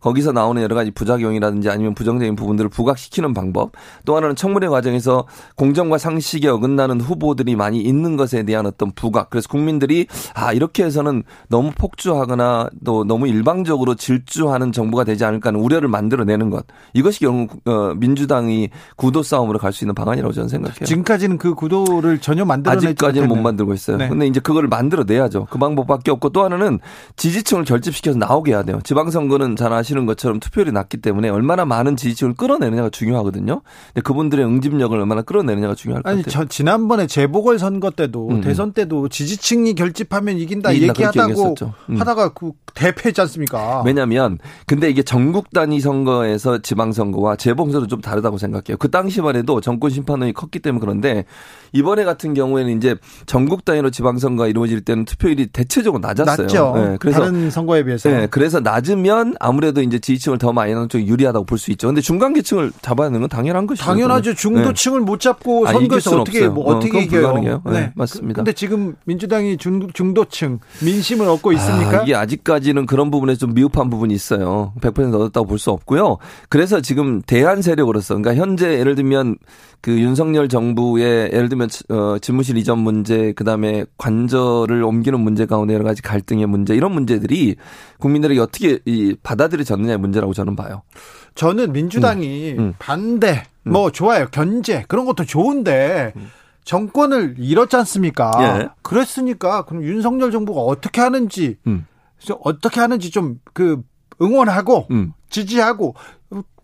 거기서 나오는 여러 가지 부작용이라든지 아니면 부정적인 부분들을 부각시키는 방법 또 하나는 청문회 과정에서 공정과 상식에 어긋나는 후보들이 많이 있는 것에 대한 어떤 부각 그래서 국민들이 아 이렇게 해서는 너무 폭주하거나 또 너무 일방적으로 질주하는 정부가 되지 않을까 하는 우려를 만들어내는 것 이것이 결국 어, 민주당이 구도 싸움으로 갈 수 있는 방안이라고 저는 생각해요. 지금까지는 그 구도를 전혀 만들어내지 아직까지는 못 만들고 있어요. 네. 근데 이제 그거를 만들어내야죠. 그 방법밖에 없고 또 하나는 지지층을 결집시켜서 나오게 해야 돼요. 지방선거는 잘 아시는 것처럼 투표율이 낮기 때문에 얼마나 많은 지지층을 끌어내느냐가 중요하거든요. 근데 그분들의 응집력을 얼마나 끌어내느냐가 중요할 것 아니, 같아요. 저 지난번에 재보궐 선거 때도 음. 대선 때도 지지층이 결집하면 이긴다, 이긴다 얘기하다고 음. 하다가 그 대패했지 않습니까? 왜냐하면 근데 이게 전국 단위 선거에서 지방 선거와 재보궐선거는 좀 다르다고 생각해요. 그 당시만 해도 정권 심판원이 컸기 때문에 그런데 이번에 같은 경우에는 이제 전국 단위로 지방 선거가 이루어질 때는 투표율이 대체적으로 낮았어요. 낮죠. 네, 그래서 다른 선거에 비해서. 네, 그래서 낮으면 아무래도 이제 지지층을 더 많이 하는 쪽이 유리하다고 볼 수 있죠. 근데 중간 계층을 잡아야 하는 건 당연한 것이죠. 당연하죠. 중도층을 네. 못 잡고 선거에서 어떻게 뭐 어, 떻게 이겨요? 네, 네, 맞습니다. 근데 지금 민주당이 중, 중도층 민심을 얻고 있습니까? 아, 이게 아직까지는 그런 부분에 좀 미흡한 부분이 있어요. 100% 얻었다고 볼 수 없고요. 그래서 지금 대한 세력으로서 그러니까 현재 예를 들면 그 윤석열 정부의 예를 들면 어 집무실 이전 문제 그다음에 관절을 옮기는 문제 가운데 여러 가지 갈등의 문제 이런 문제들이 국민들에게 어떻게 이 받아들여 졌느냐의 문제라고 저는 봐요. 저는 민주당이 음, 음. 반대 음. 뭐 좋아요 견제 그런 것도 좋은데 음. 정권을 잃었지 않습니까? 예. 그랬으니까 그럼 윤석열 정부가 어떻게 하는지 음. 어떻게 하는지 좀 그 응원하고 음. 지지하고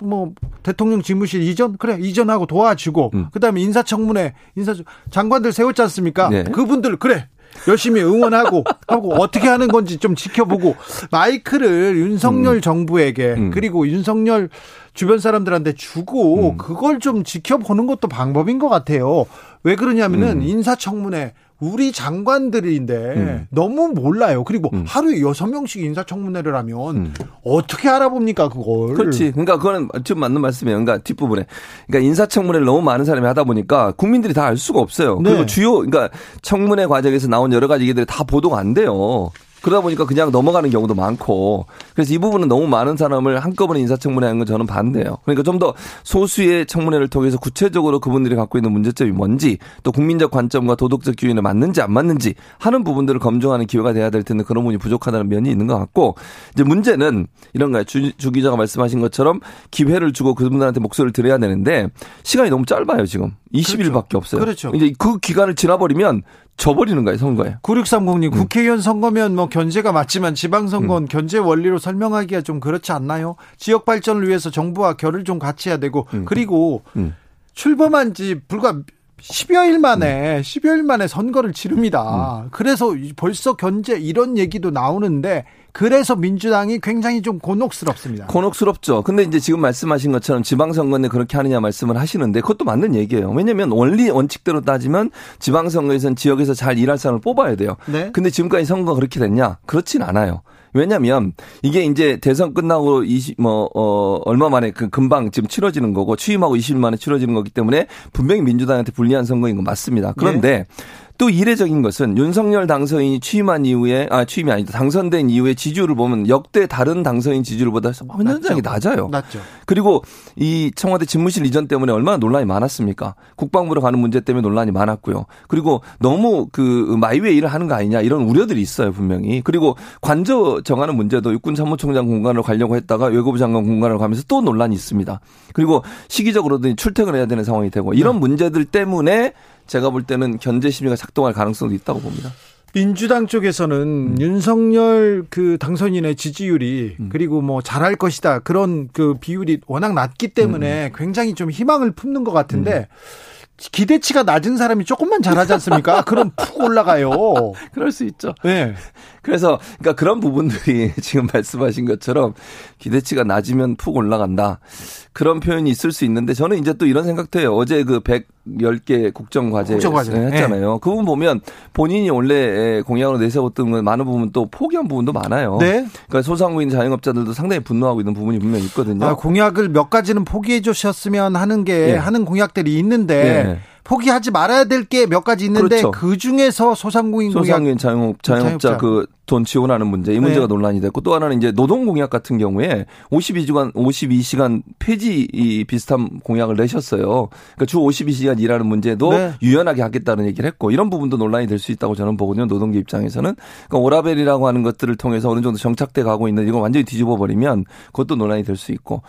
뭐 대통령 집무실 이전 그래 이전하고 도와주고 음. 그다음에 인사청문회 인사 장관들 세웠지 않습니까? 네. 그분들 그래 열심히 응원하고 하고 어떻게 하는 건지 좀 지켜보고 마이크를 윤석열 음. 정부에게 음. 그리고 윤석열 주변 사람들한테 주고 음. 그걸 좀 지켜보는 것도 방법인 것 같아요. 왜 그러냐면은 음. 인사청문회 우리 장관들인데 음. 너무 몰라요. 그리고 음. 하루에 여섯 명씩 인사청문회를 하면 음. 어떻게 알아봅니까 그걸? 그렇지. 그러니까 그거는 지금 맞는 말씀이에요. 그러니까 뒷부분에 그러니까 인사청문회를 너무 많은 사람이 하다 보니까 국민들이 다 알 수가 없어요. 네. 그리고 주요 그러니까 청문회 과정에서 나온 여러 가지 얘기들이 다 보도가 안 돼요. 그러다 보니까 그냥 넘어가는 경우도 많고 그래서 이 부분은 너무 많은 사람을 한꺼번에 인사청문회 하는 건 저는 반대예요. 그러니까 좀 더 소수의 청문회를 통해서 구체적으로 그분들이 갖고 있는 문제점이 뭔지 또 국민적 관점과 도덕적 기준에 맞는지 안 맞는지 하는 부분들을 검증하는 기회가 돼야 될 텐데 그런 부분이 부족하다는 면이 있는 것 같고 이제 문제는 이런 거예요. 주, 주 기자가 말씀하신 것처럼 기회를 주고 그분들한테 목소리를 드려야 되는데 시간이 너무 짧아요 지금 20일밖에 그렇죠. 없어요. 그렇죠. 이제 그 기간을 지나버리면 져버리는 거예요, 선거에. 9630님, 음. 국회의원 선거면 뭐 견제가 맞지만 지방선거는 음. 견제 원리로 설명하기가 좀 그렇지 않나요? 지역 발전을 위해서 정부와 결을 좀 같이 해야 되고, 음. 그리고 음. 출범한 지 불과 10여 일 만에, 음. 10여 일 만에 선거를 치릅니다. 음. 그래서 벌써 견제 이런 얘기도 나오는데, 그래서 민주당이 굉장히 좀 곤혹스럽습니다. 곤혹스럽죠. 근데 이제 지금 말씀하신 것처럼 지방선거에 그렇게 하느냐 말씀을 하시는데 그것도 맞는 얘기예요. 왜냐하면 원리 원칙대로 따지면 지방선거에서는 지역에서 잘 일할 사람을 뽑아야 돼요. 네? 근데 지금까지 선거가 그렇게 됐냐? 그렇진 않아요. 왜냐면 이게 이제 대선 끝나고 20, 뭐, 어, 얼마 만에 그 금방 지금 치러지는 거고 취임하고 20일 만에 치러지는 거기 때문에 분명히 민주당한테 불리한 선거인 건 맞습니다. 그런데 네. 또 이례적인 것은 윤석열 당선인이 취임한 이후에 아 취임이 아니다 당선된 이후에 지지율을 보면 역대 다른 당선인 지지율보다 현장이 낮아요. 낮죠. 그리고 이 청와대 집무실 이전 때문에 얼마나 논란이 많았습니까? 국방부로 가는 문제 때문에 논란이 많았고요. 그리고 너무 그 마이웨이 일을 하는 거 아니냐 이런 우려들이 있어요 분명히. 그리고 관저 정하는 문제도 육군 참모총장 공간으로 가려고 했다가 외교부 장관 공간으로 가면서 또 논란이 있습니다. 그리고 시기적으로도 출퇴근해야 되는 상황이 되고 이런 네. 문제들 때문에 제가 볼 때는 견제 심리가 작동할 가능성도 있다고 봅니다. 민주당 쪽에서는 음. 윤석열 그 당선인의 지지율이 음. 그리고 뭐 잘할 것이다 그런 그 비율이 워낙 낮기 때문에 음. 굉장히 좀 희망을 품는 것 같은데 음. 기대치가 낮은 사람이 조금만 잘하지 않습니까? (laughs) 그럼 푹 올라가요. 그럴 수 있죠. 네. 그래서 그러니까 그런 부분들이 (laughs) 지금 말씀하신 것처럼 기대치가 낮으면 푹 올라간다. 그런 표현이 있을 수 있는데 저는 이제 또 이런 생각도 해요. 어제 그 110개 국정과제, 국정과제. 했잖아요. 네. 그 부분 보면 본인이 원래 공약으로 내세웠던 많은 부분 또 포기한 부분도 많아요. 네. 그러니까 소상공인 자영업자들도 상당히 분노하고 있는 부분이 분명히 있거든요. 아, 공약을 몇 가지는 포기해 주셨으면 하는 게 네. 하는 공약들이 있는데 네. 포기하지 말아야 될 게 몇 가지 있는데 그렇죠. 그 중에서 소상공인 소상공인 자영업 자영업자 그 돈 지원하는 문제 이 문제가 네. 논란이 됐고 또 하나는 이제 노동 공약 같은 경우에 52시간 52시간 폐지 이 비슷한 공약을 내셨어요. 그러니까 주 52시간 일하는 문제도 네. 유연하게 하겠다는 얘기를 했고 이런 부분도 논란이 될 수 있다고 저는 보거든요. 노동계 입장에서는 그러니까 오라벨이라고 하는 것들을 통해서 어느 정도 정착돼 가고 있는 이거 완전히 뒤집어 버리면 그것도 논란이 될 수 있고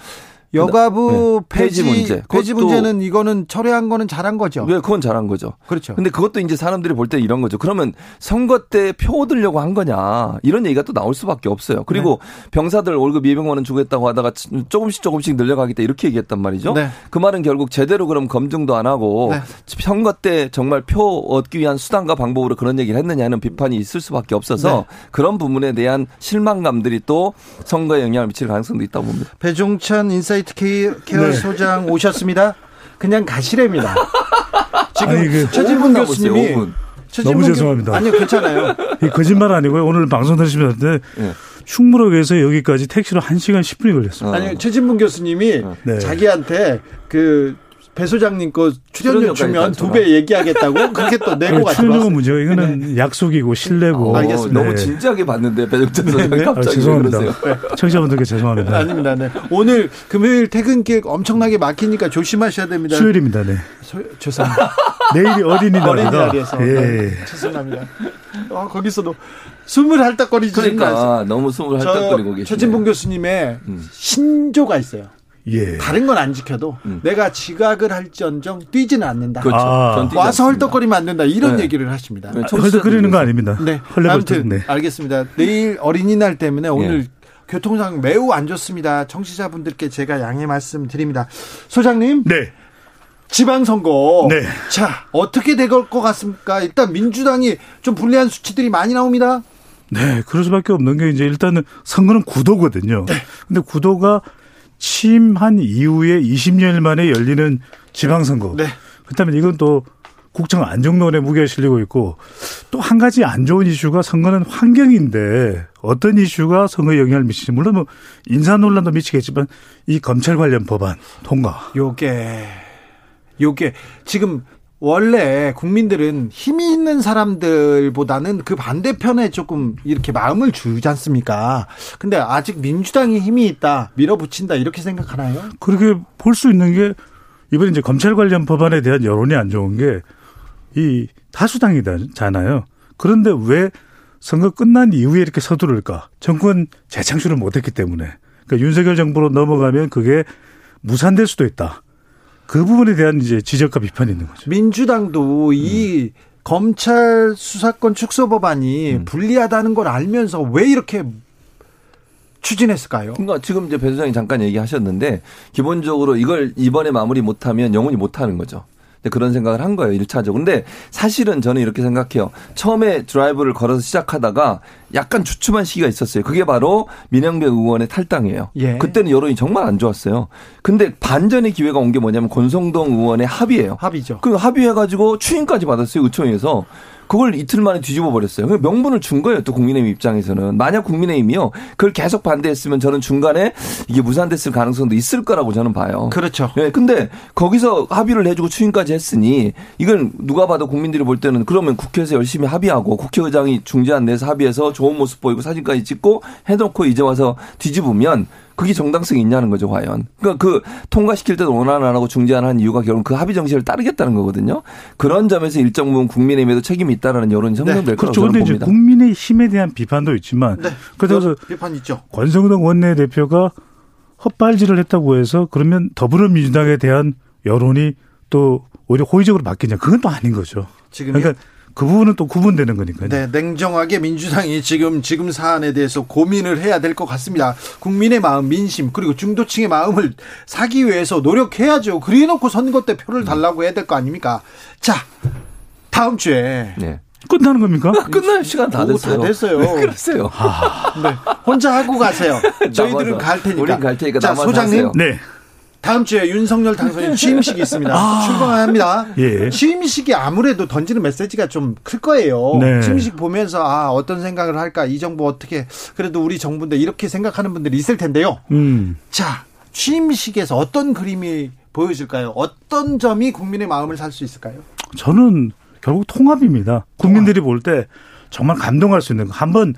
여가부 네. 폐지, 폐지 문제. 폐지 문제는 이거는 철회한 거는 잘한 거죠. 네, 그건 잘한 거죠. 그렇죠. 근데 그것도 이제 사람들이 볼 때 이런 거죠. 그러면 선거 때 표 얻으려고 한 거냐. 이런 얘기가 또 나올 수밖에 없어요. 그리고 네. 병사들 월급 200만 원 주겠다고 하다가 조금씩 조금씩 늘려가겠다 이렇게 얘기했단 말이죠. 네. 그 말은 결국 제대로 그럼 검증도 안 하고 네. 선거 때 정말 표 얻기 위한 수단과 방법으로 그런 얘기를 했느냐는 비판이 있을 수밖에 없어서 네. 그런 부분에 대한 실망감들이 또 선거에 영향을 미칠 가능성도 있다고 봅니다. 배종찬 인사이트 케이 네. 소장 오셨습니다. 그냥 가시랍니다. (laughs) 지금 아니, 그 최진봉 교수님이 너무 죄송합니다. 아니요, 괜찮아요. 이 거짓말 아니고요. 오늘 방송 들으시면서 네. 충무로에서 여기까지 택시로 1시간 10분이 걸렸어요. 아니, 최진봉 교수님이 네. 자기한테 그 배 소장님 거 출연료 주면 두 배 얘기하겠다고 그렇게 또 내고 가죠. 출연료 문제가 이거는 네. 약속이고 신뢰고. 어, 알겠습니다. 너무 네. 진지하게 봤는데 배정찬 소장 네. 갑자기 아, (laughs) 죄송합니다. 네. 청취자분들께 죄송합니다. 아닙니다. 네. 오늘 금요일 퇴근길 엄청나게 막히니까 조심하셔야 됩니다. 수요일입니다. 네. 소, 죄송합니다. (laughs) 내일이 어린이날이다. 어린이날이어서 예. 네. 죄송합니다. 어, 거기서도 숨을 할딱거리지 그러니까 너무 숨을 할딱거리고 계시네. 최진봉 교수님의 음. 신조가 있어요. 예. 다른 건 안 지켜도 음. 내가 지각을 할지언정 뛰지는 않는다. 그렇죠. 아. 와서 헐떡거리면 안 된다. 이런 네. 얘기를 하십니다. 네, 헐떡거리는 거 아닙니다. 네. 아무튼 네. 알겠습니다. 내일 어린이날 때문에 오늘 예. 교통상 매우 안 좋습니다. 청취자분들께 제가 양해 말씀드립니다. 소장님. 네. 지방선거. 네. 자, 어떻게 될것 같습니까? 일단 민주당이 좀 불리한 수치들이 많이 나옵니다. 네, 그럴 수밖에 없는 게 이제 일단은 선거는 구도거든요. 네. 근데 구도가 취임한 이후에 20년 만에 열리는 지방선거. 네. 그렇다면 이건 또 국정 안정론에 무게가 실리고 있고 또 한 가지 안 좋은 이슈가 선거는 환경인데 어떤 이슈가 선거에 영향을 미치지 물론 뭐 인사 논란도 미치겠지만 이 검찰 관련 법안 통과. 요게 요게 지금 원래 국민들은 힘이 있는 사람들보다는 그 반대편에 조금 이렇게 마음을 주지 않습니까? 근데 아직 민주당이 힘이 있다, 밀어붙인다, 이렇게 생각하나요? 그렇게 볼 수 있는 게, 이번에 이제 검찰 관련 법안에 대한 여론이 안 좋은 게, 이 다수당이잖아요. 그런데 왜 선거 끝난 이후에 이렇게 서두를까? 정권 재창출을 못했기 때문에. 그러니까 윤석열 정부로 넘어가면 그게 무산될 수도 있다. 그 부분에 대한 이제 지적과 비판이 있는 거죠. 민주당도 이 음. 검찰 수사권 축소 법안이 음. 불리하다는 걸 알면서 왜 이렇게 추진했을까요? 그러니까 지금 이제 배 소장이 잠깐 얘기하셨는데 기본적으로 이걸 이번에 마무리 못하면 영원히 못하는 거죠. 그런 생각을 한 거예요. 1차적으로. 근데 사실은 저는 이렇게 생각해요. 처음에 드라이브를 걸어서 시작하다가 약간 주춤한 시기가 있었어요. 그게 바로 민영배 의원의 탈당이에요. 예. 그때는 여론이 정말 안 좋았어요. 근데 반전의 기회가 온 게 뭐냐면 권성동 의원의 합의예요. 합의죠. 그 합의해가지고 추인까지 받았어요. 의총에서. 그걸 이틀 만에 뒤집어 버렸어요. 그 명분을 준 거예요. 또 국민의힘 입장에서는 만약 국민의힘이요 그걸 계속 반대했으면 저는 중간에 이게 무산됐을 가능성도 있을 거라고 저는 봐요. 그렇죠. 예. 근데 거기서 합의를 해주고 추인까지 했으니 이건 누가 봐도 국민들이 볼 때는 그러면 국회에서 열심히 합의하고 국회의장이 중재안 내에서 합의해서 좋은 모습 보이고 사진까지 찍고 해놓고 이제 와서 뒤집으면 그게 정당성이 있냐는 거죠, 과연. 그러니까 그 통과시킬 때도 원안 안 하고 중재안 한 이유가 결국 그 합의 정신을 따르겠다는 거거든요. 그런 점에서 일정 부분 국민의힘에도 책임이 있다라는 여론이 형성될 네. 거라고 그렇죠. 저는 봅니다. 국민의 힘에 대한 비판도 있지만 네. 그래서 비판 있죠. 권성동 원내대표가 헛발질을 했다고 해서 그러면 더불어민주당에 대한 여론이 또 오히려 호의적으로 바뀌냐 그건 또 아닌 거죠. 지금 그러니까 그 부분은 또 구분되는 거니까요. 네, 냉정하게 민주당이 지금 지금 사안에 대해서 고민을 해야 될 것 같습니다. 국민의 마음, 민심 그리고 중도층의 마음을 사기 위해서 노력해야죠. 그래놓고 선거 때 표를 달라고 해야 될 거 아닙니까? 자, 다음 주에 네. 끝나는 겁니까? 아, 끝날 시간 다 됐어요. 다 됐어요. 그랬어요. 아, 네. 혼자 하고 가세요. (laughs) 저희들은 갈 테니까. 우린 갈 테니까. 자, 소장님. 하세요. 네. 다음 주에 윤석열 당선인 취임식이 있습니다. (laughs) 아. 출범합니다. 예. 취임식이 아무래도 던지는 메시지가 좀 클 거예요. 네. 취임식 보면서 아 어떤 생각을 할까 이 정부 어떻게 그래도 우리 정부인데 이렇게 생각하는 분들이 있을 텐데요. 음. 자 취임식에서 어떤 그림이 보여질까요? 어떤 점이 국민의 마음을 살 수 있을까요? 저는 결국 통합입니다. 국민들이 볼 때 정말 감동할 수 있는 거. 한번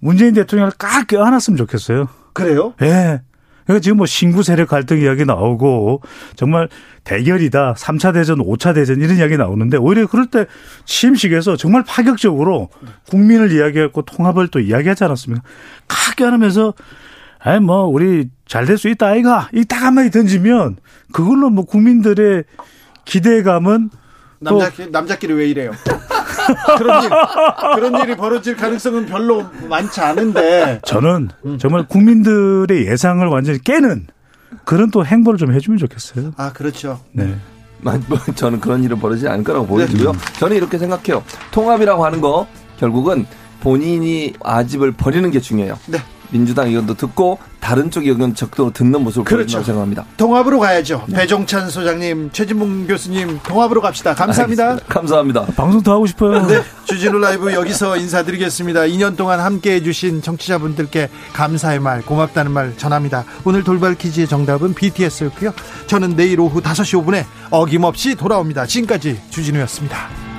문재인 대통령을 깍 껴안았으면 좋겠어요. 그래요? 예. 네. 그러니까 지금 뭐 신구 세력 갈등 이야기 나오고 정말 대결이다. 3차 대전, 5차 대전 이런 이야기 나오는데 오히려 그럴 때 취임식에서 정말 파격적으로 국민을 이야기했고 통합을 또 이야기하지 않았습니까? 크게 하면서 아이 뭐 우리 잘 될 수 있다 아이가 이 딱 한마디 던지면 그걸로 뭐 국민들의 기대감은 남자 남자끼리 왜 이래요? 그런 일 그런 일이 벌어질 가능성은 별로 많지 않은데 저는 정말 국민들의 예상을 완전히 깨는 그런 또 행보를 좀 해주면 좋겠어요. 아 그렇죠. 네. 뭐, 저는 그런 일은 벌어지지 않을 거라고 보여지고요. 네. 저는 이렇게 생각해요. 통합이라고 하는 거 결국은 본인이 아집을 버리는 게 중요해요. 네. 민주당 의견도 듣고 다른 쪽 의견 적극적으로 듣는 모습을 그렇죠. 보여준다고 생각합니다. 통합으로 가야죠. 네. 배종찬 소장님, 최진봉 교수님 통합으로 갑시다. 감사합니다. 알겠습니다. 감사합니다. 방송 더 하고 싶어요. 네, 주진우 라이브 여기서 인사드리겠습니다. 2년 동안 함께해 주신 청취자분들께 감사의 말, 고맙다는 말 전합니다. 오늘 돌발 퀴즈의 정답은 BTS였고요. 저는 내일 오후 5시 5분에 어김없이 돌아옵니다. 지금까지 주진우였습니다.